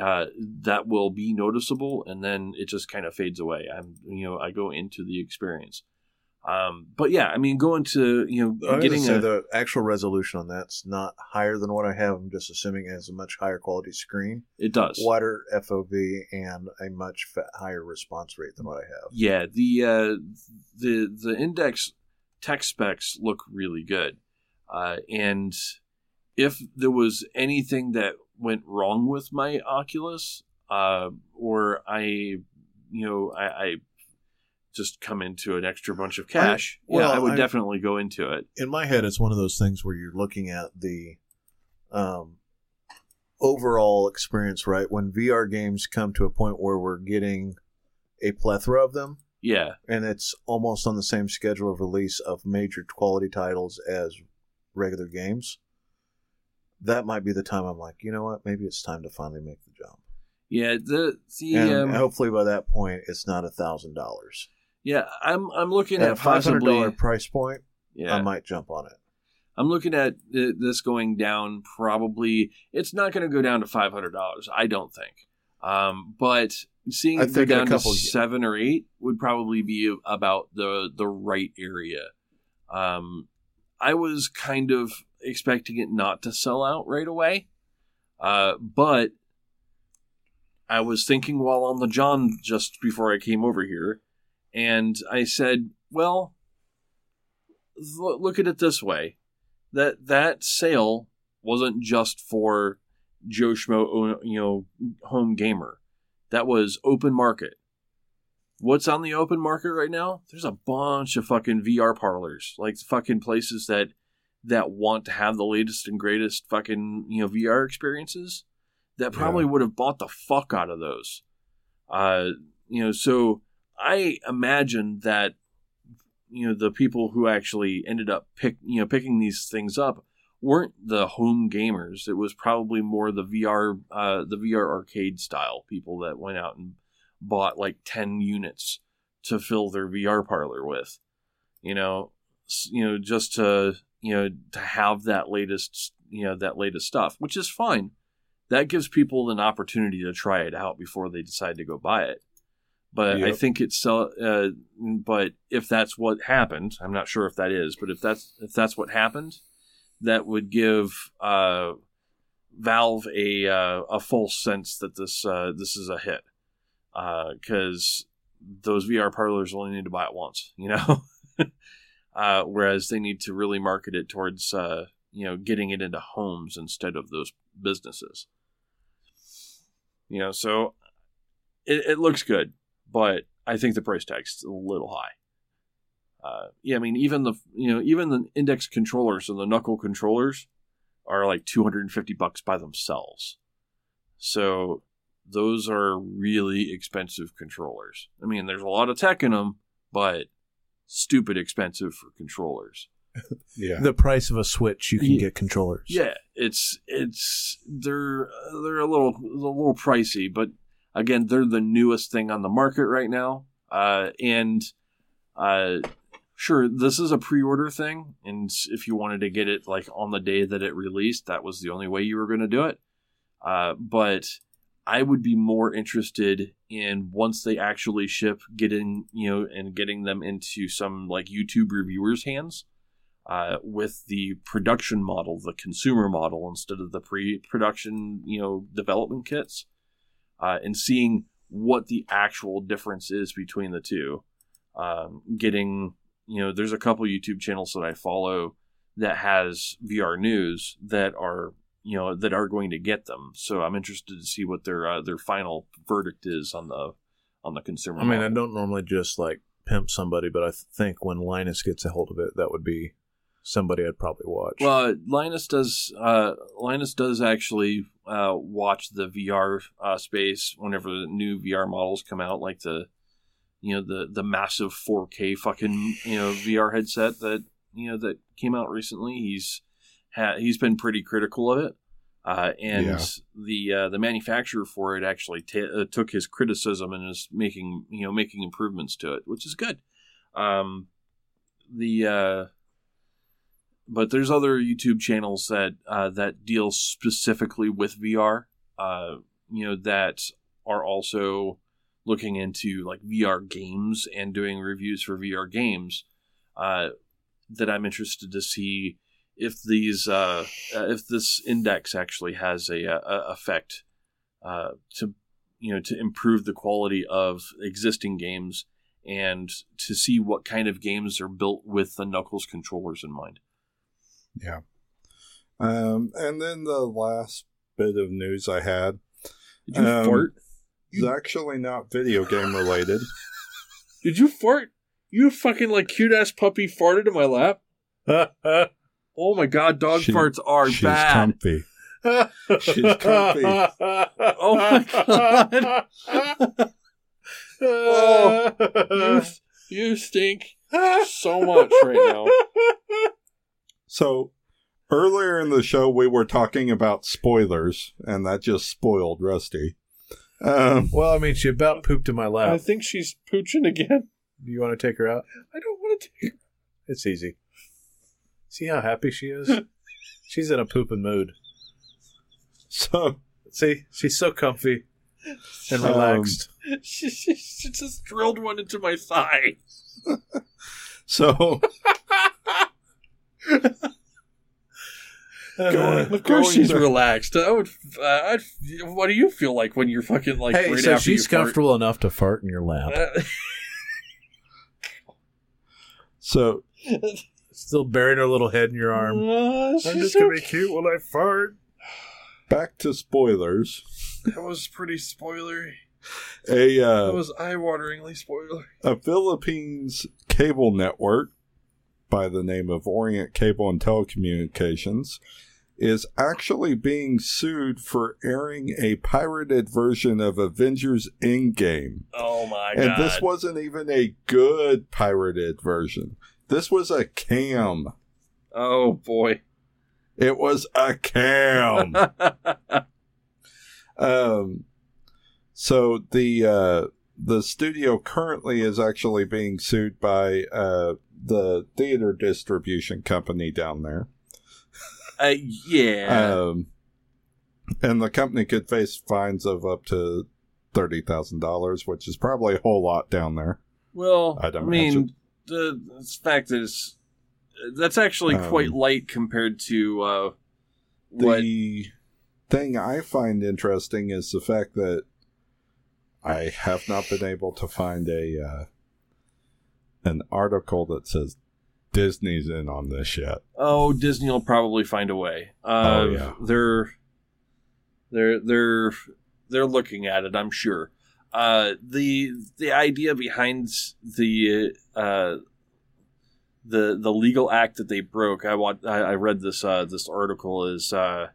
uh that will be noticeable and then it just kind of fades away i'm you know i go into the experience um but yeah i mean going to you know I getting a, the actual resolution on that's not higher than what I have. I'm just assuming it has a much higher quality screen, it does wider FOV, and a much higher response rate than what I have. Yeah, the uh, the the index tech specs look really good, uh, and if there was anything that went wrong with my Oculus, uh, or I, you know, I, I just come into an extra bunch of cash, well, yeah, I would I- definitely go into it. in my head, it's one of those things where you're looking at the um, overall experience, right? When VR games come to a point where we're getting a plethora of them, Yeah, and it's almost on the same schedule of release of major quality titles as regular games, that might be the time I'm like, you know what? Maybe it's time to finally make the jump. yeah. The the And um, hopefully by that point, it's not a thousand dollars. yeah, I'm I'm looking At at a five hundred dollar price point, yeah. I might jump on it. I'm looking at this going down. Probably, it's not going to go down to five hundred dollars. I don't think. Um, but seeing it go down to seven or eight would probably be about the the right area. Um, I was kind of expecting it not to sell out right away, uh, but I was thinking while on the John just before I came over here, and I said, "Well, look at it this way: that that sale wasn't just for Joe Schmo, you know, home gamer. That was open market. What's on the open market right now? There's a bunch of fucking VR parlors, like fucking places that that want to have the latest and greatest fucking you know VR experiences. That probably would have bought the fuck out of those. Uh, you know, so I imagine that you know the people who actually ended up pick you know picking these things up weren't the home gamers. It was probably more the VR uh, the VR arcade style people that went out and bought like ten units to fill their VR parlor with. You know, you know just to you know to have that latest you know that latest stuff, which is fine. That gives people an opportunity to try it out before they decide to go buy it. But I think it's uh, uh, but if that's what happened, I'm not sure if that is, but if that's if that's what happened, that would give uh, Valve a uh, a false sense that this uh, this is a hit because those VR parlors only need to buy it once, you know. [laughs] uh, whereas they need to really market it towards uh, you know getting it into homes instead of those businesses. You know, so it, it looks good, but I think the price tag's a little high. Uh, yeah, I mean, even the you know even the index controllers and the knuckle controllers are like 250 bucks by themselves. So those are really expensive controllers. I mean, there's a lot of tech in them, but stupid expensive for controllers. [laughs] Yeah. The price of a Switch, you can Yeah. get controllers. Yeah, it's it's they're they're a little a little pricey, but again, they're the newest thing on the market right now. Uh, and uh, sure, this is a pre-order thing, and if you wanted to get it like on the day that it released, that was the only way you were going to do it. Uh, but I would be more interested in once they actually ship, getting you know, and getting them into some like YouTube reviewers' hands. uh, with the production model, the consumer model, instead of the pre-production, you know, development kits, uh, and seeing what the actual difference is between the two. Um, getting, you know, there's a couple YouTube channels that I follow that has VR news that are, you know, that are going to get them. So I'm interested to see what their uh, their final verdict is on the on the consumer. I mean, I don't normally just like pimp somebody, but I think when Linus gets a hold of it, that would be somebody I'd probably watch. Well, Linus does. Uh, Linus does actually uh, watch the VR uh, space whenever the new VR models come out, like the, you know, the the massive 4K fucking you know VR headset that you know that came out recently. He's ha- he's been pretty critical of it, uh, and Yeah. the uh, the manufacturer for it actually ta uh, took his criticism and is making you know making improvements to it, which is good. Um, the uh, but there's other YouTube channels that uh, that deal specifically with VR. Uh, you know that are also looking into like VR games and doing reviews for VR games. Uh, that I'm interested to see if these uh, uh, if this index actually has a, a effect uh, to you know to improve the quality of existing games and to see what kind of games are built with the Knuckles controllers in mind. Yeah. Um, and then the last bit of news I had Did you Um, fart? is actually not video game related. [laughs] Did you fart? You fucking like cute ass puppy farted in my lap. [laughs] Oh my god, dog She- farts are She's bad. comfy. [laughs] She's comfy. Oh my [laughs] god. Oh, you, you stink so much right now. So earlier in the show, we were talking about spoilers, and that just spoiled Rusty. Um, well, I mean, she about pooped in my lap. I think she's pooching again. Do you want to take her out? I don't want to take It's easy. See how happy she is? [laughs] She's in a pooping mood. so See, she's so comfy and Um, relaxed. [laughs] She, she, she just drilled one into my thigh. [laughs] so going- Of course, she's to- relaxed. I would. Uh, I'd, what do you feel like when you're fucking like? hey, right so after she's you fart? comfortable enough to fart in your lap. Uh, so Still burying her little head in your arm. uh, I'm just so gonna be cute when I fart. back to spoilers. That was pretty spoilery. A That uh, was eye-wateringly spoilery. a Philippines cable network by the name of Orient Cable and Telecommunications is actually being sued for airing a pirated version of Avengers Endgame. Oh my god. and this wasn't even a good pirated version. This was a cam. oh boy. It was a cam. [laughs] um, so the uh, the studio currently is actually being sued by uh, the theater distribution company down there. uh, yeah. Um, and the company could face fines of up to thirty thousand dollars, which is probably a whole lot down there. well, I mean, imagine. the, the fact is, that's actually Um, quite light compared to uh, what. The thing I find interesting is the fact that I have not been able to find a uh, an article that says Disney's in on this yet. Oh, Disney will probably find a way. Uh, Oh, yeah. they're they're they're they're looking at it. I'm sure. Uh, the the idea behind the uh, the the legal act that they broke. I want. I, I read this uh, this article is uh,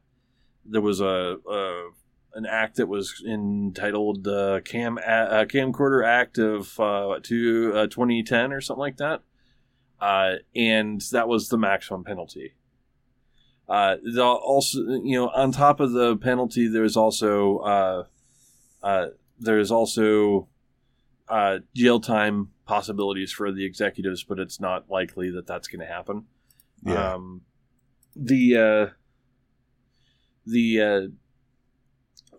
there was a, a an act that was entitled uh, Cam uh, Camcorder Act of uh, uh, 2010 or something like that uh, and that was the maximum penalty. Uh, also, you know, on top of the penalty, there's also uh, uh, there's also uh, jail time possibilities for the executives, but it's not likely that that's going to happen. Yeah. Um, the uh, the uh,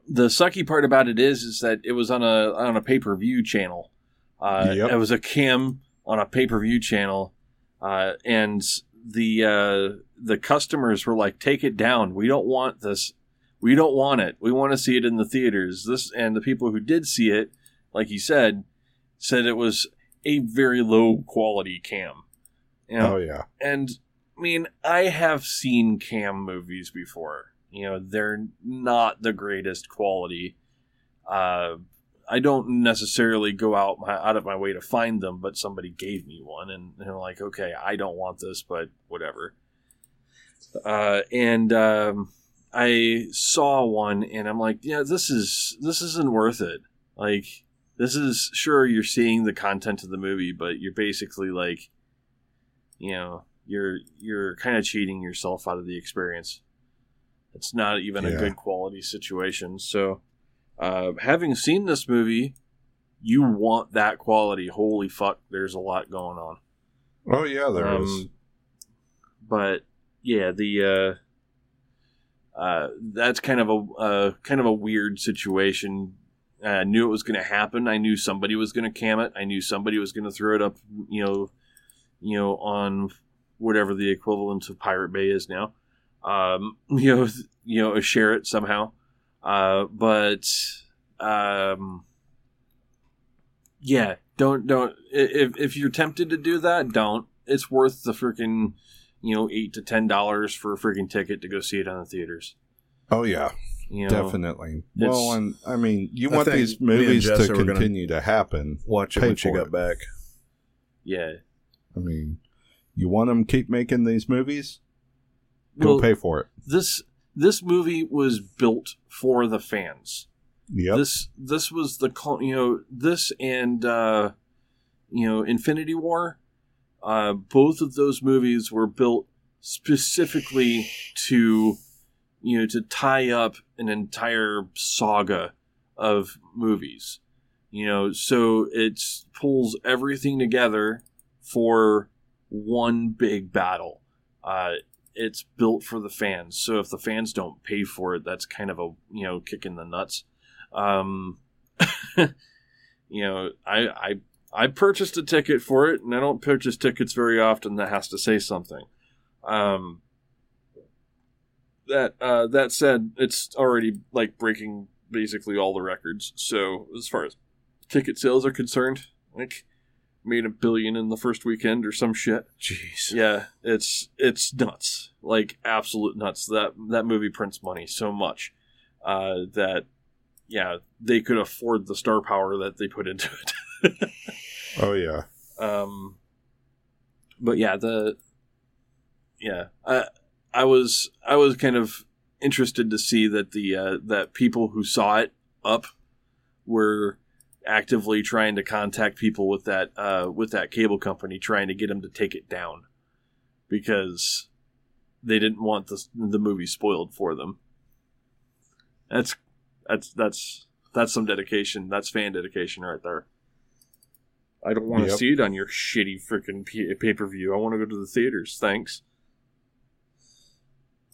the sucky part about it is is that it was on a on a pay per view channel. Uh, Yep. It was a cam on a pay per view channel, uh, and the uh, the customers were like, "Take it down. We don't want this. We don't want it. We want to see it in the theaters." This and the people who did see it, like he said, said it was a very low quality cam. You know, Oh yeah. and I mean, I have seen cam movies before. You know, they're not the greatest quality. Uh, I don't necessarily go out my, out of my way to find them, but somebody gave me one, and they're like, "Okay, I don't want this, but whatever." Uh, and um, I saw one, and I'm like, "Yeah, this is this isn't worth it." Like, this is sure you're seeing the content of the movie, but you're basically like, you know, you're you're kind of cheating yourself out of the experience. It's not even a good quality situation. So, uh, having seen this movie, you want that quality. Holy fuck, there's a lot going on. Oh yeah, there is. Um, But yeah, the uh, uh, that's kind of a uh, kind of a weird situation. I knew it was going to happen. I knew somebody was going to cam it. I knew somebody was going to throw it up. You know, you know, on whatever the equivalent of Pirate Bay is now. Um, [laughs] you know, you know, share it somehow. Uh, but um, yeah, don't don't if if you're tempted to do that, don't. It's worth the freaking you know eight to ten dollars for a freaking ticket to go see it on the theaters. Oh yeah, You know, definitely. Well, and I mean, you I want these movies to continue to happen. Watch it Pay when she got it. back. yeah. I mean, you want them to keep making these movies? Go Well, pay for it. this this movie was built for the fans. Yeah. This this was the you know this and uh, you know Infinity War. Uh, both of those movies were built specifically to you know to tie up an entire saga of movies. You know, so it pulls everything together for one big battle. Uh, it's built for the fans. So if the fans don't pay for it, that's kind of a you know kick in the nuts. Um, [laughs] you know, I I I purchased a ticket for it, and I don't purchase tickets very often. That has to say something. Um, that uh, that said, it's already like breaking basically all the records. So as far as ticket sales are concerned, like made a billion in the first weekend or some shit. Jeez. Yeah, it's it's nuts, like absolute nuts. That that movie prints money so much uh, that yeah, they could afford the star power that they put into it. [laughs] oh yeah. um, but yeah, the yeah, I I was I was kind of interested to see that the uh, that people who saw it up were actively trying to contact people with that uh, with that cable company, trying to get them to take it down because they didn't want the the movie spoiled for them. That's that's that's that's some dedication. That's fan dedication right there. I don't want to Yep. see it on your shitty freaking pay per view. I want to go to the theaters. Thanks.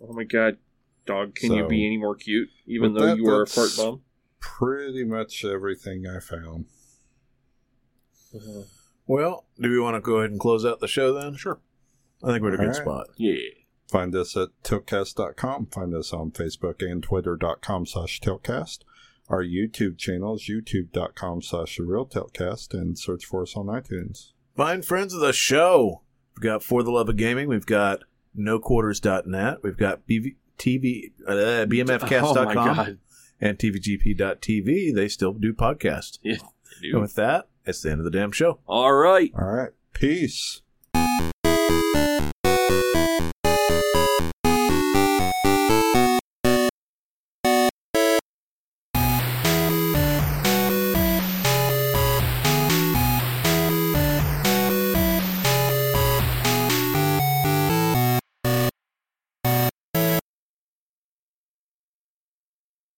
Oh my god, dog! Can you be any more cute? Even though that- you are a fart that's- bum. Pretty much everything I found. Uh-huh. Well, do we want to go ahead and close out the show then? Sure. I think we're at a good All right. spot. Yeah. Find us at tiltcast.com. Find us on Facebook and Twitter.com slash tiltcast. Our YouTube channel is youtube.com slash the real tiltcast and search for us on iTunes. Find friends of the show. We've got For the Love of Gaming. We've got NoQuarters.net. We've got BV, TV, uh, Oh BMFcast.com god. and TVGP.tv. They still do podcasts. Yeah, And with that, it's the end of the damn show. All right. All right. Peace.